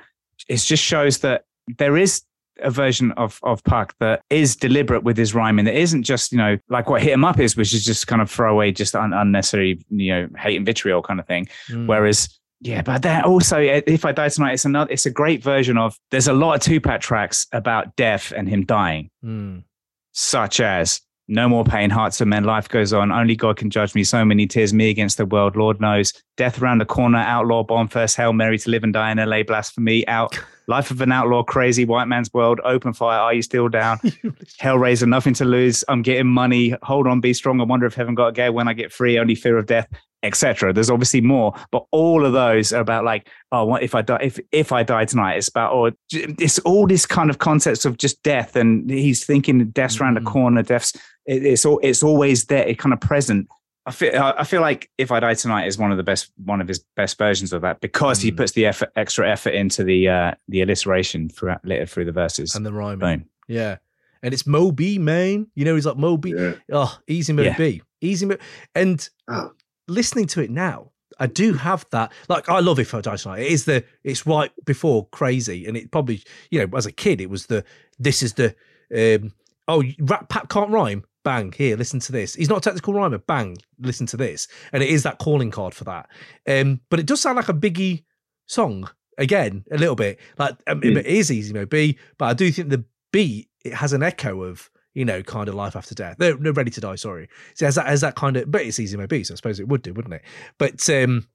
it just shows that there is a version of of Pac that is deliberate with his rhyming. That isn't just you know like what Hit 'Em Up is, which is just kind of throwaway, just un- unnecessary you know hate and vitriol kind of thing.
Mm.
Whereas yeah, but then also eh, if I die tonight, it's another. It's a great version of. There's a lot of Tupac tracks about death and him dying,
Mm.
such as. No more pain, hearts of men, life goes on. Only God can judge me. So many tears, me against the world. Lord knows. Death around the corner, outlaw bomb first. Hail Mary to live and die in LA, blasphemy. Out. Life of an outlaw, crazy white man's world. Open fire, are you still down? Hellraiser, nothing to lose. I'm getting money. Hold on, be strong. I wonder if heaven got a gay when I get free. Only fear of death, etc. There's obviously more, but all of those are about like, oh, what if I die? If if I die tonight, it's about oh, j- it's all this kind of concepts of just death, and he's thinking death's around the
Mm.
corner. Death's it, it's all it's always there. It kind of present. I feel I I feel like if I die tonight is one of the best one of his best versions of that because he
Mm.
puts the effort extra effort into the uh the alliteration throughout later through the verses.
And the rhyming.
Boom.
Yeah. And it's Moby, man. You know, he's like Moby.
Yeah.
Oh, easy Mo
Yeah.
B. Easy Mo. And
Oh.
listening to it now, I do have that. Like, I love If I Die Tonight. It is the, it's right before Krazy. And it probably, you know, as a kid, it was the, this is the, um, oh, rap Pat can't rhyme. Bang, here, listen to this. He's not a technical rhymer. Bang, listen to this. And it is that calling card for that. Um, but it does sound like a Biggie song again, a little bit. Like, um,
Mm.
it is Easy Mo Bee, but I do think the beat, it has an echo of, you know, kind of life after death. No, no, ready to die. Sorry. So has that has that kind of, but it's Easy Mo Bee. So I suppose it would do, wouldn't it? But um,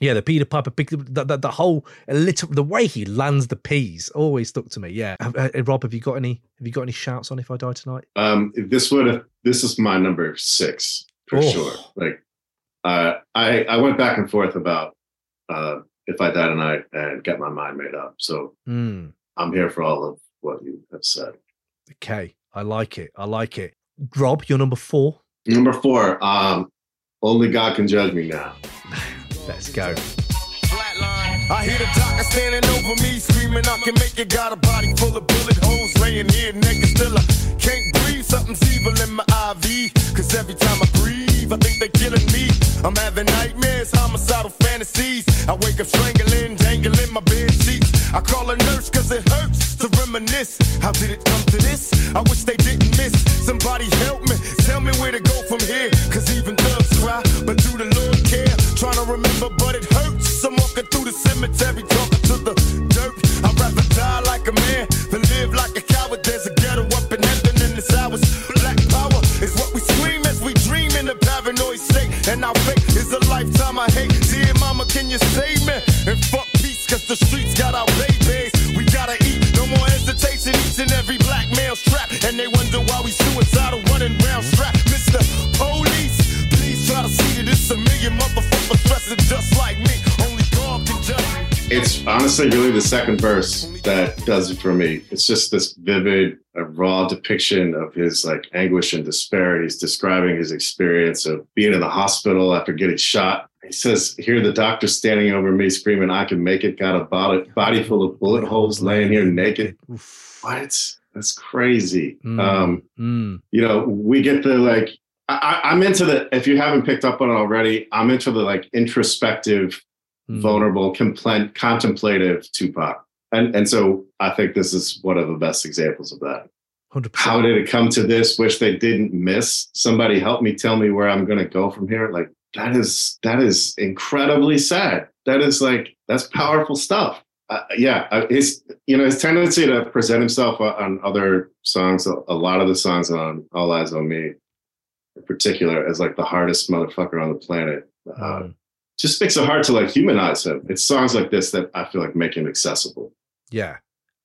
yeah, the Peter Piper, the, the, the whole a little, the way he lands the P's always stuck to me. Yeah, Have- uh, Rob, have you got any? Have you got any shouts on if I die tonight?
Um, this would have this is my number six for
Oh.
sure. Like, uh, I I went back and forth about uh, if I die tonight and get my mind made up. So
Mm,
I'm here for all of what you have said.
okay, I like it. I like it. Rob, you're number four.
Number four, um, only God can judge me now.
Let's go.
I hear the doctor standing over me, screaming, I can make it. Got a body full of bullet holes, laying here naked. Still, I can't breathe. Something's evil in my IV. Cause every time I breathe, I think they're killing me. I'm having nightmares, homicidal fantasies. I wake up strangling, dangling my bed sheets. I call a nurse cause it hurts to reminisce. How did it come to this? I wish they didn't miss. Somebody help me, tell me where to go from here. Cause even thugs cry, but do the Lord care? Trying to remember, walking through the cemetery, talking to the dirt. I'd rather die like a man than live like a coward. There's a ghetto up in heaven in this hours. Black power is what we scream as we dream in a paranoid state. And our fate is a lifetime I hate. Dear mama, can you save me? And fuck peace, cause the streets got our babies. We gotta eat, no more hesitation. Each and every black male's trapped. And they wonder why we suicidal It's
honestly really the second verse that does it for me. It's just this vivid, uh, raw depiction of his like anguish and despair. He's describing his experience of being in the hospital after getting shot. He says, "Here, the doctor standing over me, screaming, I can make it. Got a body, body full of bullet holes, laying here naked.
Oof.
What? That's crazy."
Mm.
Um,
Mm.
you know, we get the like. I, I'm into the. If you haven't picked up on it already, I'm into the like introspective
Mm.
vulnerable, compl- contemplative Tupac. And and so I think this is one of the best examples of that.
100%.
How did it come to this? Wish they didn't miss. Somebody help me tell me where I'm going to go from here. Like that is that is incredibly sad. That is like that's powerful stuff. Uh, yeah, uh, his you know his tendency to present himself on- other songs, a, a lot of the songs on All Eyez on Me, in particular, as like the hardest motherfucker on the planet. Uh,
Mm.
Just makes it hard to like humanize him. It's songs like this that I feel like make him accessible.
Yeah,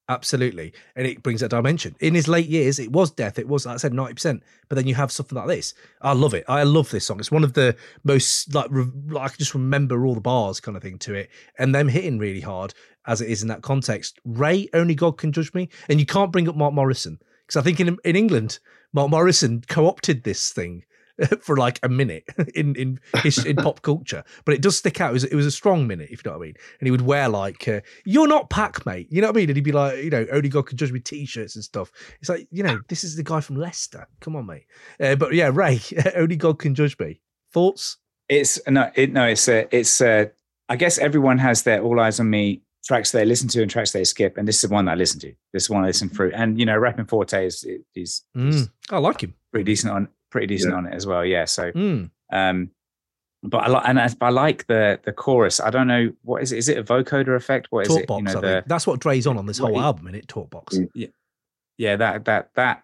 absolutely. And it brings that dimension. In his late years, it was death. It was, like I said, 90%. But then you have something like this. I love it. I love this song. It's one of the most, like, re- I can just remember all the bars kind of thing to it. And them hitting really hard as it is in that context. Ray, Only God Can Judge Me. And you can't bring up Mark Morrison. Because I think in, in England, Mark Morrison co opted this thing. For like a minute in in his, in pop culture, but it does stick out. It was, it was a strong minute, if you know what I mean. And he would wear like, uh, "You're not Pac, mate." You know what I mean? And he'd be like, you know, only God can judge me T-shirts and stuff. It's like, you know, this is the guy from Leicester. Come on, mate. Uh, but yeah, Ray, only God can judge me. Thoughts?
It's no, it, no, it's uh, it's. Uh, I guess everyone has their all eyez on me tracks they listen to and tracks they skip, and this is the one that I listen to. This is one I listen through, and you know, Rappin' 4-Tay is is, is
Mm. I like him.
pretty decent on pretty decent
Yeah.
on it as well. Yeah, so
Mm.
um, but I like and I, I like the the chorus. I don't know what is it. Is it a vocoder effect? What is it?
Talkbox.
You know, the.
That's what Dre's on on this whole
he-
album, in it. talk
box.
yeah yeah. that that that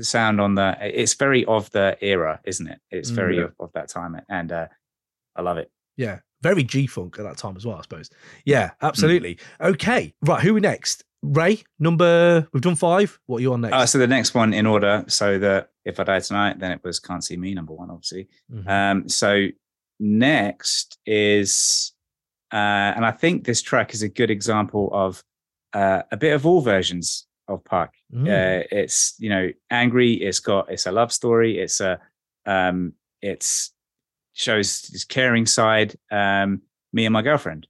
sound on the it's very of the era, isn't it? It's very
Mm.
of, of that time, and uh, I love it.
Yeah, very G Funk at that time as well, I suppose. Yeah, absolutely. Okay, right. Who we next? Ray, number. We've done five. What are you on next?
Uh, so the next one in order. So that if I die tonight, then it was can't C me number one, obviously.
Mhm.
Um, so next is, uh, and I think this track is a good example of uh, a bit of all versions of Pac.
Mm.
Uh, it's you know angry. It's got it's a love story. It's a um, it's shows his caring side. Um, me and my girlfriend.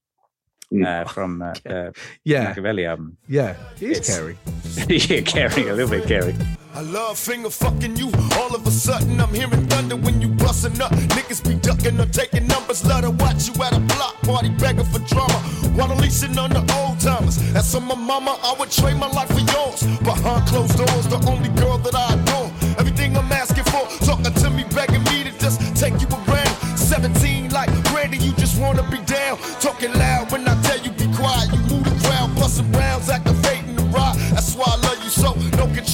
Uh, from uh, the
yeah,
Makaveli album.
yeah. It is
It's-
caring.
yeah, caring a little bit caring.
I love finger fucking you. All of a sudden, I'm hearing thunder when you bustin' up. Niggas be ducking or taking numbers. Let her watch you at a block party, begging for drama. While leasing on the old timers. As on my mama, I would trade my life for yours. Behind closed doors, the only girl that I adore. Everything I'm asking for, talking to me, begging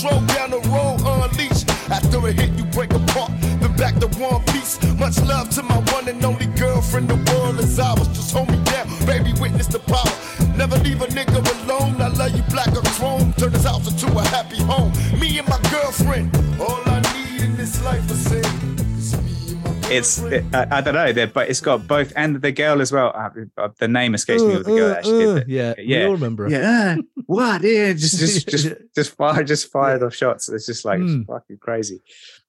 control down the road, unleashed. After a hit, you break apart. Then back to one piece. Much love to my one and only girlfriend. The world is ours. Just hold me down, baby. Witness the power. Never leave a nigga alone. I love you black or chrome. Turn this house into a happy home. Me and my girlfriend. All I need in this life is say. is me and my
It's
girlfriend.
I, I don't know, they're- but it's got both and the girl as well. Uh, uh, the name escapes me of the girl that actually
Uh,
did
yeah,
yeah.
we all remember. her.
Yeah, what? Yeah, just just just just fire, just fired off shots. It's just like
Mm.
fucking crazy.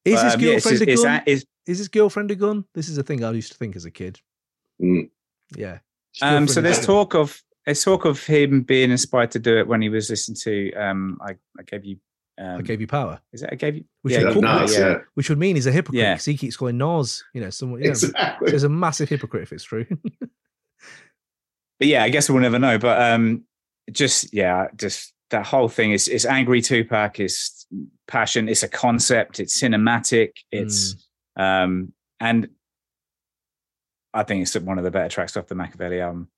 Is
But,
his
um, yeah,
girlfriend
just-
a gun?
a- it's-
Is his girlfriend a gun? This is a thing I used to think as a kid.
Mm.
Yeah.
Um, so there's talk of there's talk of him being inspired to do it when he was listening to um I, I gave you um
I gave you power,
is it I gave you
Which
yeah,
they
I
call
gave you-
Nas,
yeah.
yeah.
which would mean he's a hypocrite
Yeah.
because he keeps calling Nas. You know, someone. Yeah,
Exactly.
there's a massive hypocrite if it's true.
but yeah, I guess we'll never know. But um, just yeah, just that whole thing is is angry Tupac is passion. It's a concept. It's cinematic. It's um, and I think it's one of the better tracks off the Makaveli album.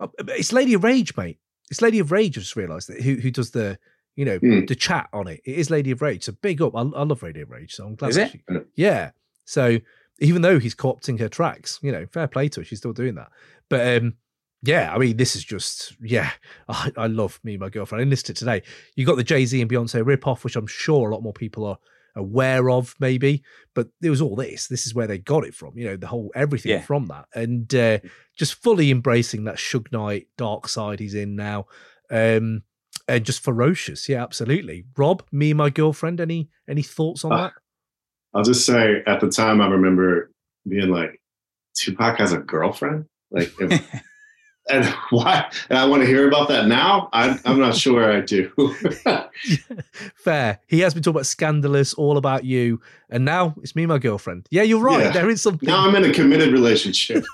Uh, but It's Lady of Rage, mate. It's Lady of Rage. I just realised that who who does the you know
Hmm.
the chat on it. It is Lady of Rage. So big up. I, I love Lady of Rage. So I'm glad.
Is
that
it?
she- yeah. So even though he's co-opting her tracks, you know, fair play to her. She's still doing that. But um, yeah, I mean, this is just yeah. I, I love me and my girlfriend. I listed it today. You got the Jay Z and Beyonce rip off, which I'm sure a lot more people are aware of, maybe. But it was all this. This is where they got it from. You know, the whole everything
Yeah.
from that, and uh, just fully embracing that Suge Knight dark side he's in now. Um, and just ferocious, yeah, absolutely. Rob, me and my girlfriend. Any any thoughts on
Ah,
that?
I'll just say at the time I remember being like, Tupac has a girlfriend? Like if, and why and I want to hear about that now? I I'm not sure I do.
Fair. He has been talking about scandalous, all about you, and now it's me and my girlfriend. Yeah, you're right.
Yeah.
There is something.
now I'm in a committed relationship.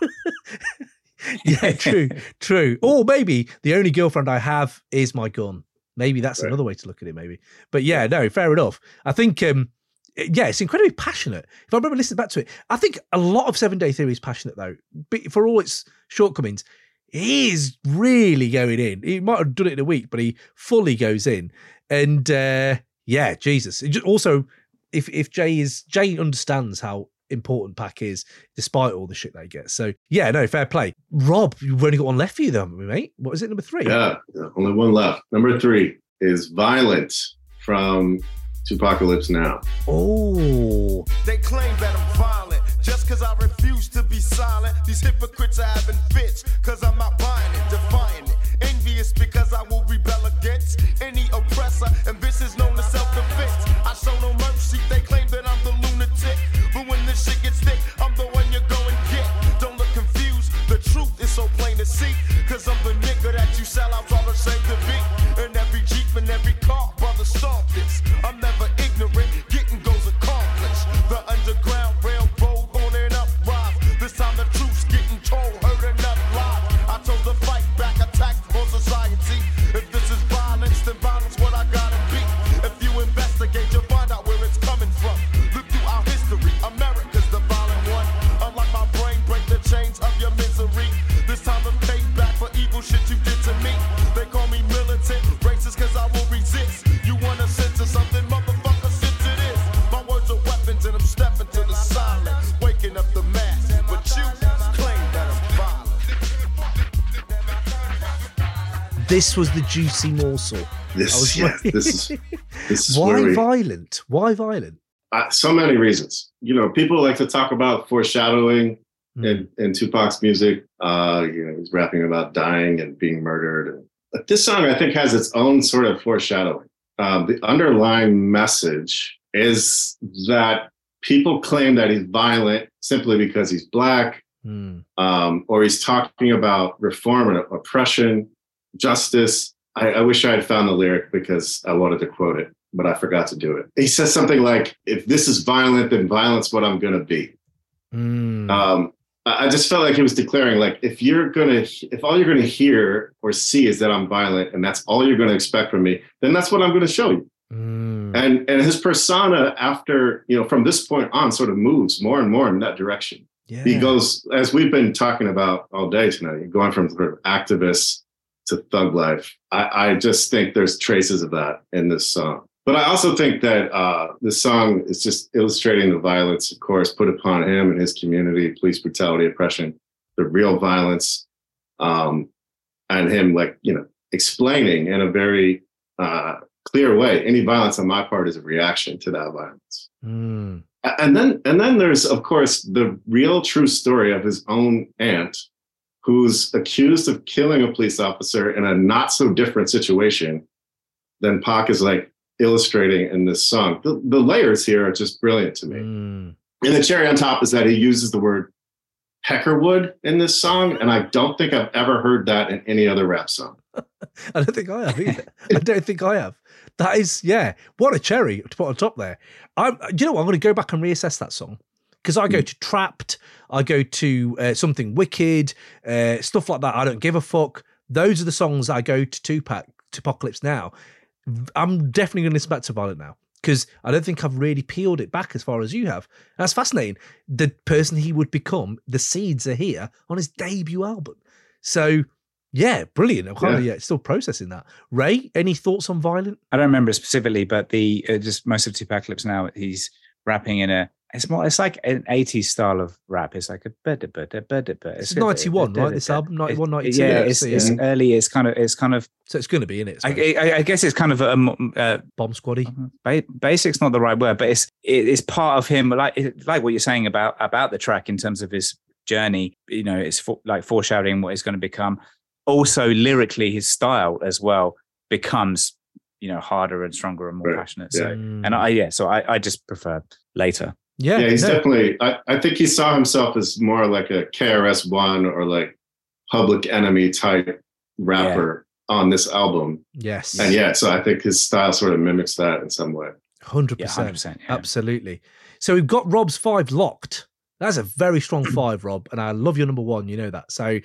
yeah, true, true. Or maybe the only girlfriend I have is my gun. Maybe that's
Right.
another way to look at it. Maybe, but yeah, no, fair enough. I think, um, yeah, it's incredibly passionate. If I remember listening back to it, I think a lot of Seven Day Theory is passionate though. For all its shortcomings, he is really going in. He might have done it in a week, but he fully goes in. And uh, yeah, Jesus. Just, also, if if Jay is Jay understands how important Pac is, despite all the shit they get. So yeah, no, fair play. Rob, you've only got one left for you, though, haven't we, mate. What is it, number three?
yeah, yeah, only one left. Number three is Violent from 2Pacalypse Now.
Oh,
They claim that I'm violent just cause I refuse to be silent. These hypocrites are having fits cause I'm not buying it, defying it. Envious because I will rebel against any oppressor, and this is known as self defense. I show no mercy, they claim that I'm the lunatic. But when this shit gets thick, I'm the one you're going get. Don't look confused, the truth is so plain to see. Cause I'm the nigga that you sell out all the same to be. This was
the juicy morsel.
This,
was
yeah, this is this is
Why
we,
violent? Why violent?
uh, so many reasons. You know, people like to talk about foreshadowing in, in Tupac's music. Uh, you know, he's rapping about dying and being murdered. But this song, I think, has its own sort of foreshadowing. Um, the underlying message is that people claim that he's violent simply because he's black,
Hmm.
um, or he's talking about reform and oppression, justice. I, I wish I had found the lyric because I wanted to quote it, but I forgot to do it. He says something like, "If this is violent, then violence what I'm going to be."
Hmm.
um, I just felt like he was declaring, like, if you're gonna, if all you're gonna hear or see is that I'm violent, and that's all you're gonna expect from me, then that's what I'm gonna show you.
Hmm.
And and his persona, after you know, from this point on, sort of moves more and more in that direction.
yeah.
He goes, as we've been talking about all day tonight, going from sort of activist to thug life. I, I just think there's traces of that in this song. But I also think that uh, this song is just illustrating the violence, of course, put upon him and his community, police brutality, oppression, the real violence, um, and him, like, you know, explaining in a very uh, clear way any violence on my part is a reaction to that violence
Hmm.
and then and then there's of course the real true story of his own aunt who's accused of killing a police officer in a not so different situation than Pac is like illustrating in this song. The, the layers here are just brilliant to me.
Hmm.
And the cherry on top is that he uses the word peckerwood in this song, and I don't think I've ever heard that in any other rap song.
I don't think I have either. I don't think I have. That is, yeah, what a cherry to put on top there. I'm, you know, what? I'm going to go back and reassess that song because I go to Trapped, I go to uh, something Wicked, uh, stuff like that. I don't give a fuck. Those are the songs I go to Tupac, to Apocalypse now. I'm definitely going to listen back to Violent now because I don't think I've really peeled it back as far as you have. That's fascinating. The person he would become, the seeds are here on his debut album. So, yeah, brilliant. I'm kind of yeah, still processing that. Ray, any thoughts on Violent?
I don't remember specifically, but the uh, just most of 2Pacalypse Now, he's rapping in a. It's more. It's like an '80s style of rap. It's like a bada bada bada bada.
It's 91, right? This album, 91, 92.
Yeah,
Yeah,
it's,
so,
it's
yeah.
early. It's kind of. It's kind of.
So it's going to be in it.
I, I, I guess it's kind of a, uh,
Bomb Squaddy.
ba- basic's not the right word, but it's it, it's part of him. Like like what you're saying about about the track in terms of his journey. You know, it's for, like foreshadowing what he's going to become. Also, lyrically, his style as well becomes you know harder and stronger and more
Right,
passionate.
yeah.
So, and I yeah, so I I just prefer later.
Yeah,
yeah, he's
no.
definitely. I, I think he saw himself as more like a KRS One or like Public Enemy type rapper on this album.
yes,
And yeah, so I think his style sort of mimics that in some way.
hundred
Yeah, hundred
percent,
percent. Yeah.
absolutely. So we've got Rob's five locked. That's a very strong five, Rob, and I love your number one. You know that. So I'm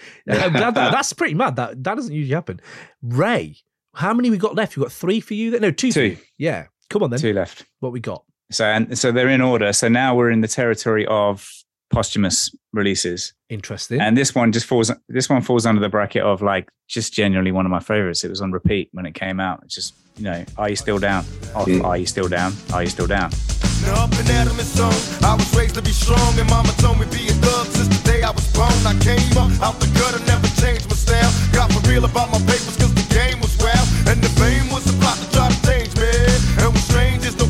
glad that, that's pretty mad. That that doesn't usually happen. Ray, how many we got left? We got three for you. No, two. for
Two.
you. Yeah, come on then.
Two left.
What we got?
So and so they're in order. So now we're in the territory of posthumous releases.
Interesting.
And this one just falls this one falls under the bracket of like just genuinely one of my favorites. It was on repeat when it came out. It's just, you know, are you still down? Off,
Mm.
are you still down? Are you still down?
Now up and Adam is on. I was raised to be strong, and mama told me be a thug since the day I was born. I came up out the gutter, never changed my style. Got for real about my papers, cause the game was wild. And the fame was a plot to try to change me. And was strange is nobody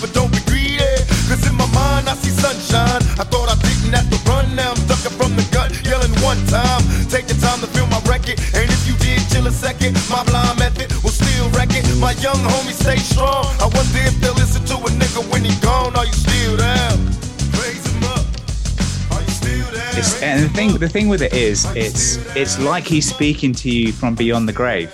but don't be greedy. Cause in my mind I see sunshine. I thought I didn't have to run. Now I'm ducking from the gut, yelling one time. The time to feel my record. And if you did chill a second, my blind method will still wreck it. My young homie stay strong. I wonder if they'll listen to a nigga when he gone. Are you still?
It's, and the thing the thing with it is it's it's like he's speaking to you from beyond the grave.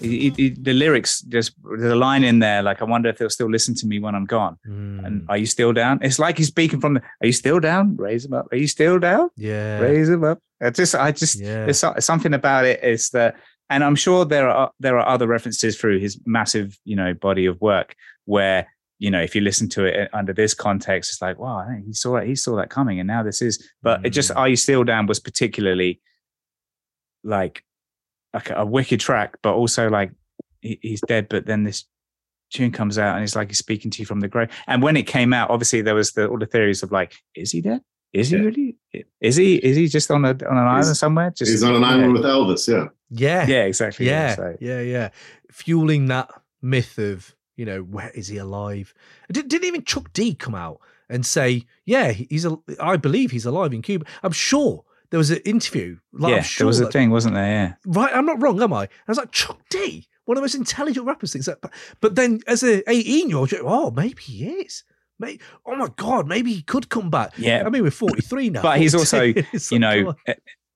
The lyrics just there's a line in there like I wonder if they'll still listen to me when I'm gone.
Mm,
And are you still down? It's like he's speaking from the are you still down? Raise him up. Are you still down?
yeah,
raise him up. I just, I just,
Yeah.
there's something about it is that, and I'm sure there are there are other references through his massive, you know, body of work where you know if you listen to it under this context, it's like, wow, he saw it, he saw that coming, and now this is. But it just,
Mm.
are you still down? Was particularly like like a, wicked track, but also like he, he's dead. But then this tune comes out and it's like he's speaking to you from the grave. And when it came out, obviously there was the, all the theories of like, is he dead? Is he
Yeah.
really? Is he? Is he just on a on an island somewhere? Just
He's on an island with Elvis. Yeah.
Yeah.
Yeah, exactly.
Yeah.
So-
Yeah. Yeah. Fueling that myth of, you know, where is he alive? Did, didn't even Chuck D come out and say, yeah, he's a, I believe he's alive in Cuba. I'm sure there was an interview. Like,
yeah,
sure
there was a
that-
thing, wasn't there? Yeah.
right? I'm not wrong, am I? I was like, Chuck D, one of the most intelligent rappers. Things like, but, but then as a 18 year old, oh, maybe he is. Maybe, oh my God, maybe he could come back.
Yeah.
I mean, we're 43 now.
But he's also, you know,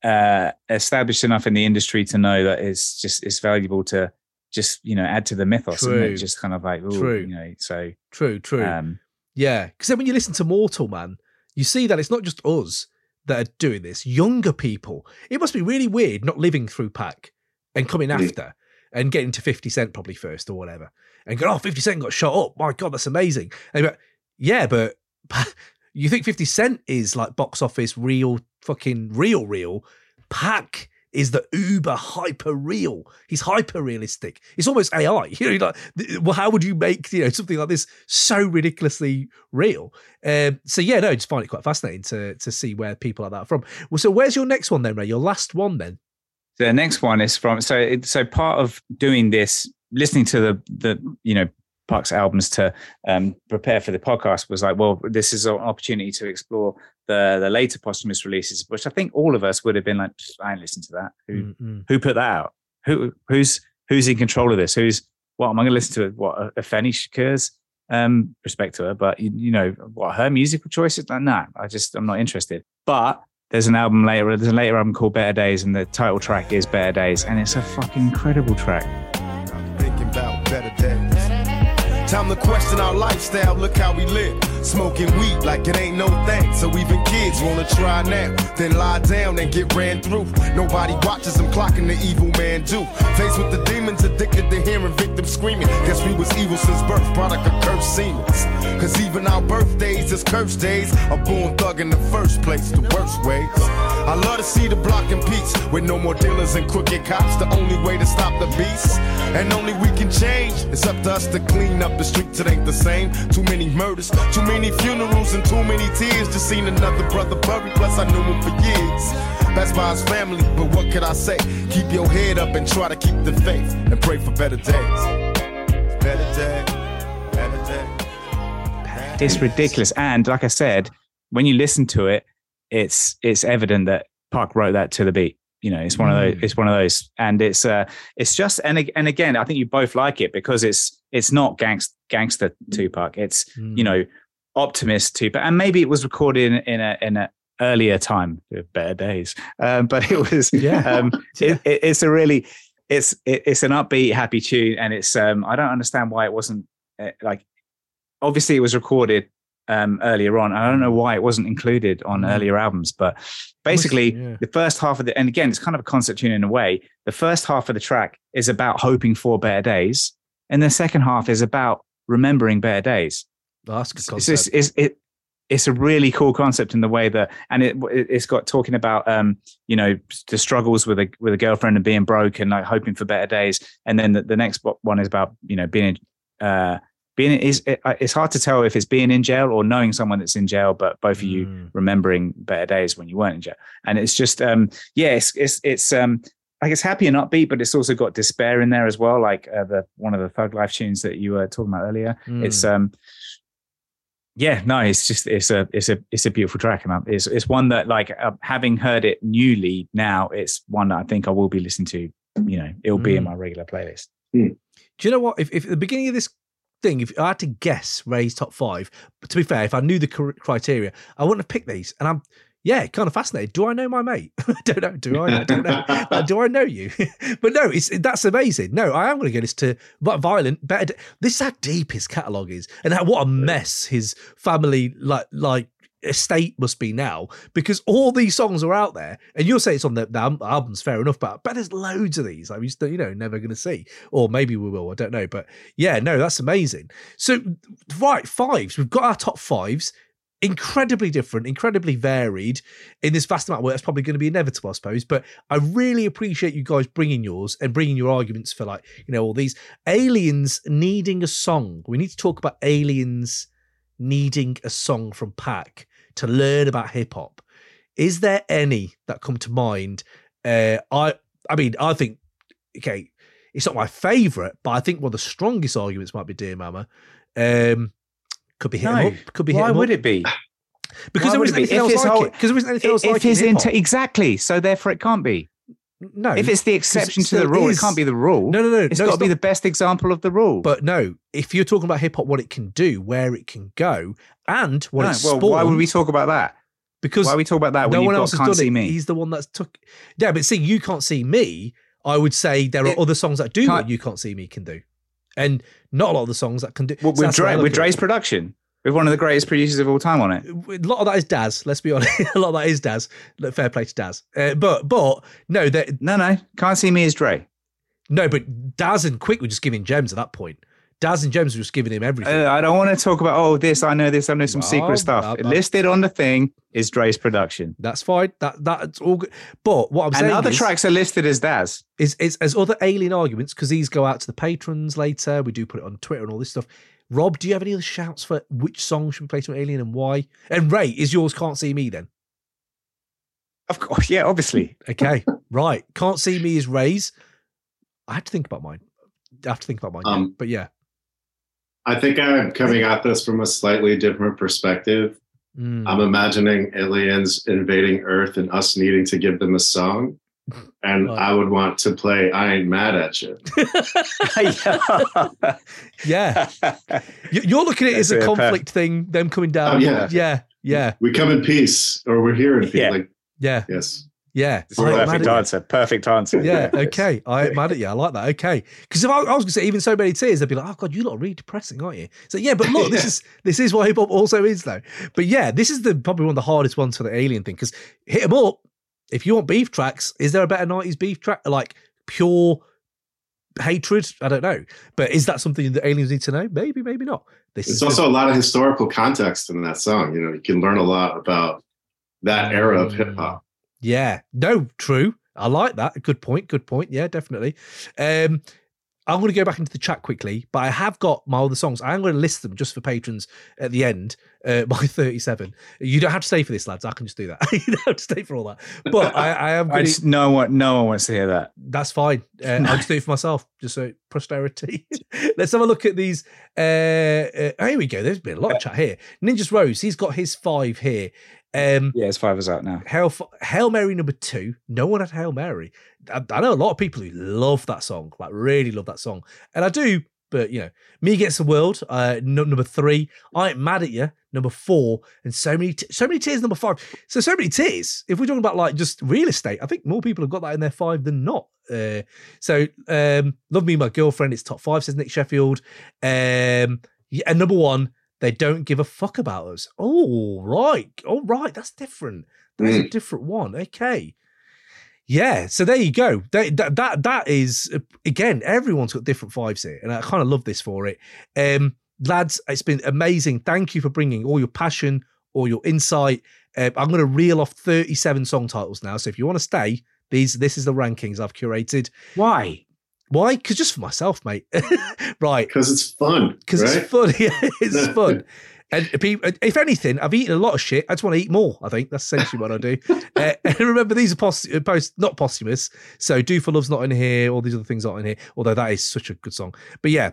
uh, established enough in the industry to know that it's just it's valuable to just you know add to the mythos, isn't it? Just kind of like ooh,
True.
you know. So
true, true.
um,
Yeah, because then when you listen to Mortal Man, you see that it's not just us that are doing this. Younger people. It must be really weird not living through Pac and coming
Mm.
after and getting to 50 Cent probably first or whatever. And go, oh, 50 Cent got shot up. My God, that's amazing. And like, yeah, but you think 50 Cent is like box office real, fucking real, real. Pac is the uber hyper real. He's hyper realistic. It's almost AI. You know, like, well, how would you make you know something like this so ridiculously real? Um, so yeah, no, I just find it quite fascinating to to see where people like that are from. Well, so where's your next one then, Ray? Your last one then?
the next one is from so so part of doing this, listening to the the you know Pac's albums to um, prepare for the podcast was like, well, this is an opportunity to explore the the later posthumous releases, which I think all of us would have been like, I ain't listened to that. Who
Mm-mm.
who put that out? Who who's who's in control of this? Who's what am I going to listen to? What a, Afeni Shakur's um, respect to her, but you, you know what her musical choices? Like, nah, I just I'm not interested. But there's an album later. There's a later album called Better Dayz, and the title track is Better Dayz, and it's a fucking incredible track.
thinking about better days. Time to question our lifestyle, look how we live. Smoking weed like it ain't no thing. So even kids wanna try now, then lie down and get ran through. Nobody watches them clocking the evil man do. Faced with the demons, addicted to hearing victims screaming. Guess we was evil since birth, product of cursed seemings. Cause even our birthdays is cursed days. A born thug in the first place, the worst ways. I love to see the block in peace with no more dealers and crooked cops. The only way to stop the beast, and only we can change. It's up to us to clean up the streets. It ain't the same. Too many murders, too many funerals, and too many tears. Just seen another brother buried. Plus I knew him for years. Best by his family, but what could I say? Keep your head up and try to keep the faith and pray for better days. Better days, better days.
It's ridiculous, and like I said, when you listen to it, it's it's evident that Pac wrote that to the beat. You know, it's one of those.
Mm.
It's one of those, and it's uh, it's just and and again, I think you both like it because it's it's not gangst, gangster Tupac. It's
Mm.
you know optimist Tupac, and maybe it was recorded in, in a in a earlier time, better days. Um, but it was
Yeah.
um,
Yeah.
it, it, it's a really it's it, it's an upbeat, happy tune, and it's um I don't understand why it wasn't uh, like obviously it was recorded um earlier on. I don't know why it wasn't included on
Mm.
earlier albums, but basically
yeah.
the first half of the and again it's kind of a concert tune in a way. The first half of the track is about hoping for better days, and the second half is about remembering better days
That's a
it's,
concept.
it's, it's, it, it's a really cool concept in the way that, and it, it- it's got talking about, um, you know, the struggles with a with a girlfriend and being broke and like hoping for better days. And then the, the next one is about, you know, being, uh, being is it, it's hard to tell if it's being in jail or knowing someone that's in jail, but both of you
Mm.
remembering better days when you weren't in jail. And it's just, um, yeah, it's it's it's um. Like it's happy and upbeat, but it's also got despair in there as well. Like uh, the one of the Thug Life tunes that you were talking about earlier it's
Mm.
um yeah no it's just it's a it's a it's a beautiful track and it's it's one that like uh, having heard it newly now it's one that i think i will be listening to you know it'll be in
Mm.
my regular playlist
Do you know what? If, if at the beginning of this thing, if I had to guess Ray's top five, but to be fair, if I knew the criteria, I wouldn't have picked these. And I'm, yeah, kind of fascinated. Do I know my mate? I don't know. Do I? I don't know. Like, do I know you? but no, it's that's amazing. No, I am going to go this to but violent. Better. This is how deep his catalog is, and how, what a mess his family like like estate must be now because all these songs are out there and you'll say it's on the, the albums fair enough but but there's loads of these i mean you know never to see or maybe we will i don't know but yeah no that's amazing so right fives we've got our top fives incredibly different, incredibly varied in this vast amount of work. That's probably going to be inevitable, I suppose. But I really appreciate you guys bringing yours and bringing your arguments for like you know all these aliens needing a song. We need to talk about aliens needing a song from Pac to learn about hip hop. Is there any that come to mind? Uh, I I mean, I think okay, it's not my favorite, but I think one of the strongest arguments might be Dear Mama. Um, could be hit
No.
up. Could be
Why would
up.
it be?
Because
why
there
would
isn't
it be?
anything
If
else like it. Because there isn't anything else like it in hip-hop.
into exactly, so therefore it can't be.
no,
If it's the exception to the rule,
is.
it can't be the rule.
No, no, no.
It's
no,
got to be the best example of the rule.
But no, if you're talking about hip hop, what it can do, where it can go, and what
No,
it's
well,
spawned,
why would we talk about that?
because
Why would we talk about that when
no one
got
else has
Can't
done
See
it.
Me?
He's the one that's took. Yeah, but see, you can't see me. I would say there are
It-
other songs that do what you can't see me can do, and not a lot of the songs that can do.
Well,
so
with,
that's the way I
Dre, with. Dre's production, with one of the greatest producers of all time on it.
a lot of that is Daz. Let's be honest. a lot of that is Daz. Look, Fair play to Daz. Uh, but but no, that
No, no, Can't C Me as Dre.
no, but Daz and Quik were just giving gems at that point. Daz and Gems were just giving him everything.
Uh, I don't want to talk about oh this, I know this, I know some
Well,
secret stuff.
uh,
Listed on the thing is Dre's production,
that's fine. That that's all good. But what I'm
and
saying and
other
is,
tracks are listed as Daz.
is, is as other alien arguments because these go out to the patrons later. We do put it on Twitter and all this stuff. Rob, do you have any other shouts for which song should be played to Alien and why? And Ray, is yours "Can't C Me" then?
Of course, yeah, obviously.
Okay, right. "Can't C Me" is Ray's. I had to think about mine. I have to think about mine. yeah.
Um,
But yeah,
I think I'm coming at this from a slightly different perspective.
Mm.
I'm imagining aliens invading Earth and us needing to give them a song. And
Right.
I would want to play I Ain't Mad at You.
yeah, You- you're looking at it as a
That's it,
conflict thing. Them coming down.
Oh, yeah.
yeah, yeah,
We come in peace or we're here in peace.
Yeah.
Like,
yeah,
yes.
Yeah.
It's a
I
perfect answer. Perfect answer.
Yeah,
Yes.
okay. I ain't mad at you. I like that. Okay. Because if I, I was going to say even so many tears, they'd be like, "Oh God, you lot are really depressing, aren't you?" So yeah, but look, this is this is what hip hop also is, though. But yeah, this is the probably one of the hardest ones for the alien thing because hit them up. If you want beef tracks, is there a better '90s beef track like pure hatred? I don't know. But is that something that aliens need to know? Maybe, maybe not. This
It's
is
also a lot of historical context in that song. You know, you can learn a lot about that era of hip hop.
Yeah, no, true. I like that. Good point. Good point. Yeah, definitely. Um, I'm going to go back into the chat quickly, but I have got my other songs. I'm going to list them just for patrons at the end. Uh, my 37. You don't have to stay for this, lads. I can just do that. you don't have to stay for all that. But I, I am.
I
Gonna,
just, no one, no one wants to hear that.
that's fine. Uh, I'll just do it for myself, just so posterity. Let's have a look at these. Uh, uh, here we go. There's been a lot of chat here. Ninjas Rose. He's got his five here. Um,
Yeah, it's five is out now.
Hail, Hail Mary number two. No one had Hail Mary. I, I know a lot of people who love that song, like really love that song, and I do. But you know, Me Gets the World, uh, no, number three. I ain't mad at you, number four, and so many, t- so many tears, number five. So so many tears. If we're talking about like just real estate, I think more people have got that in their five than not. Uh, so um, Love Me, My Girlfriend. It's top five, says Nick Sheffield. Um, yeah, and number one, they don't give a fuck about us. Oh right, all right, that's different. That's a different one. Okay. Yeah, so there you go. That that that, that is uh, again, everyone's got different vibes here, and I kind of love this for it. Um, lads, it's been amazing. Thank you for bringing all your passion, all your insight. Uh, I'm going to reel off 37 song titles now. So if you want to stay, these this is the rankings I've curated.
Why?
Why? Because just for myself, mate. right
Because it's fun.
because
right?
it's fun. Yeah, it's fun. And if anything, I've eaten a lot of shit. I just want to eat more. I think that's essentially what I do. Uh, and remember, these are pos- uh, post not posthumous. So "Do for Love's" not in here. All these other things aren't in here. Although that is such a good song. But yeah.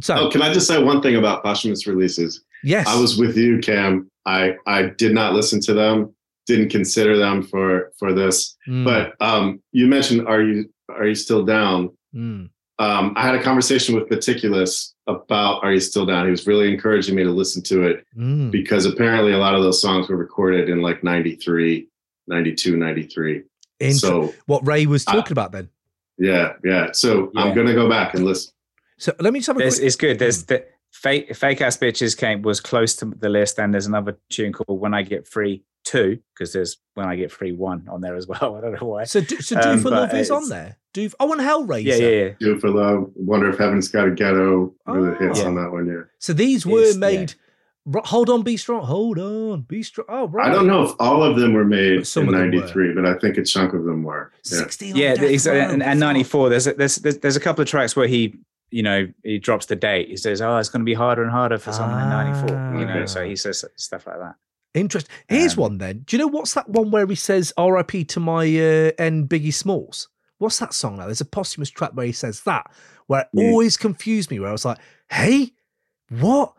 So
Oh, can I just say one thing about posthumous releases?
yes,
I was with you, Kam. I I did not listen to them, didn't consider them for for this.
Mm,
But um, you mentioned, are you are you still down?
Mm,
Um, I had a conversation with Meticulous about Are You Still Down? He was really encouraging me to listen to it
mm.
because apparently a lot of those songs were recorded in like 93, 92, 93.
Inter-
So
what Ray was talking about then.
yeah, yeah. So
Yeah.
I'm gonna go back and listen.
So let me just have a
There's,
quick.
it's good. There's the fake fake ass bitches came was close to the list, and there's another tune called "When I Get Free" two because there's "When I Get Free" one on there as well. I don't know why.
So, do, so do
um,
for love is on there. Do oh, and Hellraiser.
Yeah, yeah, yeah.
Do for love. Wonder if Heaven's Got a Ghetto. Were the hits
Oh.
on that one? Yeah.
So these were
Is- yeah.
made Ro- Hold on, be strong. Hold on, be strong. Oh, right.
I don't know if all of them were made
But some
in
of them were.
'93, but I think a chunk of them were. Yeah.
16
yeah,
Death
it's,
Row,
and, and 94. There's, a, there's there's there's there's a couple of tracks where he you know he drops the date. He says, "Oh, it's going to be harder and harder for someone in '94." You know, so
Ah.
he says stuff like that.
Interesting. Here's
Um,
one then. Do you know what's that one where he says "R.I.P. to my uh, N Biggie Smalls"? What's that song now? There's a posthumous track where he says that, where it
Yeah.
always confused me. Where I was like, "Hey, what?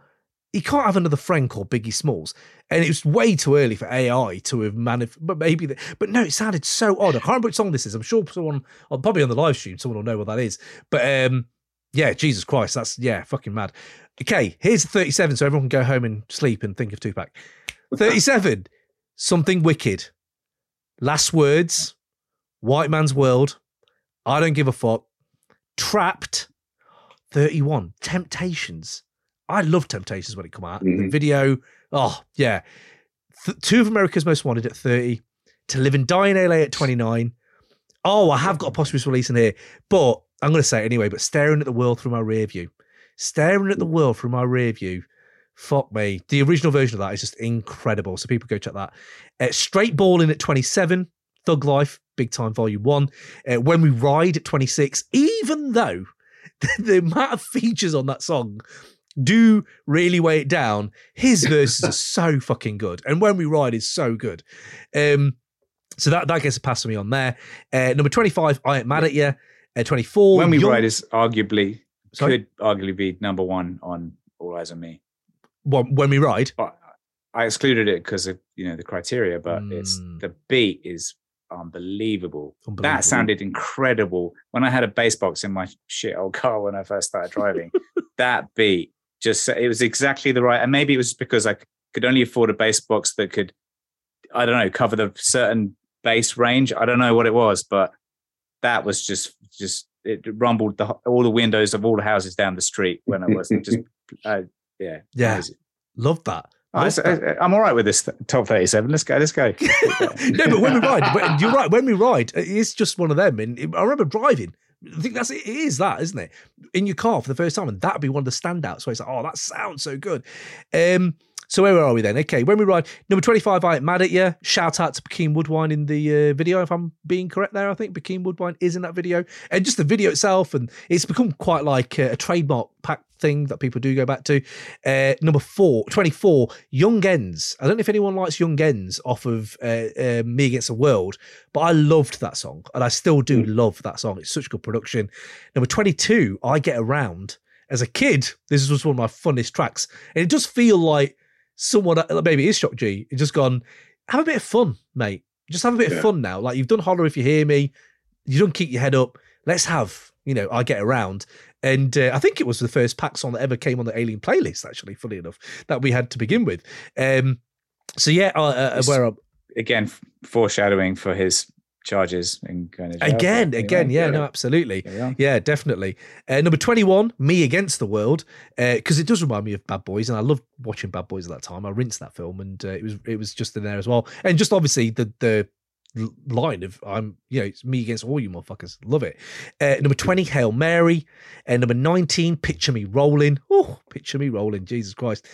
He can't have another friend called Biggie Smalls." And it was way too early for AI to have manif- But maybe, the, but no, it sounded so odd. I can't remember which song this is. I'm sure someone, or probably on the live stream, someone will know what that is. But um, yeah, Jesus Christ, that's yeah, fucking mad. Okay, here's the 37, so everyone can go home and sleep and think of Tupac. 37. Something wicked. Last words. White man's world. I don't give a fuck. Trapped. 31. Temptations. I love Temptations when it come out. The
Mhm.
video. Oh, yeah. Th- two of America's Most Wanted at 30. To Live and Die in LA at 29. Oh, I have got a posthumous release in here, but I'm going to say it anyway. But staring at the world through my rear view, staring at the world through my rear view. Fuck me. The original version of that is just incredible. So people go check that. Uh, Straight Balling at 27. Thug Life, Big Time Volume 1. Uh, when We Ride at 26. Even though the, the amount of features on that song do really weigh it down, his verses are so fucking good. And When We Ride is so good. Um, so that, that gets a pass for me on there. Uh, number 25, I Ain't Mad at You. Uh, 24,
when we
Young-
ride is arguably
Sorry?
could arguably be number one on All Eyez on Me.
When, when We Ride.
I excluded it because of you know the criteria. But it's
Mm.
the beat is unbelievable.
Unbelievable.
That sounded incredible. When I had a bass box in my shit old car when I first started driving, that beat just it was exactly the right. And maybe it was because I could only afford a bass box that could, I don't know, cover the certain bass range. I don't know what it was, but that was just just it rumbled the, all the windows of all the houses down the street when I was just uh, yeah
Yeah.
amazing.
Love that.
I,
Love that.
am all right with this top 37. Let's go. Let's go.
no, but when we ride, you're right. When we ride, it's just one of them. And I remember driving. I think that's it. It is that, isn't it? In your car for the first time, and that'd be one of the standouts. Where it's like, oh, that sounds so good. Um, so where are we then? Okay, when we ride, number twenty-five, I ain't mad at you. Shout out to Bokeem Woodbine in the uh, video, if I'm being correct there. I think Bokeem Woodbine is in that video, and just the video itself, and it's become quite like a, a trademark Pac thing that people do go back to. Uh, number four, 24, Young Ends. I don't know if anyone likes Young Ends off of uh, uh, Me Against the World, but I loved that song, and I still do love that song. It's such good production. Number 22, I Get Around. As a kid, this was one of my funnest tracks, and it does feel like someone, uh, maybe it is Shock G, just gone, have a bit of fun, mate. Just have a bit of fun now. Like you've done Holler If You Hear Me, you don't keep your head up. Let's have, you know, I Get Around. And uh, I think it was the first Pac song that ever came on the Alien playlist, actually, funny enough, that we had to begin with. Um, so yeah, uh, uh, where I'm,
Again, foreshadowing for his charges and to jail.
again,
But
again, yeah, no, absolutely.
there we are.
Yeah, definitely. Uh, number 21, Me Against the World, because it does remind me of Bad Boys, and I loved watching Bad Boys at that time. I rinsed that film, and uh, it was it was just in there as well. And just obviously the the line of I'm you know it's me against all you motherfuckers. Love it. Uh, number 20, Hail Mary, and number 19, Picture Me Rolling. Oh, Picture Me Rolling, Jesus Christ.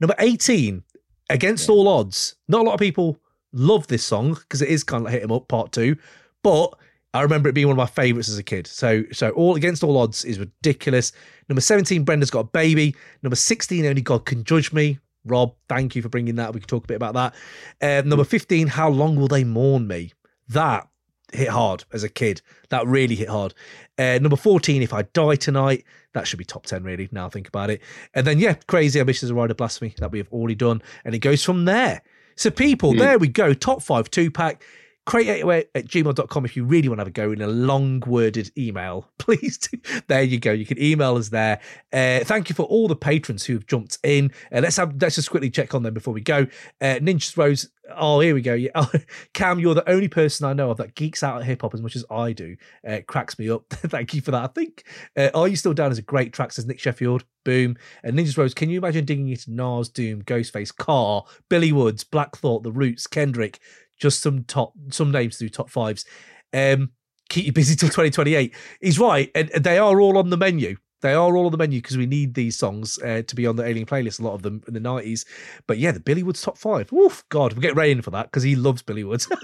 Number 18, Against
Yeah.
All Odds. Not a lot of people love this song because it is kind of like Hit 'em Up Part Two, but I remember it being one of my favorites as a kid. So, so all against all odds is ridiculous. Number seventeen, Brenda's got a baby. Number sixteen, only God can judge me. Rob, thank you for bringing that. We can talk a bit about that. Um, number fifteen, how long will they mourn me? That hit hard as a kid. That really hit hard. Uh, number fourteen, if I die tonight, that should be top ten really. Now I think about it. And then yeah, Krazy ambitious rider blasphemy that we have already done, and it goes from there. So people,
Hmm.
there we go. Top five two pack crate808 at gmail.com if you really want to have a go in a long worded email please do. there you go you can email us there uh, thank you for all the patrons who have jumped in uh, let's have let's just quickly check on them before we go uh, ninjas rose oh here we go yeah. Kam you're the only person i know of that geeks out at hip-hop as much as i do uh, cracks me up thank you for that i think uh, are you still down as a great track says nick sheffield boom and ninjas rose can you imagine digging into nas doom ghostface Ka billy woods black thought the roots kendrick just some top some names do top fives. Um, keep you busy till 2028. He's right, and they are all on the menu. They are all on the menu because we need these songs uh, to be on the Alien playlist. A lot of them in the nineties, but yeah, the Billy Woods top five. Oof, God, we'll get Ray in for that because he loves Billy Woods.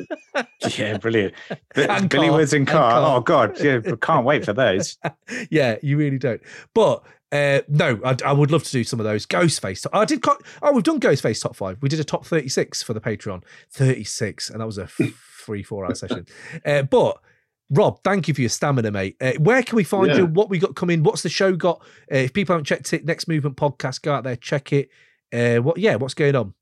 Yeah, brilliant.
And
Billy Woods and
Ka.
Oh God, yeah, can't wait for those.
yeah, you really don't. But uh, no, I, I would love to do some of those. Ghostface. I did. Co- oh, we've done Ghostface top five. We did a top thirty-six for the Patreon. Thirty-six, and that was a f- three, four-hour session. Uh, but Rob, thank you for your stamina, mate. Uh, where can we find
Yeah.
you? What we got coming? What's the show got? Uh, if people haven't checked it, Next Movement podcast, go out there, check it. Uh, what? Yeah, what's going on?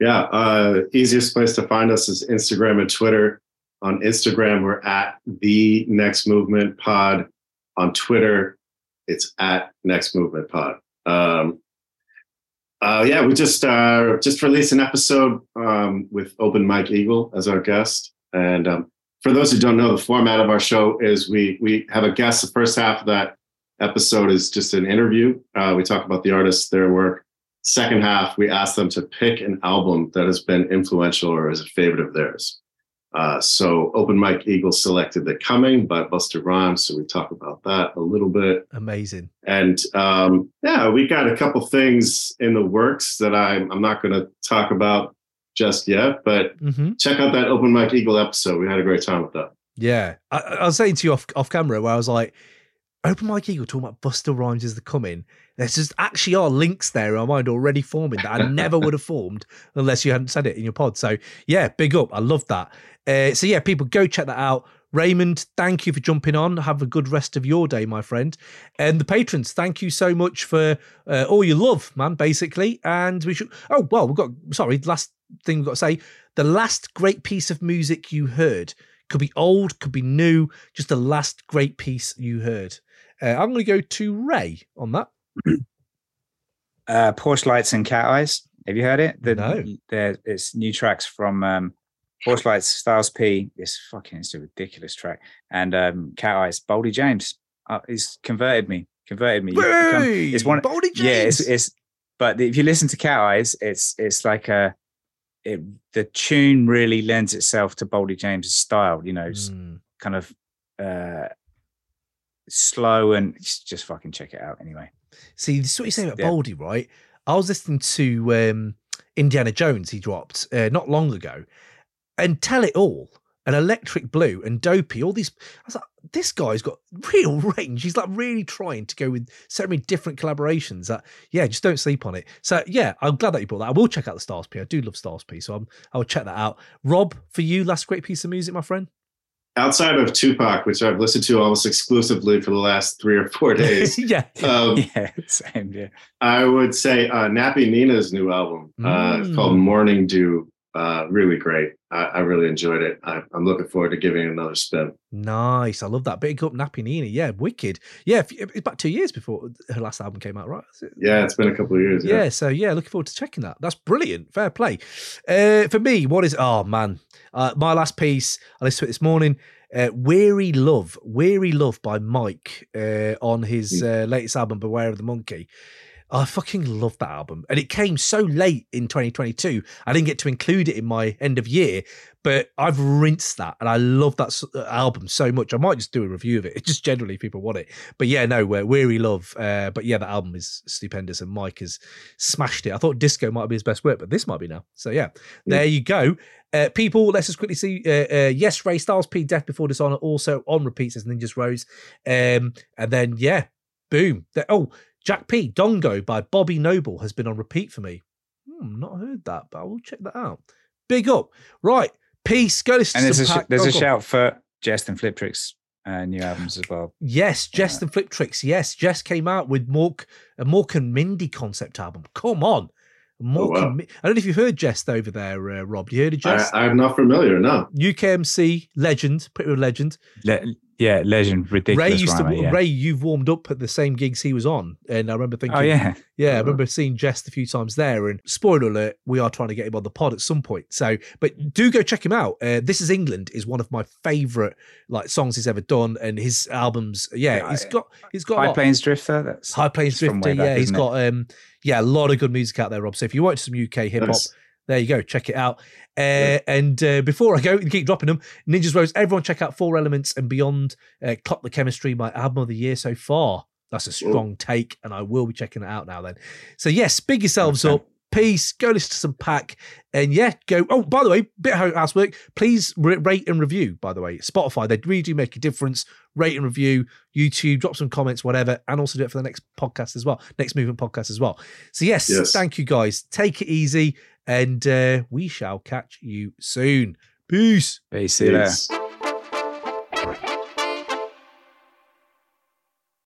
Yeah, uh, easiest place to find us is Instagram and Twitter. On Instagram, we're at the Next Movement Pod. On Twitter, it's at Next Movement Pod. Um, uh, yeah, we just uh, just released an episode um, with Open Mike Eagle as our guest. And um, for those who don't know, the format of our show is we we have a guest. The first half of that episode is just an interview. Uh, we talk about the artists, their work. Second half, we ask them to pick an album that has been influential or is a favorite of theirs. Uh, so Open Mike Eagle selected The Coming by Busta Rhymes. So we talk about that a little bit.
Amazing.
And um, yeah, we got a couple things in the works that I'm, I'm not going to talk about just yet, but
hmm
check out that Open Mike Eagle episode. We had a great time with that.
Yeah, I, I was saying to you off off camera where I was like, Open Mike Eagle talking about Busta Rhymes is the coming. There's just actually are links there in my mind already forming that I never would have formed unless you hadn't said it in your pod. So yeah, big up. I love that. Uh, so yeah, people go check that out. Raymond, thank you for jumping on. Have a good rest of your day, my friend. And the patrons, thank you so much for uh, all your love, man, basically. And we should, oh, well, we've got, sorry, last thing we've got to say the last great piece of music you heard could be old, could be new, just the last great piece you heard. Uh, I'm going to go to Ray on that.
Uh, Porsche Lights and Cat Eyes. Have you heard it? The,
No.
There, it's new tracks from um, Porsche Lights, Styles P. It's fucking, it's a ridiculous track. And um, Cat Eyes, Boldy James. Uh, he's converted me. Converted me. Become- it's one.
Boldy James.
Yeah, it's, it's. But if you listen to Cat Eyes, it's it's like a. It, the tune really lends itself to Boldy James's style. You know, it's
Mm.
kind of uh, slow and just, just fucking check it out anyway.
See, this is what you're saying about
Yeah.
Boldy, right? I was listening to um, Indiana Jones, he dropped uh, not long ago, and Tell It All, and Electric Blue, and Dopey, all these. I was like, this guy's got real range. He's like really trying to go with so many different collaborations that, yeah, just don't sleep on it. So, yeah, I'm glad that you brought that. I will check out the Styles P. I do love Styles P, so I'm, I'll check that out. Rob, for you, last great piece of music, my friend?
Outside of Tupac, which I've listened to almost exclusively for the last three or four days,
yeah.
um,
yeah, same. Yeah.
I would say uh, Nappy Nina's new album uh,
Mm.
called Morning Dew. Uh, really great. I, I really enjoyed it. I, I'm looking forward to giving it another spin.
Nice. I love that. Big up Nappy Nina. Yeah, wicked. Yeah, it's about two years before her last album came out, right? It?
Yeah, it's been a couple of years.
Yeah.
Yeah.
so yeah, looking forward to checking that. That's brilliant. Fair play. Uh, for me, what is oh man, uh, my last piece. I listened to it this morning. Uh, Weary Love, Weary Love by Mike uh, on his uh, latest album, Beware of the Monkey. I fucking love that album, and it came so late in 2022. I didn't get to include it in my end of year, but I've rinsed that, and I love that uh, album so much. I might just do a review of it. Just generally, people want it. But yeah, no, we're Weary Love. Uh, but yeah, that album is stupendous, and Mike has smashed it. I thought Disco might be his best work, but this might be now. So yeah, there you go. Uh, people, let's just quickly see. Uh, uh, yes, Ray Styles P. Death Before Dishonor also on repeat as Ninjas Rose. Um, and then yeah, boom. The- oh, Jack P. Dongo by Bobby Noble has been on repeat for me. Hmm, not heard that, but I will check that out. Big up. Right. Peace. Go listen
And
to
there's a
some
there's
oh,
a shout for Jehst and Fliptrix uh, new albums as well.
Yes, Jehst and Fliptrix. Yes, Jehst came out with Mork, a Mork and Mindy concept album. Come on. Mork
wow.
and Mi- I don't know if you've heard Jehst over there, uh, Rob. You heard of
I,
Jehst?
I'm not familiar. No.
UKMC legend, pretty much legend.
Le- yeah, legend, ridiculous.
Ray used to
yeah.
Ray. You've warmed up at the same gigs he was on, and I remember thinking,
Oh yeah,
yeah, I
Uh-huh.
remember seeing Jehst a few times there. And spoiler alert, we are trying to get him on the pod at some point. So, but do go check him out. Uh, this is England is one of my favorite like songs he's ever done, and his albums. Yeah,
Yeah,
he's got he's got
High Plains Drifter. That's
High Plains Drifter.
back,
yeah, he's got um yeah a lot of good music out there, Rob. So if you watch some UK hip hop,
Nice.
There you go, check it out. Uh, And uh, before I go keep dropping them, Ninjas Rose, everyone check out Four Elements and Beyond. Uh, Clock the Chemistry, my album of the year so far. That's a strong take, and I will be checking it out now. Then, so yes, big yourselves up. Peace. Go listen to some Pac, and yeah, go. Oh, by the way, bit of housework. Please rate and review. By the way, Spotify they really do make a difference. Rate and review. YouTube, drop some comments, whatever, and also do it for the next podcast as well, next movement podcast as well. So yes,
Yes.
thank you guys. Take it easy, and uh, we shall catch you soon. Peace.
Peace. See you later.
Peace.